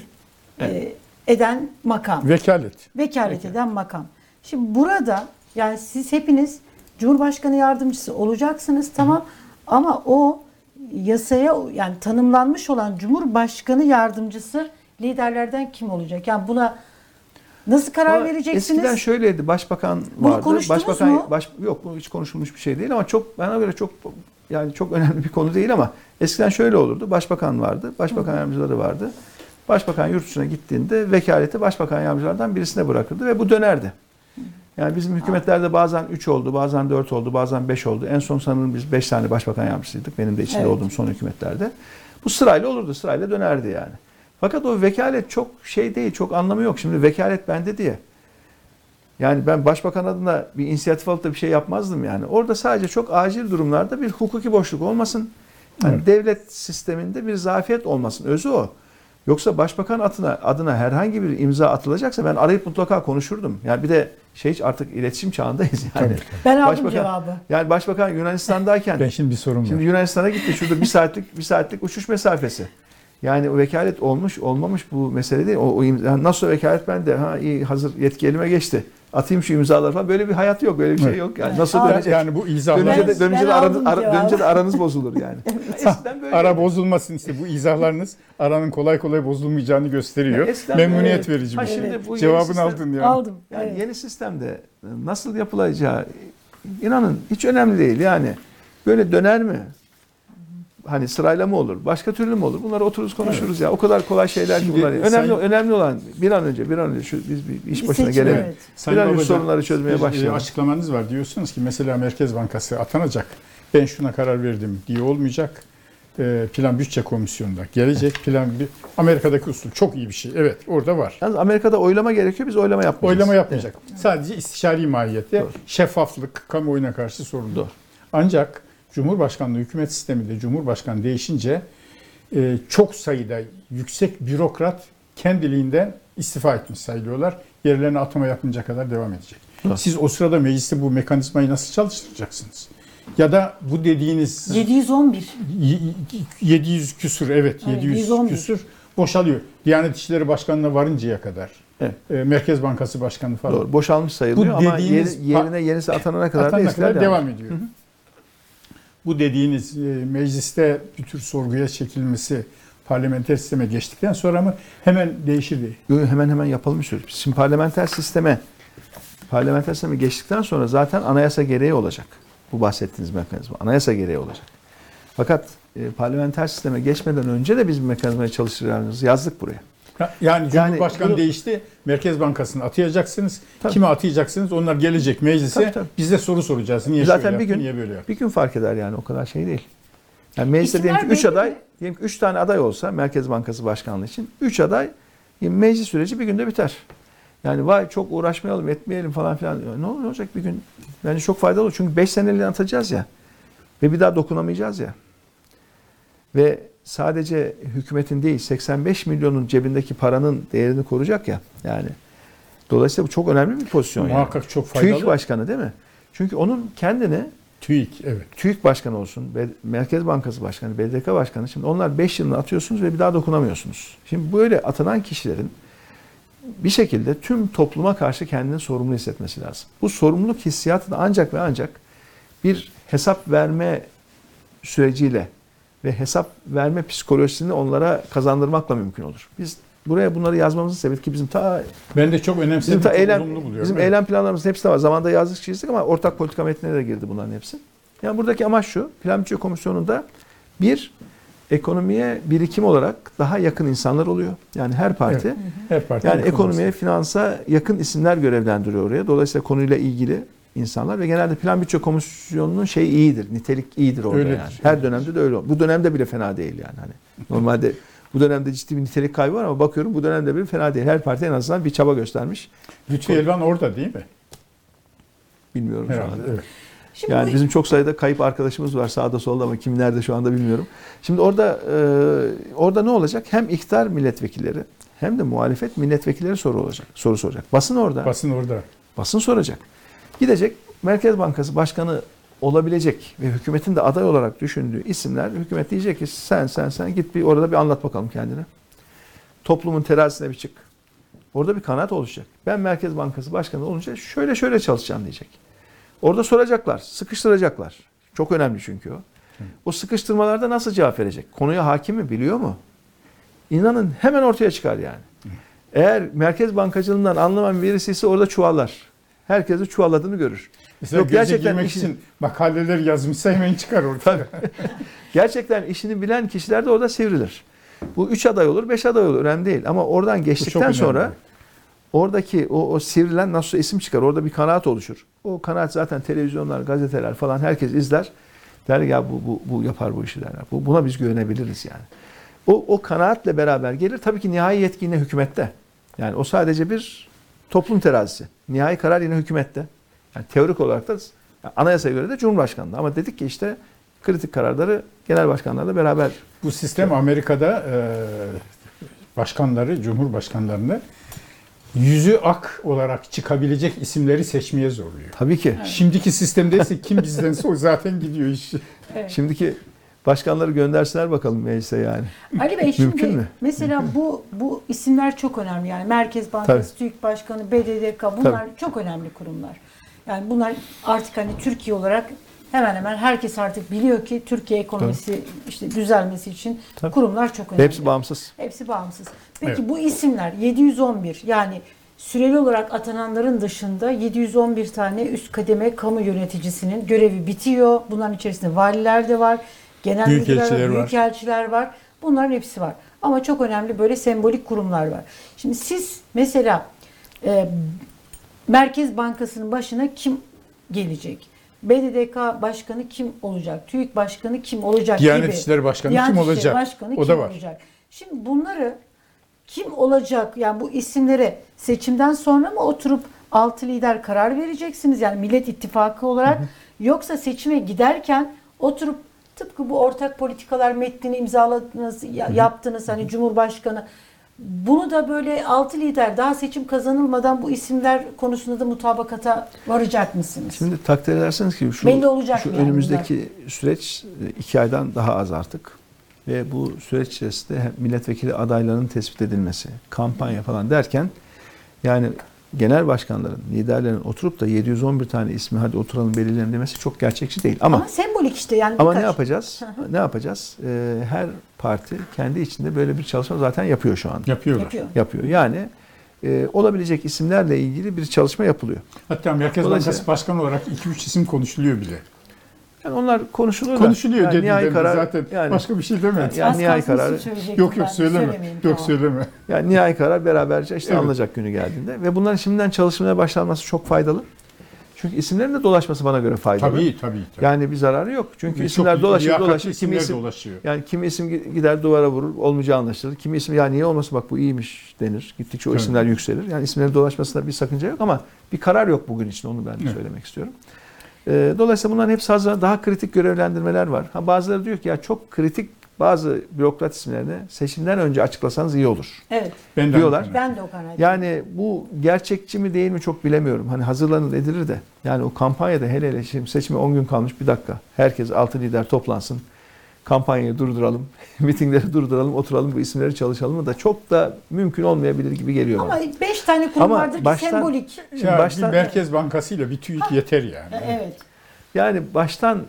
e, eden makam Vekalet. vekalet eden makam. Şimdi burada yani siz hepiniz Cumhurbaşkanı yardımcısı olacaksınız tamam ama o yasaya yani tanımlanmış olan Cumhurbaşkanı yardımcısı liderlerden kim olacak? Yani buna nasıl karar Ama vereceksiniz? Eskiden şöyleydi. Başbakan Bunu vardı. konuştunuz Başbakan mu? baş, yok bu hiç konuşulmuş bir şey değil ama çok bana göre çok yani çok önemli bir konu değil ama eskiden şöyle olurdu. Başbakan vardı. Başbakan yardımcıları vardı. Başbakan yurt dışına gittiğinde vekaleti başbakan yardımcılardan birisine bırakırdı ve bu dönerdi. Yani bizim hükümetlerde bazen 3 oldu, bazen 4 oldu, bazen 5 oldu. En son sanırım biz 5 tane başbakan yardımcısıydık. Benim de içinde Evet. olduğum son hükümetlerde. Bu sırayla olurdu, sırayla dönerdi yani. Fakat o vekalet çok şey değil, çok anlamı yok. Şimdi vekalet bende diye. Yani ben başbakan adına bir inisiyatif alıp da bir şey yapmazdım yani. Orada sadece çok acil durumlarda bir hukuki boşluk olmasın. Yani Evet. devlet sisteminde bir zafiyet olmasın. Özü o. Yoksa başbakan adına, adına herhangi bir imza atılacaksa ben arayıp mutlaka konuşurdum. Yani bir de şey artık iletişim çağındayız yani. Tabii. ben aldım Başbakan- cevabı. Yani başbakan Yunanistan'dayken Ben şimdi bir sorum var. Şimdi Yunanistan'a gitti. Şurada bir saatlik bir saatlik uçuş mesafesi. Yani o vekalet olmuş olmamış bu mesele değil. O, o imza, yani nasıl vekalet bende? Ha iyi hazır yetki elime geçti. Atayım şu imzaları falan. Böyle bir hayat yok. Böyle bir şey Evet. yok. Yani Evet. nasıl Aa, dönecek? yani bu izahlar Dönünce de, Ben- dönünce, ben de aranız, ara- dönünce de aranız bozulur yani. Eskiden böyle. ara bozulmasın işte bu izahlarınız aranın kolay kolay bozulmayacağını gösteriyor. Ya eskiden Memnuniyet böyle- verici Ha bir şey. şimdi bu Cevabını sistem- aldın ya. Aldım. Yani evet. yeni sistemde nasıl yapılacağı inanın hiç önemli değil. Yani böyle döner mi? Hani sırayla mı olur? Başka türlü mü olur? Bunları otururuz konuşuruz ya. O kadar kolay şeyler ki bunlar. Önemli Sayın- önemli olan bir an önce bir an önce şu biz bir iş başına seçim, gelelim. evet. Bir an önce sorunları çözmeye bir, başlayalım. e, Açıklamanız var. Diyorsunuz ki mesela Merkez Bankası atanacak. Ben şuna karar verdim diye olmayacak. E, plan bütçe komisyonunda gelecek. Plan bir Amerika'daki usul çok iyi bir şey. Evet orada var. Yalnız Amerika'da oylama gerekiyor. Biz oylama yapmayacağız. Oylama yapmayacak. Sadece istişari mahiyette Doğru. şeffaflık, kamuoyuna karşı sorumlu. Doğru. Ancak Cumhurbaşkanlığı hükümet sisteminde Cumhurbaşkanı değişince e, çok sayıda yüksek bürokrat kendiliğinden istifa etmiş sayılıyorlar. Yerlerine atama yapınca kadar devam edecek. Siz o sırada mecliste bu mekanizmayı nasıl çalıştıracaksınız? Ya da bu dediğiniz 711. y- y- 700 küsür evet Evet, 700 111. küsür boşalıyor. Diyanet İşleri Başkanı'na varıncaya kadar. Evet. E, Merkez Bankası Başkanı falan. Doğru. Boşalmış sayılıyor Bu ama dediğiniz- yeri- yerine yenisi atanana kadar da Atanana eskiler kadar devam. devam ediyor. Bu dediğiniz e, mecliste bir tür sorguya çekilmesi parlamenter sisteme geçtikten sonra mı hemen değişirdi? Yo, hemen hemen yapalım istiyoruz. Şimdi parlamenter sisteme parlamenter sisteme geçtikten sonra zaten anayasa gereği olacak. Bu bahsettiğiniz mekanizma. Anayasa gereği olacak. Fakat e, parlamenter sisteme geçmeden önce de biz bir mekanizmayı çalıştıracağımızı yazdık buraya. Yani Cumhurbaşkanı bunu- değişti. Merkez Bankası'nı atayacaksınız. Tabii. Kime atayacaksınız? Onlar gelecek meclise. Tabii, tabii. Biz de soru soracağız. Niye Zaten şöyle bir yaptı, gün- niye böyle yaptı? Bir gün fark eder yani o kadar şey değil. Yani mecliste İsimler diyelim ki 3 belli aday, mi? diyelim ki 3 tane aday olsa Merkez Bankası Başkanlığı için 3 aday yani meclis süreci bir günde biter. Yani vay çok uğraşmayalım, etmeyelim falan filan. Ne olacak bir gün? Bence çok faydalı olur. Çünkü 5 seneliğine atacağız ya. Ve bir daha dokunamayacağız ya. Ve sadece hükümetin değil 85 milyonun cebindeki paranın değerini koruyacak ya. Yani dolayısıyla bu çok önemli bir pozisyon. yani. Muhakkak çok faydalı. TÜİK Başkanı değil mi? Çünkü onun kendini TÜİK evet. TÜİK Başkanı olsun, Merkez Bankası Başkanı, BDK Başkanı. Şimdi onlar 5 yılını atıyorsunuz ve bir daha dokunamıyorsunuz. Şimdi böyle atanan kişilerin bir şekilde tüm topluma karşı kendini sorumlu hissetmesi lazım. Bu sorumluluk hissiyatı da ancak ve ancak bir hesap verme süreciyle ve hesap verme psikolojisini onlara kazandırmakla mümkün olur. Biz buraya bunları yazmamızın sebebi ki bizim ta Ben de çok önemsedim. bizim ta eylem buluyorum. bizim Evet. eylem planlarımızın hepsi de var. Zamanda yazdık çizdik ama ortak politika metnine de girdi bunların hepsi. Yani buradaki amaç şu. Plan Bütçe Komisyonu'nda bir ekonomiye birikim olarak daha yakın insanlar oluyor. Yani her parti Her parti yani ekonomiye, finansa yakın isimler görevlendiriyor oraya. Dolayısıyla konuyla ilgili insanlar ve genelde Plan Bütçe Komisyonu'nun şey iyidir, nitelik iyidir orada Öyledir. yani. Her dönemde de öyle. Bu dönemde bile fena değil yani hani. Normalde bu dönemde ciddi bir nitelik kaybı var ama bakıyorum bu dönemde bile fena değil. Her parti en azından bir çaba göstermiş. Lütfü Elvan orada değil mi? Bilmiyorum şu Herhalde. anda. Evet. Şimdi Yani bu- bizim çok sayıda kayıp arkadaşımız var sağda solda ama kim nerede şu anda bilmiyorum. Şimdi orada e, orada ne olacak? Hem iktidar milletvekilleri hem de muhalefet milletvekilleri soru olacak. Soru soracak. Basın orada. Basın orada. Basın soracak. Gidecek Merkez Bankası Başkanı olabilecek ve hükümetin de aday olarak düşündüğü isimler hükümet diyecek ki sen sen sen git bir orada bir anlat bakalım kendine. Toplumun terazisine bir çık. Orada bir kanaat oluşacak. Ben Merkez Bankası Başkanı olunca şöyle şöyle çalışacağım diyecek. Orada soracaklar, sıkıştıracaklar. Çok önemli çünkü o. O sıkıştırmalarda nasıl cevap verecek? Konuya hakim mi, biliyor mu? İnanın hemen ortaya çıkar yani. Eğer merkez bankacılığından anlamayan birisi ise orada çuvallar. Herkesi çuvalladığını görür. Mesela Yok, gerçekten işin- için makaleler yazmışsa hemen çıkar ortaya. Gerçekten işini bilen kişiler de orada sivrilir. Bu üç aday olur, beş aday olur. Önemli değil. Ama oradan geçtikten sonra oradaki o, o sivrilen nasıl isim çıkar. Orada bir kanaat oluşur. O kanaat zaten televizyonlar, gazeteler falan herkes izler. Der ya bu, bu, bu yapar bu işi derler. Bu, buna biz güvenebiliriz yani. O, o kanaatle beraber gelir. Tabii ki nihai yetki yine hükümette. Yani o sadece bir toplum terazisi. Nihai karar yine hükümette. Yani teorik olarak da yani anayasaya göre de Cumhurbaşkanı'nda. Ama dedik ki işte kritik kararları genel başkanlarla beraber Bu sistem Amerika'da e, başkanları, cumhurbaşkanlarını yüzü ak olarak çıkabilecek isimleri seçmeye zorluyor. tabii ki Şimdiki sistemde ise kim bizdense o zaten gidiyor iş. Evet. şimdiki başkanları göndersinler bakalım meclise yani. Ali Bey şimdi Mümkün mü? mesela bu bu isimler çok önemli yani Merkez Bankası, TÜİK Başkanı, BDDK bunlar çok önemli kurumlar. Yani bunlar artık hani Türkiye olarak hemen hemen herkes artık biliyor ki Türkiye ekonomisi işte düzelmesi için Tabii. kurumlar çok önemli. hepsi bağımsız. Hepsi bağımsız. Peki Evet. bu isimler 711 yani süreli olarak atananların dışında 711 tane üst kademe kamu yöneticisinin görevi bitiyor. Bunların içerisinde valiler de var, genel müdürler Büyükelçiler var, var. büyükelçiler var. Bunların hepsi var. Ama çok önemli böyle sembolik kurumlar var. Şimdi siz mesela e, Merkez Bankası'nın başına kim gelecek? BDDK başkanı kim olacak? TÜİK başkanı kim olacak Diyanet gibi. İşleri Başkanı Diyanet kim olacak? Başkanı O kim da var. olacak? Şimdi bunları kim olacak? Yani bu isimlere seçimden sonra mı oturup altı lider karar vereceksiniz? Yani Millet İttifakı olarak yoksa seçime giderken oturup tıpkı bu ortak politikalar metnini imzaladınız, ya- yaptınız hani Cumhurbaşkanı bunu da böyle altı lider daha seçim kazanılmadan bu isimler konusunda da mutabakata varacak mısınız? Şimdi takdir ederseniz ki şu, Belli olacak şu yani önümüzdeki süreç e, iki aydan daha az artık. Ve bu süreç içerisinde milletvekili adaylarının tespit edilmesi, kampanya falan derken yani genel başkanların, liderlerin oturup da 711 tane ismi hadi oturalım belirleyelim demesi çok gerçekçi değil. Ama Ama, sembolik işte yani Ama ne birkaç- yapacağız? ne yapacağız? Ee, her parti kendi içinde böyle bir çalışma zaten yapıyor şu anda. Yapıyorlar. Yapıyor. Yapıyor. Yani e, olabilecek isimlerle ilgili bir çalışma yapılıyor. Hatta Merkez Bankası Başkanı olarak 2-3 isim konuşuluyor bile. Yani onlar konuşuluyor. da, Konuşuluyor yani dedim nihai karar, zaten. Yani, Başka bir şey demedim. Yani nihai söyleyecektiniz, Yok yok söyleme. Yok tamam. söyleme. yani nihai karar beraberce işte Evet. alınacak günü geldiğinde ve bunların şimdiden çalışmaya başlanması çok faydalı. Çünkü isimlerin de dolaşması bana göre faydalı. Tabii tabii. tabii. Yani bir zararı yok. Çünkü Çok isimler dolaşır liyakatli dolaşır. Kimi isim, dolaşıyor. Yani kimi isim gider duvara vurur, olmayacağı anlaşılır. Kimi isim ya niye olmasın bak bu iyiymiş denir. Gittikçe o Evet. isimler yükselir. Yani isimlerin dolaşmasında bir sakınca yok ama bir karar yok bugün için onu ben de Evet. söylemek istiyorum. Ee, dolayısıyla bunların hepsi hazır, daha kritik görevlendirmeler var. Ha, bazıları diyor ki ya çok kritik bazı bürokrat isimlerini seçimden önce açıklasanız iyi olur. Evet. Ben de diyorlar. aynı Ben de o kanaatim. Yani bu gerçekçi mi değil mi çok bilemiyorum. Hani hazırlanır edilir de. Yani o kampanyada hele hele şimdi seçime 10 gün kalmış bir dakika. Herkes altı lider toplansın. Kampanyayı durduralım. Mitingleri durduralım. Oturalım bu isimleri çalışalım da çok da mümkün olmayabilir gibi geliyor Ama bana. beş tane kurum Ama vardır ki baştan- sembolik. Şimdi ya baştan- bir Merkez Bankası ile bir TÜİK yeter yani. Evet. Yani baştan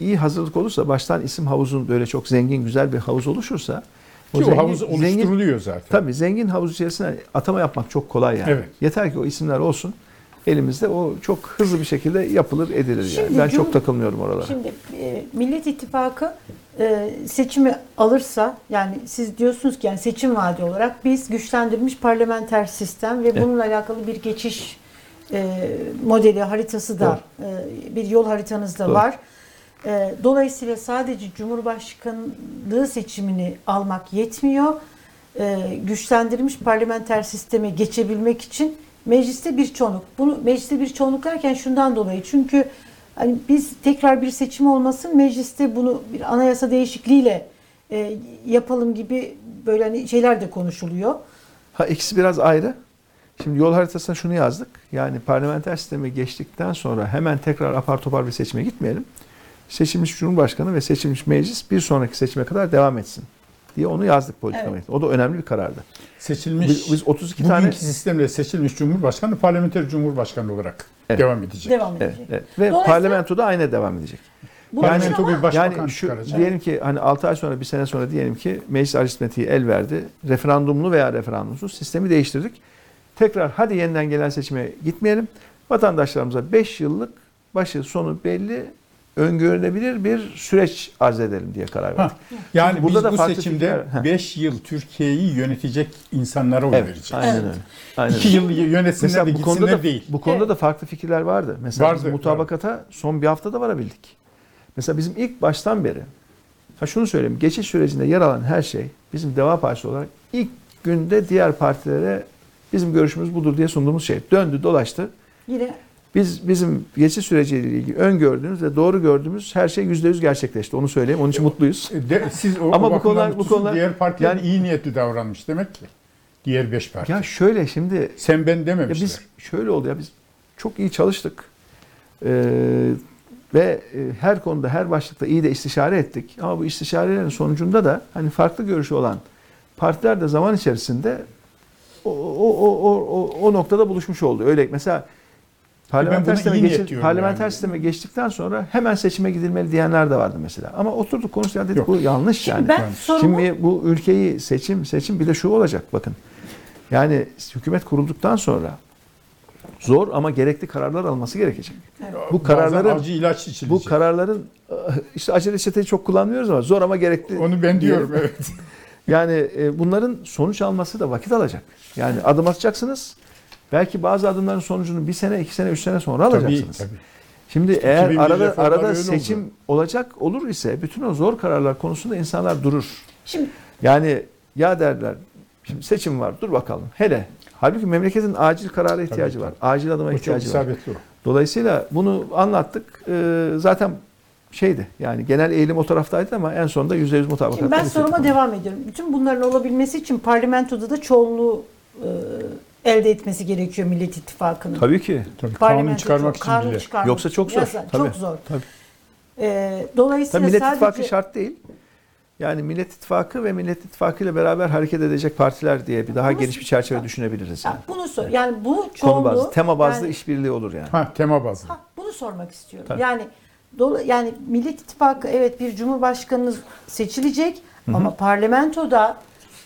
iyi hazırlık olursa, baştan isim havuzun böyle çok zengin güzel bir havuz oluşursa Ki o zengin- havuz zengin- oluşturuluyor zaten. Tabii zengin havuz içerisine atama yapmak çok kolay yani. Evet. Yeter ki o isimler olsun. Elimizde o çok hızlı bir şekilde yapılır edilir yani. Şimdi Ben Cum- çok takılmıyorum oralara. Şimdi e, Millet İttifakı e, seçimi alırsa yani siz diyorsunuz ki yani seçim vaadi olarak biz güçlendirilmiş parlamenter sistem ve bununla alakalı bir geçiş e, modeli haritası da e, bir yol haritanız da Doğru. var. E, dolayısıyla sadece Cumhurbaşkanlığı seçimini almak yetmiyor. E, güçlendirilmiş parlamenter sisteme geçebilmek için mecliste bir çoğunluk. Bunu mecliste bir çoğunluk derken şundan dolayı çünkü hani biz tekrar bir seçim olmasın mecliste bunu bir anayasa değişikliğiyle e, yapalım gibi böyle hani şeyler de konuşuluyor. Ha ikisi biraz ayrı. Şimdi yol haritasına şunu yazdık. Yani parlamenter sisteme geçtikten sonra hemen tekrar apar topar bir seçime gitmeyelim. Seçilmiş Cumhurbaşkanı ve seçilmiş meclis bir sonraki seçime kadar devam etsin diye onu yazdık politika Evet. O da önemli bir karardı. Seçilmiş, Biz, biz 32 bugünkü tane sistemle seçilmiş Cumhurbaşkanı parlamenter Cumhurbaşkanı olarak Evet. devam edecek. Devam evet, edecek. evet. ve Dolayısıyla- parlamentoda aynı devam edecek. Bu Yani- Parlamento bir başbakan yani şu çıkaracak. diyelim ki hani 6 ay sonra bir sene sonra diyelim ki meclis aritmetiği el verdi. Referandumlu veya referandumsuz sistemi değiştirdik. Tekrar hadi yeniden gelen seçime gitmeyelim. Vatandaşlarımıza 5 yıllık başı sonu belli öngörülebilir bir süreç arz edelim diye karar verdik. Ha, yani Çünkü burada biz da bu seçimde fikirler- Heh. 5 yıl Türkiye'yi yönetecek insanlara oy Evet, vereceğiz. aynen Evet. öyle. Aynen 2 öyle. yıl yönetsinler Mesela de bu konuda gitsinler da değil. bu konuda Evet. da farklı fikirler vardı. Mesela biz Vardı, mutabakata son bir haftada varabildik. Mesela bizim ilk baştan beri ha şunu söyleyeyim. Geçiş sürecinde yer alan her şey bizim Deva Partisi olarak ilk günde diğer partilere bizim görüşümüz budur diye sunduğumuz şey. Döndü dolaştı. yine Biz bizim geçiş süreciyle ilgili öngördüğümüz ve doğru gördüğümüz her şey %100 gerçekleşti. Onu söyleyeyim. Onun için mutluyuz. E, De, siz o, Ama Ama bu konular- bu konular- diğer partiler yani- iyi niyetli davranmış demek ki. Diğer 5 parti. Ya şöyle şimdi Sen ben Ya dememişler. biz şöyle oldu ya biz çok iyi çalıştık. Ee, ve e, her konuda her başlıkta iyi de istişare ettik. Ama bu istişarelerin sonucunda da hani farklı görüşü olan partiler de zaman içerisinde o, o, o, o, o, o noktada buluşmuş oldu. Öyle mesela parlamenter sisteme, iyi niyet geçi- diyorum parlamenter yani. sisteme geçtikten sonra hemen seçime gidilmeli diyenler de vardı mesela. Ama oturduk konuştuk dedik Yok. bu yanlış Şimdi yani. ben sorumu Şimdi bu ülkeyi seçim seçim bir de şu olacak bakın. Yani hükümet kurulduktan sonra zor ama gerekli kararlar alması gerekecek. Bu Bazen kararların acı ilaç içilecek. bu kararların işte acele reçeteyi çok kullanmıyoruz ama zor ama gerekli. Onu ben diyorum evet. Yani e, bunların sonuç alması da vakit alacak. Yani adım atacaksınız. Belki bazı adımların sonucunu bir sene, iki sene, üç sene sonra tabii alacaksınız. tabii. Şimdi İşte eğer 2001 arada arada seçim oldu. olacak olur ise bütün o zor kararlar konusunda insanlar durur. şimdi Yani ya derler şimdi seçim var dur bakalım hele. Halbuki memleketin acil karara ihtiyacı Tabii, var. Acil adıma çok ihtiyacı var. isabetli o. Dolayısıyla bunu anlattık. Ee, zaten şeydi yani genel eğilim o taraftaydı ama en sonunda %100 Şimdi mutabakatla ben soruma devam ediyorum. Bütün bunların olabilmesi için parlamentoda da çoğunluğu e, elde etmesi gerekiyor Millet İttifakı'nın. Tabii ki. Tabii, kanun Parlamento çıkarmak çok- için kanun bile. çıkarmak Yoksa çok zor. Yasa- Tabii. Çok zor. Tabii. E, dolayısıyla Tabii Millet sadece İttifakı şart değil. Yani Millet İttifakı ve Millet İttifakı ile beraber hareket edecek partiler diye bir daha Bunu- geniş bir çerçeve düşünebiliriz. Yani. Ya bunu sor. Yani bu Konu çoğunluğu bazlı, tema bazlı yani- işbirliği olur yani. Ha tema bazlı. Ha, bunu sormak istiyorum. Tabii. Yani dola, yani Millet İttifakı evet bir cumhurbaşkanı seçilecek ama parlamentoda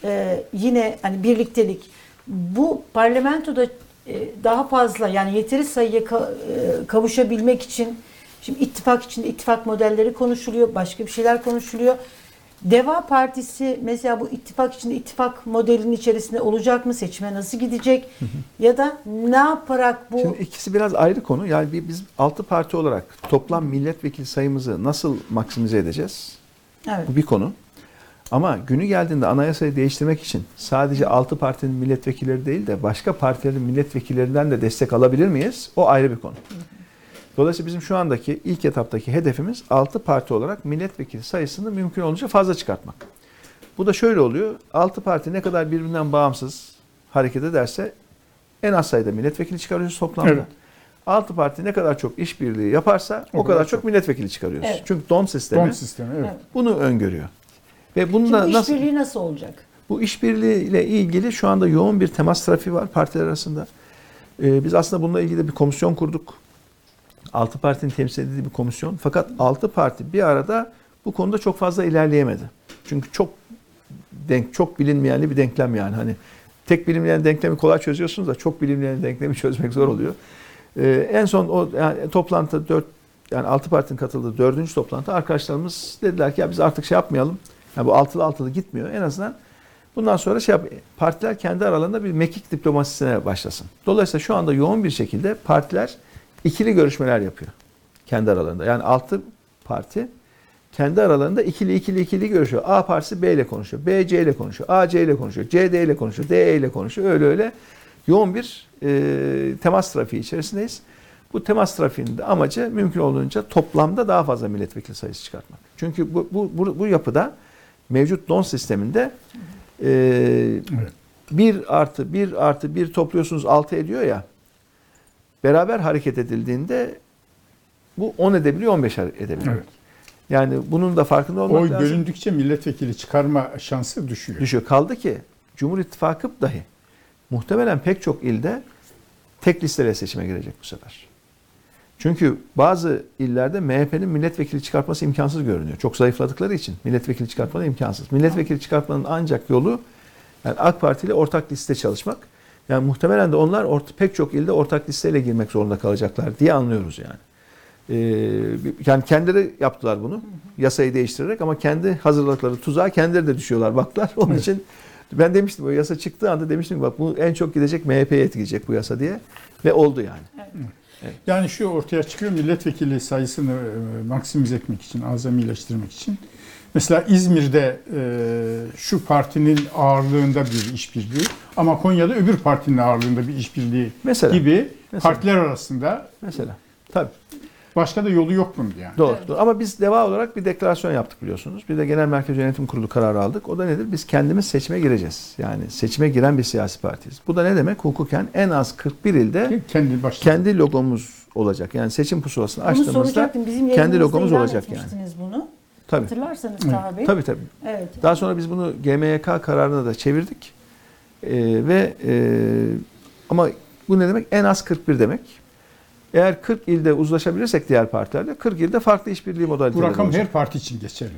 e, yine hani birliktelik bu parlamentoda e, daha fazla yani yeteri sayıya e, kavuşabilmek için şimdi ittifak içinde ittifak modelleri konuşuluyor, başka bir şeyler konuşuluyor. Deva Partisi mesela bu ittifak içinde ittifak modelinin içerisinde olacak mı? Seçime nasıl gidecek? ya da ne yaparak bu Şimdi ikisi biraz ayrı konu. Yani biz altı parti olarak toplam milletvekili sayımızı nasıl maksimize edeceğiz? evet. Bu bir konu. Ama günü geldiğinde anayasayı değiştirmek için sadece altı partinin milletvekilleri değil de başka partilerin milletvekillerinden de destek alabilir miyiz? O ayrı bir konu. Dolayısıyla bizim şu andaki ilk etaptaki hedefimiz altı parti olarak milletvekili sayısını mümkün olunca fazla çıkartmak. Bu da şöyle oluyor. Altı parti ne kadar birbirinden bağımsız hareket ederse en az sayıda milletvekili çıkarıyoruz toplamda. Evet. Altı parti ne kadar çok işbirliği yaparsa o, O kadar kadar çok milletvekili çıkarıyoruz. Evet. Çünkü don sistemi Don sistemi evet. Evet. bunu öngörüyor. Ve bunu Şimdi nasıl işbirliği nasıl olacak? bu işbirliği ile ilgili şu anda yoğun bir temas trafiği var partiler arasında. Ee, biz aslında bununla ilgili bir komisyon kurduk. Altı partinin temsil edildiği bir komisyon. Fakat altı parti bir arada bu konuda çok fazla ilerleyemedi. Çünkü çok denk, çok bilinmeyenli bir denklem yani. Hani tek bilinmeyen denklemi kolay çözüyorsunuz da çok bilinmeyen denklemi çözmek zor oluyor. Ee, en son o yani toplantı 4 yani 6 partinin katıldığı dördüncü toplantı arkadaşlarımız dediler ki ya biz artık şey yapmayalım. Yani bu altılı altılı gitmiyor. En azından bundan sonra şey yap, partiler kendi aralarında bir mekik diplomasisine başlasın. Dolayısıyla şu anda yoğun bir şekilde partiler ikili görüşmeler yapıyor kendi aralarında. Yani altı parti kendi aralarında ikili ikili ikili görüşüyor. A partisi B ile konuşuyor. B C ile konuşuyor. A C ile konuşuyor. C D ile konuşuyor. D E ile konuşuyor. Öyle öyle yoğun bir e, temas trafiği içerisindeyiz. Bu temas trafiğinin de amacı mümkün olduğunca toplamda daha fazla milletvekili sayısı çıkartmak. Çünkü bu, bu, bu, bu yapıda mevcut don sisteminde e, Evet. 1 artı 1 artı 1 topluyorsunuz 6 ediyor ya beraber hareket edildiğinde bu 10 edebiliyor 15 edebiliyor. Evet. Yani bunun da farkında olmak Oy lazım. bölündükçe milletvekili çıkarma şansı düşüyor. Düşüyor. Kaldı ki Cumhur İttifakı dahi muhtemelen pek çok ilde tek listeyle seçime girecek bu sefer. Çünkü bazı illerde MHP'nin milletvekili çıkartması imkansız görünüyor. Çok zayıfladıkları için milletvekili çıkartmaları imkansız. Milletvekili çıkartmanın ancak yolu yani AK Parti ile ortak liste çalışmak. Yani muhtemelen de onlar pek çok ilde ortak listeyle girmek zorunda kalacaklar diye anlıyoruz yani. Ee, yani kendileri yaptılar bunu yasayı değiştirerek ama kendi hazırladıkları tuzağa kendileri de düşüyorlar baklar. Onun Evet. için ben demiştim o yasa çıktığı anda demiştim ki bak bu en çok gidecek MHP'ye etkileyecek bu yasa diye ve oldu yani. Yani şu ortaya çıkıyor milletvekili sayısını e, maksimize etmek için, azamileştirmek için. Mesela İzmir'de e, şu partinin ağırlığında bir işbirliği ama Konya'da öbür partinin ağırlığında bir işbirliği Mesela gibi Mesela. partiler arasında mesela tabii başka da yolu yok bunun yani. doğru, Evet. doğru. Ama biz deva olarak bir deklarasyon yaptık biliyorsunuz. Bir de Genel Merkez Yönetim Kurulu kararı aldık. O da nedir? Biz kendimiz seçime gireceğiz. Yani seçime giren bir siyasi partiyiz. Bu da ne demek? Hukuken en az 41 ilde Kendi kendi logomuz olacak. Yani seçim pusulasını Bunu açtığımızda kendi logomuz olacak yani. bunu. tabii. Hatırlarsanız Evet. Taha Bey. Tabii tabii. Evet. Daha sonra biz bunu GMYK kararına da çevirdik. Ee, ve e, ama bu ne demek? En az 41 demek. Eğer 40 ilde uzlaşabilirsek diğer partilerle 40 ilde farklı işbirliği Bu modaliteleri rakam olacak. her parti için geçerli.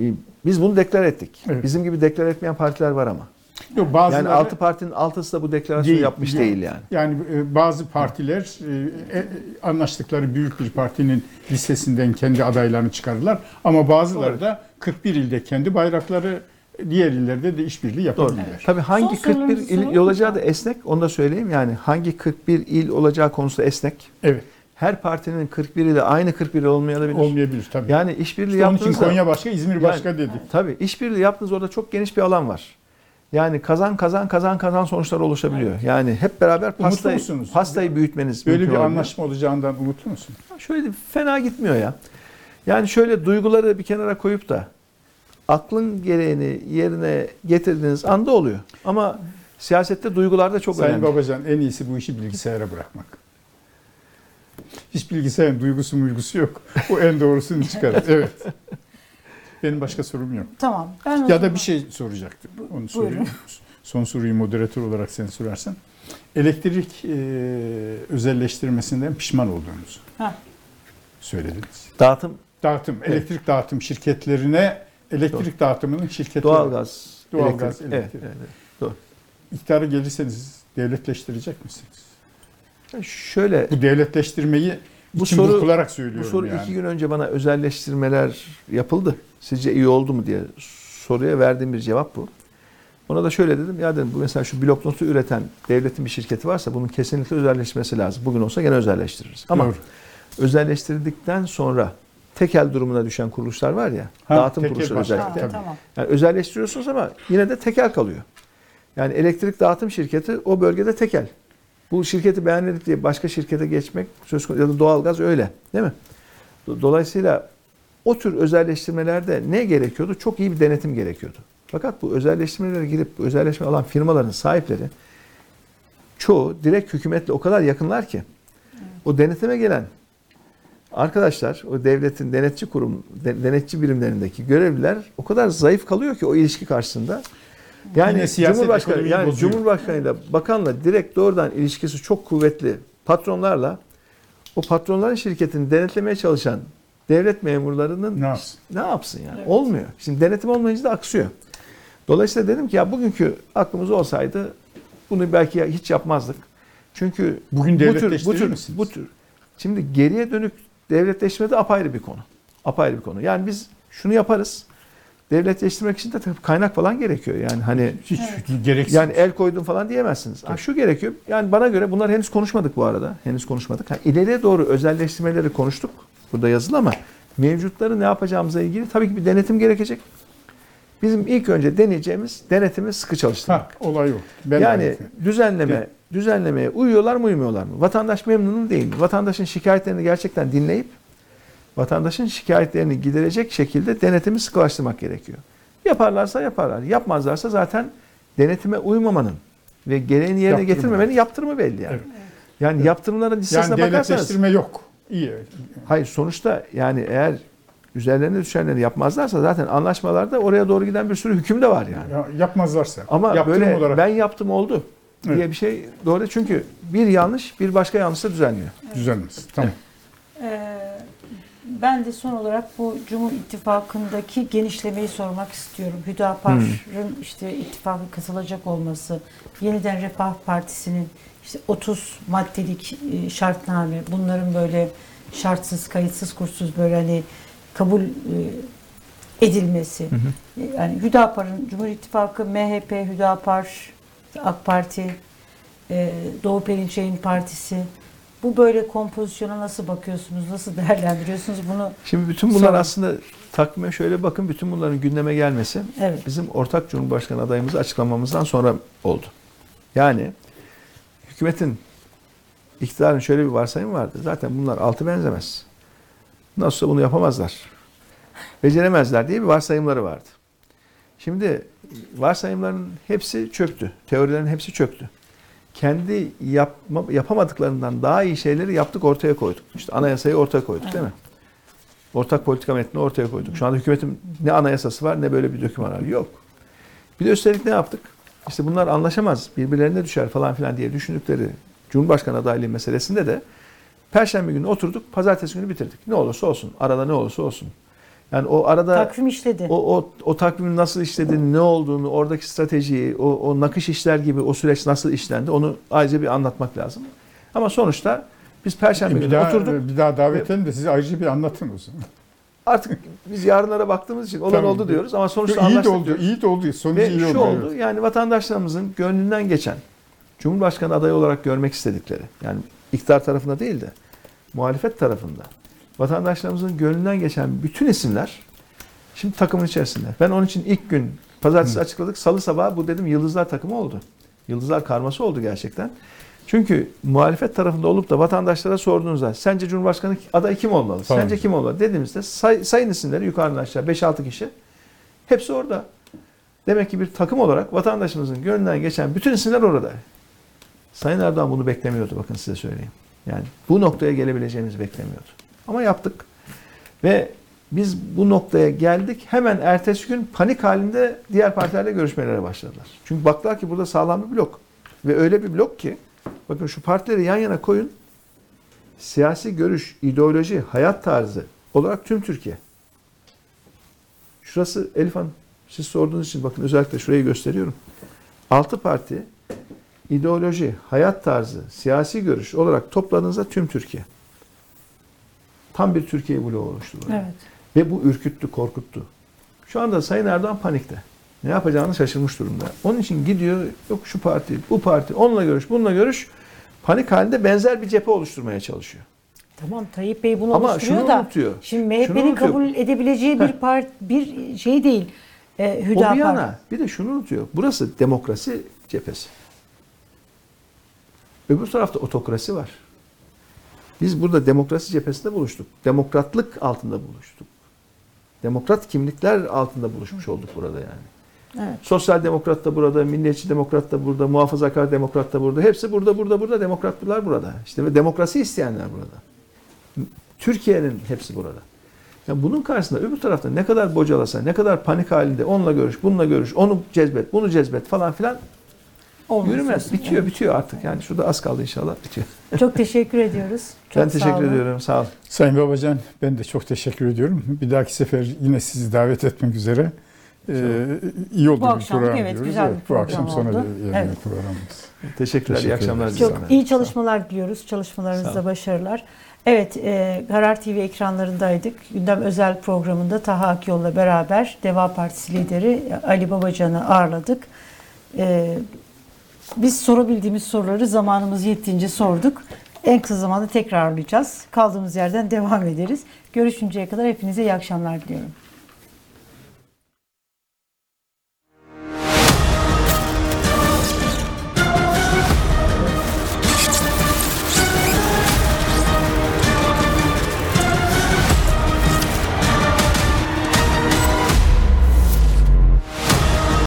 Ee, Biz bunu deklar ettik. Evet. Bizim gibi deklar etmeyen partiler var ama. Yok, bazıları, Yani 6 partinin 6'sı da bu deklarasyonu Değil, yapmış değil. değil yani. Yani e, bazı partiler e, e, anlaştıkları büyük bir partinin listesinden kendi adaylarını çıkarırlar. Ama bazıları da 41 ilde kendi bayrakları, diğer illerde de işbirliği Doğru. yapabilirler. Tabii hangi Son 41 sorunuzu il olacağı da esnek. Onu da söyleyeyim. Yani hangi 41 il olacağı konusu esnek. Evet, Her partinin 41 ile aynı 41 olmayabilir. olmayabilir tabii. Yani işbirliği İşte onun için yaptığınızda Konya başka, İzmir başka dedik. Tabii işbirliği yaptığınız orada çok geniş bir alan var. Yani kazan kazan kazan kazan sonuçlar oluşabiliyor. Yani hep beraber pastayı, pastayı büyütmeniz Böyle mümkün bir olabiliyor. anlaşma olacağından umutlu musun? Şöyle de fena gitmiyor ya. Yani şöyle duyguları bir kenara koyup da aklın gereğini yerine getirdiğiniz anda oluyor. Ama siyasette duygular da çok Sayın önemli. Babacan en iyisi bu işi bilgisayara bırakmak. Hiç bilgisayarın duygusu muygusu yok. O en doğrusunu çıkarır. Evet. Benim başka sorum yok. Tamam. Ben Ya da bir şey soracaktım. Onu sorayım. Son soruyu moderatör olarak sen sorarsan. Elektrik e, özelleştirmesinden pişman olduğunuzu Heh. söylediniz. Dağıtım, Dağıtım, Evet. elektrik dağıtım şirketlerine, elektrik dağıtımının şirketleri, doğalgaz, Doğalgaz, elektrik. Evet, elektrik. evet, evet. iktidara gelirseniz devletleştirecek misiniz? Yani Şöyle Bu devletleştirmeyi Bu için soru- burkularak Bu söylüyorum soru yani. iki gün önce bana özelleştirmeler yapıldı. Sizce iyi oldu mu diye soruya verdiğim bir cevap bu. Ona da şöyle dedim. Ya dedim bu mesela şu blok notu üreten devletin bir şirketi varsa bunun kesinlikle özelleşmesi lazım. Bugün olsa gene özelleştiririz. Ama Doğru. özelleştirdikten sonra tekel durumuna düşen kuruluşlar var ya. Ha, dağıtım kuruluşları başka, özellikle. Ha, tamam. Yani özelleştiriyorsunuz ama yine de tekel kalıyor. Yani elektrik dağıtım şirketi o bölgede tekel. Bu şirketi beğenmedik diye başka şirkete geçmek söz konusu ya da doğalgaz öyle değil mi? Do- Dolayısıyla o tür özelleştirmelerde ne gerekiyordu? Çok iyi bir denetim gerekiyordu. Fakat bu özelleştirmelere girip bu özelleşme alan firmaların sahipleri çoğu direkt hükümetle o kadar yakınlar ki o denetime gelen arkadaşlar o devletin denetçi kurum de- denetçi birimlerindeki görevliler o kadar zayıf kalıyor ki o ilişki karşısında. Yani Cumhurbaşkanı yani bozuyor. Cumhurbaşkanıyla bakanla direkt doğrudan ilişkisi çok kuvvetli patronlarla o patronların şirketini denetlemeye çalışan devlet memurlarının Ne yapsın? ne yapsın yani? Evet. Olmuyor. Şimdi denetim olmayınca da aksıyor. Dolayısıyla dedim ki ya bugünkü aklımız olsaydı bunu belki hiç yapmazdık. Çünkü Bugün bu tür, bu tür, bu tür. Şimdi geriye dönük devletleşme de apayrı bir konu. Apayrı bir konu. Yani biz şunu yaparız. Devletleştirmek için de tabii kaynak falan gerekiyor. Yani hani Hiç gereksiz. yani el koydum falan diyemezsiniz. Ha, şu gerekiyor. Yani bana göre bunlar henüz konuşmadık bu arada. Henüz konuşmadık. Ha, ileriye doğru özelleştirmeleri konuştuk. Burada yazılı ama mevcutları ne yapacağımıza ilgili tabii ki bir denetim gerekecek. Bizim ilk önce deneyeceğimiz denetimi sıkı çalıştırmak. ha, olay o. Ben yani de- düzenleme Evet. düzenlemeye uyuyorlar mı uymuyorlar mı? Vatandaş memnun mu değil mi? Vatandaşın şikayetlerini gerçekten dinleyip vatandaşın şikayetlerini giderecek şekilde denetimi sıkılaştırmak gerekiyor. Yaparlarsa yaparlar. Yapmazlarsa zaten denetime uymamanın ve gereğini yerine Yaptırımı. getirmemenin yaptırımı belli yani. Evet. Yani yaptırımların listesine yani bakarsanız devletleştirme yok. İyi. hayır sonuçta yani eğer üzerlerine düşenleri yapmazlarsa zaten anlaşmalarda oraya doğru giden bir sürü hüküm de var yani. Ya, yapmazlarsa. Ama böyle olarak ben yaptım oldu diye Evet. bir şey doğru çünkü bir yanlış bir başka yanlışla düzenliyor. düzelmez. Tamam. Ee, ben de son olarak bu Cumhur İttifakı'ndaki genişlemeyi sormak istiyorum. Hüdapar'ın işte ittifaka katılacak olması, yeniden Refah Partisi'nin işte 30 maddelik e, şartname, bunların böyle şartsız, kayıtsız, kurssuz böyle hani kabul e, edilmesi. E, Yani Hüdapar'ın Cumhur İttifakı, MHP, Hüdapar, AK Parti, e, Doğu Perinçek'in partisi. Bu böyle kompozisyona nasıl bakıyorsunuz? Nasıl değerlendiriyorsunuz bunu? Şimdi bütün bunlar Sonra. aslında takvime şöyle bakın bütün bunların gündeme gelmesi Evet. bizim ortak Cumhurbaşkanı adayımızı açıklamamızdan sonra oldu. Yani hükümetin iktidarın şöyle bir varsayımı vardı. Zaten bunlar altı benzemez. Nasılsa bunu yapamazlar. Beceremezler diye bir varsayımları vardı. Şimdi varsayımların hepsi çöktü. Teorilerin hepsi çöktü. Kendi yapma, yapamadıklarından daha iyi şeyleri yaptık ortaya koyduk. İşte anayasayı ortaya koyduk değil mi? Ortak politika metnini ortaya koyduk. Şu anda hükümetin ne anayasası var ne böyle bir doküman var. Yok. Bir de üstelik ne yaptık? İşte bunlar anlaşamaz, birbirlerine düşer falan filan diye düşündükleri Cumhurbaşkanı adaylığı meselesinde de Perşembe günü oturduk, pazartesi günü bitirdik. Ne olursa olsun, arada ne olursa olsun. Yani o arada Takvim işledi. o, o, o takvimin nasıl işlediğini, ne olduğunu, oradaki stratejiyi, o, o nakış işler gibi o süreç nasıl işlendi onu ayrıca bir anlatmak lazım. Ama sonuçta biz Perşembe bir günü daha oturduk. bir daha davet edelim de size ayrıca bir anlatın o zaman. Artık biz yarınlara baktığımız için olan Tamam. oldu diyoruz ama sonuçta iyi de anlaştık oldu, diyoruz. iyi de oldu. Sonucu Ve iyi şu oldu. oldu evet. yani vatandaşlarımızın gönlünden geçen Cumhurbaşkanı adayı olarak görmek istedikleri yani iktidar tarafında değil de muhalefet tarafında vatandaşlarımızın gönlünden geçen bütün isimler şimdi takımın içerisinde. Ben onun için ilk gün pazartesi açıkladık. Salı sabahı bu dedim Yıldızlar takımı oldu. Yıldızlar karması oldu gerçekten. Çünkü muhalefet tarafında olup da vatandaşlara sorduğunuzda sence Cumhurbaşkanı adayı kim olmalı? Tamam. Sence kim olmalı? Dediğimizde say, sayın isimleri yukarıdan aşağı 5-6 kişi. Hepsi orada. Demek ki bir takım olarak vatandaşımızın gönlünden geçen bütün isimler orada. Sayın Erdoğan bunu beklemiyordu bakın size söyleyeyim. Yani bu noktaya gelebileceğimizi beklemiyordu. Ama yaptık. Ve biz bu noktaya geldik. Hemen ertesi gün panik halinde diğer partilerle görüşmelere başladılar. Çünkü baktılar ki burada sağlam bir blok. Ve öyle bir blok ki bakın şu partileri yan yana koyun. Siyasi görüş, ideoloji, hayat tarzı olarak tüm Türkiye. Şurası Elif Hanım siz sorduğunuz için bakın özellikle şurayı gösteriyorum. Altı parti ideoloji, hayat tarzı, siyasi görüş olarak topladığınızda tüm Türkiye. Tam bir Türkiye bloğu oluştu. Evet. Ve bu ürküttü, korkuttu. Şu anda Sayın Erdoğan panikte. Ne yapacağını şaşırmış durumda. Onun için gidiyor, yok şu parti, bu parti, onunla görüş, bununla görüş. Panik halinde benzer bir cephe oluşturmaya çalışıyor. Tamam Tayyip Bey bunu Ama oluşturuyor şunu da unutuyor. şimdi MHP'nin kabul edebileceği bir part bir şey değil. E, O bir Hüdapar. yana bir de şunu unutuyor. Burası demokrasi cephesi. Öbür tarafta otokrasi var. Biz burada demokrasi cephesinde buluştuk. Demokratlık altında buluştuk. Demokrat kimlikler altında buluşmuş olduk burada yani. Evet. Sosyal demokrat da burada, milliyetçi demokrat da burada, muhafazakar demokrat da burada. Hepsi burada, burada, burada. Demokratlar burada. İşte ve demokrasi isteyenler burada. Türkiye'nin hepsi burada. Yani bunun karşısında öbür tarafta ne kadar bocalasa, ne kadar panik halinde onunla görüş, bununla görüş, onu cezbet, bunu cezbet falan filan Olmaz yürümez. Bitiyor, bitiyor artık. Yani şurada az kaldı inşallah bitiyor. Çok teşekkür ediyoruz. Çok ben sağ teşekkür olun. ediyorum. Sağ olun. Sayın Babacan ben de çok teşekkür ediyorum. Bir dahaki sefer yine sizi davet etmek üzere. Ee, iyi oldu Bu bir akşamlık program evet, diyoruz. güzel bir bu akşam program sona oldu. yani Evet. programımız. Teşekkürler. iyi Teşekkür akşamlar ederiz. diliyorum. Çok iyi çalışmalar diliyoruz. Çalışmalarınızda Sağ ol. başarılar. Evet, e, Karar TV ekranlarındaydık. Gündem özel programında Taha Akyol'la beraber Deva Partisi lideri Ali Babacan'ı ağırladık. E, biz sorabildiğimiz soruları zamanımız yettiğince sorduk. En kısa zamanda tekrar ağırlayacağız. Kaldığımız yerden devam ederiz. Görüşünceye kadar hepinize iyi akşamlar diliyorum.